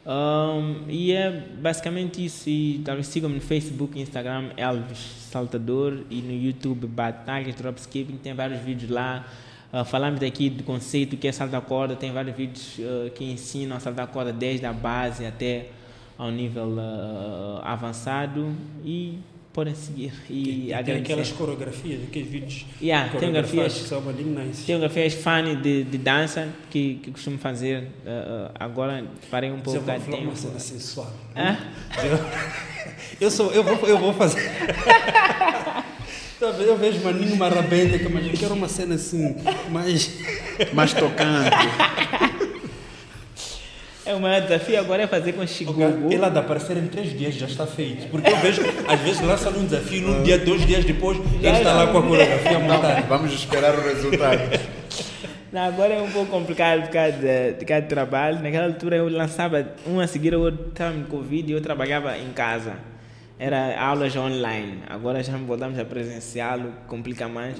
Um, e é basicamente isso. E talvez sigam-me no Facebook, Instagram, Elvis Saltador e no YouTube Batalhas Dropskipping. Tem vários vídeos lá. Uh, falamos daqui do conceito que é salto à corda. Tem vários vídeos uh, que ensinam a saltar a corda desde a base até ao nível uh, avançado. E podem seguir. E, E, tem agradecer. aquelas coreografias, aqueles vídeos. Yeah, tem coreografias que são ali nice. tem fotografias funny de, de dança que, que costumo fazer. uh, agora parei um pouco uma, a uma tempo. cena sensual. Hã? Eu, sou, eu, vou, eu vou fazer. Talvez eu vejo maninho marabenta, mas eu quero uma cena assim, mais. Mais tocante. É o maior desafio agora é fazer com Shigugu. Ele há de aparecer em três dias, já está feito. Porque eu vejo, às vezes lança num desafio, num dia, dois dias depois, ele está lá com a coreografia montada. Vamos esperar o resultado. Não, agora é um pouco complicado por causa de, de, causa de trabalho. Naquela altura eu lançava um a seguir, eu estava no Covid e eu trabalhava em casa. Era aulas online. Agora já voltamos a presenciá-lo, complica mais.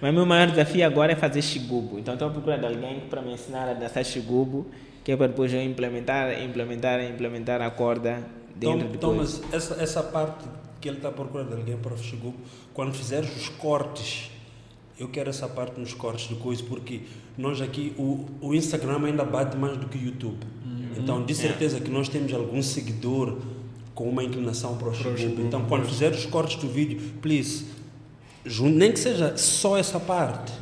Mas meu maior desafio agora é fazer xigubo. Então estou à procura de alguém para me ensinar a dançar xigubo, que é para depois eu implementar, implementar, implementar a corda dentro Tom, de Thomas, essa, essa parte que ele está procurando alguém para o xigubo, quando fizeres os cortes, eu quero essa parte nos cortes de coisa, porque nós aqui, o, o Instagram ainda bate mais do que o YouTube. Então, de certeza que nós temos algum seguidor com uma inclinação para o xigubo. Então, quando fizeres os cortes do vídeo, please, nem que seja só essa parte,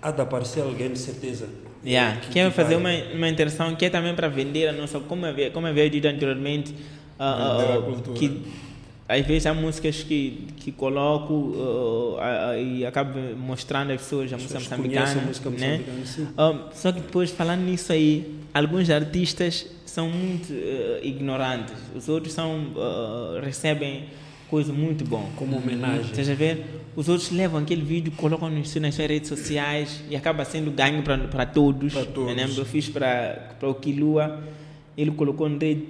há de aparecer alguém de certeza. Yeah. que- Quer que fazer uma, uma interação que é também para vender a nossa, como havia, como havia dito anteriormente, Vender ah, a cultura. que às vezes há músicas que, que coloco ah, ah, e acabo mostrando às pessoas a música moçambicana. a música né? moçambicana, só que depois, falando nisso aí, alguns artistas são muito ignorantes, os outros são, recebem coisa muito bom. Como homenagem. Estás a ver? Os outros levam aquele vídeo, colocam nas nas suas redes sociais e acaba sendo ganho para todos. Para todos. Eu lembro, eu fiz para o Kilua, ele colocou no rede,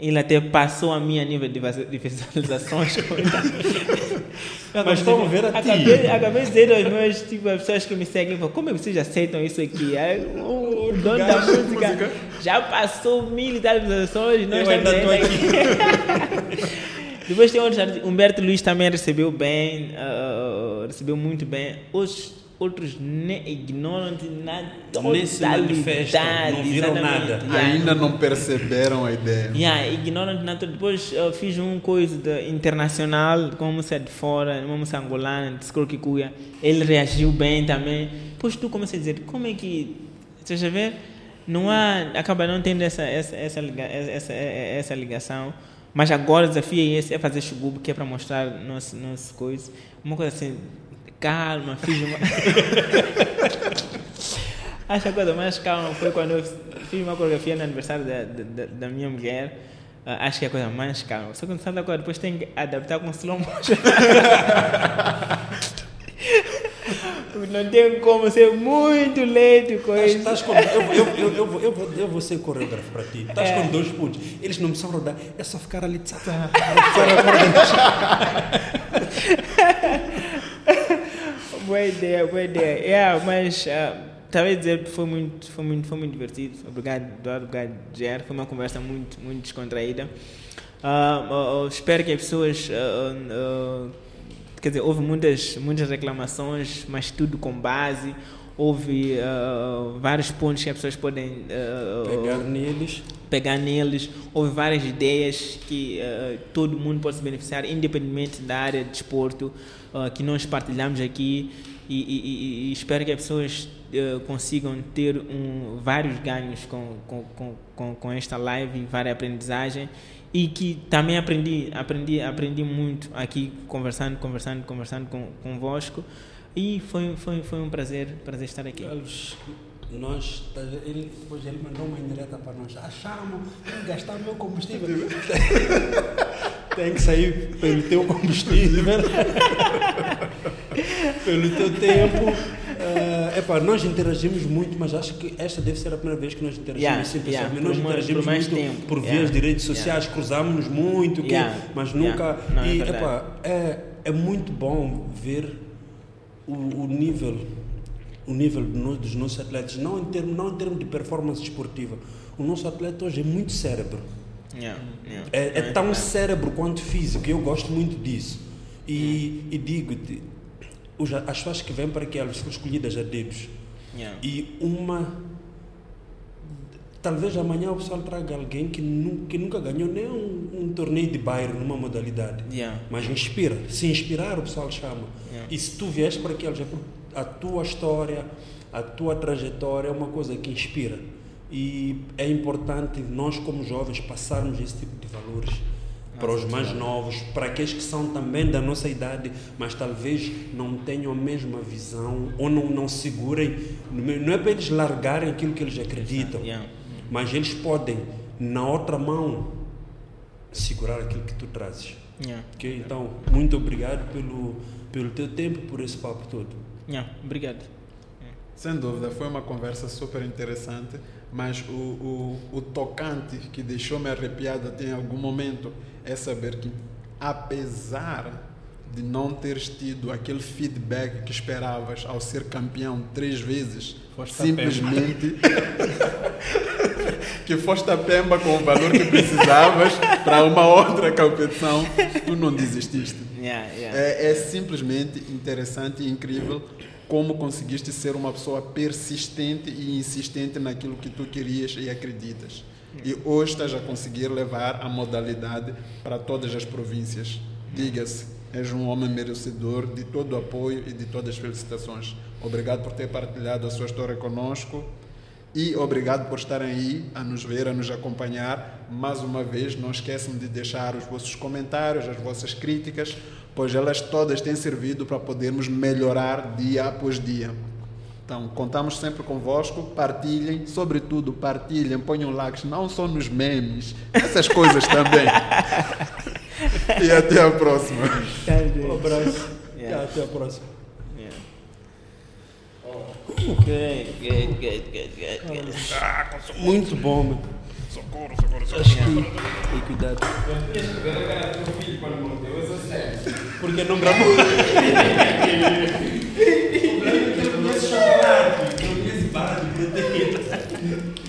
ele até passou a minha nível de visualizações. [LAUGHS] [LAUGHS] Mas a ver a ti. acabei, acabei de dizer aos meus, tipo, as pessoas que me seguem, como é que vocês aceitam isso aqui? Aí, o, o dono da música, música. já passou mil e tal visualizações, nós Eu ainda estou ainda aqui. [LAUGHS] depois tem outros artistas. Humberto Luiz também recebeu bem, ah, recebeu muito bem. Os outros nem ignoram de nada. Nem se manifestam, não viram nada. Yeah. Ainda não perceberam a ideia. Yeah, ignoram de nada. Depois ah, fiz um coisa de, internacional, com uma música de fora, uma música angolana, de Skrokikuya. Ele reagiu bem também. Depois tu começa a dizer, como é que. Você já vê? Não há. Acaba não tendo essa, essa, essa, liga- essa, essa ligação. Mas agora o desafio é esse, é fazer chugubo, que é para mostrar nosso, nosso coisa. Uma coisa assim, calma, [LAUGHS] fiz uma. Acho que a coisa mais calma foi quando eu fiz uma coreografia no aniversário da, da, da- minha mulher. Ah, acho que é a coisa mais calma. Só que no agora depois tem que adaptar com slow motion. [LAUGHS] Não tem como ser muito lento com isso. Estás com, eu, eu, eu, eu, vou- eu, vou, eu vou ser coreógrafo para ti. Estás É. com dois pontos. Eles não precisam rodar, é só ficar ali. Tsa, [LAUGHS] boa ideia, boa ideia. Yeah, mas uh, talvez dizer que foi muito, foi muito, foi muito divertido. Obrigado, Eduardo, obrigado, Ger. Foi uma conversa muito, muito descontraída. Ah, ah, ah, espero que as pessoas. Quer dizer, houve muitas, muitas reclamações, mas tudo com base. Houve ah, vários pontos que as pessoas podem ah, Pegar neles. pegar neles. Houve várias ideias que eh, todo mundo pode se beneficiar, independentemente da área de desporto, que nós partilhamos aqui. E, e- e- e espero que as pessoas eh, consigam ter um, vários ganhos com, com, com, com, esta live, várias aprendizagem e que também aprendi, aprendi, aprendi muito aqui conversando, conversando, conversando com, convosco e foi, foi, foi um prazer, prazer estar aqui. Carlos, nós, ele, depois ele mandou uma indireta para nós. Achamos, gastar meu combustível. [LAUGHS] tem que sair pelo teu combustível, [LAUGHS] pelo teu tempo. É epá, nós interagimos muito, mas acho que esta deve ser a primeira vez que nós interagimos Yeah, assim, yeah, por nós uma- interagimos por mais muito tempo. por Yeah, vias de redes yeah. sociais, cruzamos-nos muito, que- Yeah, mas yeah. nunca. Não, é e verdade. epá, é, é muito bom ver o, o nível o nível dos nossos atletas não em termos não em termos de performance esportiva o nosso atleta hoje é muito cérebro Yeah, yeah. é, é Não, tão cérebro quanto físico eu gosto muito disso e, e digo-te os- as pessoas que vêm para aqui elas são escolhidas a dedos Yeah. e uma talvez amanhã o pessoal traga alguém que, nu, que nunca ganhou nem um, um torneio de bairro numa modalidade Yeah. mas inspira. Se inspirar, o pessoal chama. Yeah. E se tu vies para aqueles, é a tua história, a tua trajetória é uma coisa que inspira. E é importante nós, como jovens, passarmos esse tipo de valores para os mais novos, para aqueles que são também da nossa idade, mas talvez não tenham a mesma visão ou não, não segurem. Não é para eles largarem aquilo que eles acreditam, mas eles podem, na outra mão, segurar aquilo que tu trazes. Yeah. Ok, então, muito obrigado pelo, pelo teu tempo, por esse papo todo. Yeah. Obrigado. Sem dúvida, foi uma conversa super interessante, mas o, o, o tocante que deixou-me arrepiado até em algum momento é saber que, apesar de não teres tido aquele feedback que esperavas ao ser campeão três vezes, Foste a simplesmente [LAUGHS] que foste a Pemba com o valor que precisavas para uma outra competição, tu não desististe. Yeah, yeah. É, é simplesmente interessante e incrível como conseguiste ser uma pessoa persistente e insistente naquilo que tu querias e acreditas. E hoje estás a conseguir levar a modalidade para todas as províncias. Diga-se, és um homem merecedor de todo o apoio e de todas as felicitações. Obrigado por ter partilhado a sua história conosco e obrigado por estarem aí a nos ver, a nos acompanhar. Mais uma vez, não esqueçam de deixar os vossos comentários, as vossas críticas, pois elas todas têm servido para podermos melhorar dia após dia. Então, contamos sempre convosco, partilhem, sobretudo partilhem, ponham likes, não só nos memes, essas coisas também. e até a próxima. Um abraço. Yeah. Até a próxima. Yeah. Good, good, good, good, good, good. Muito bom, meu socorro, socorro, socorro. Acho que tem cuidado. Teu filho. Porque não gravou. O problema é que eu conheço chocolate, eu conheço barra de.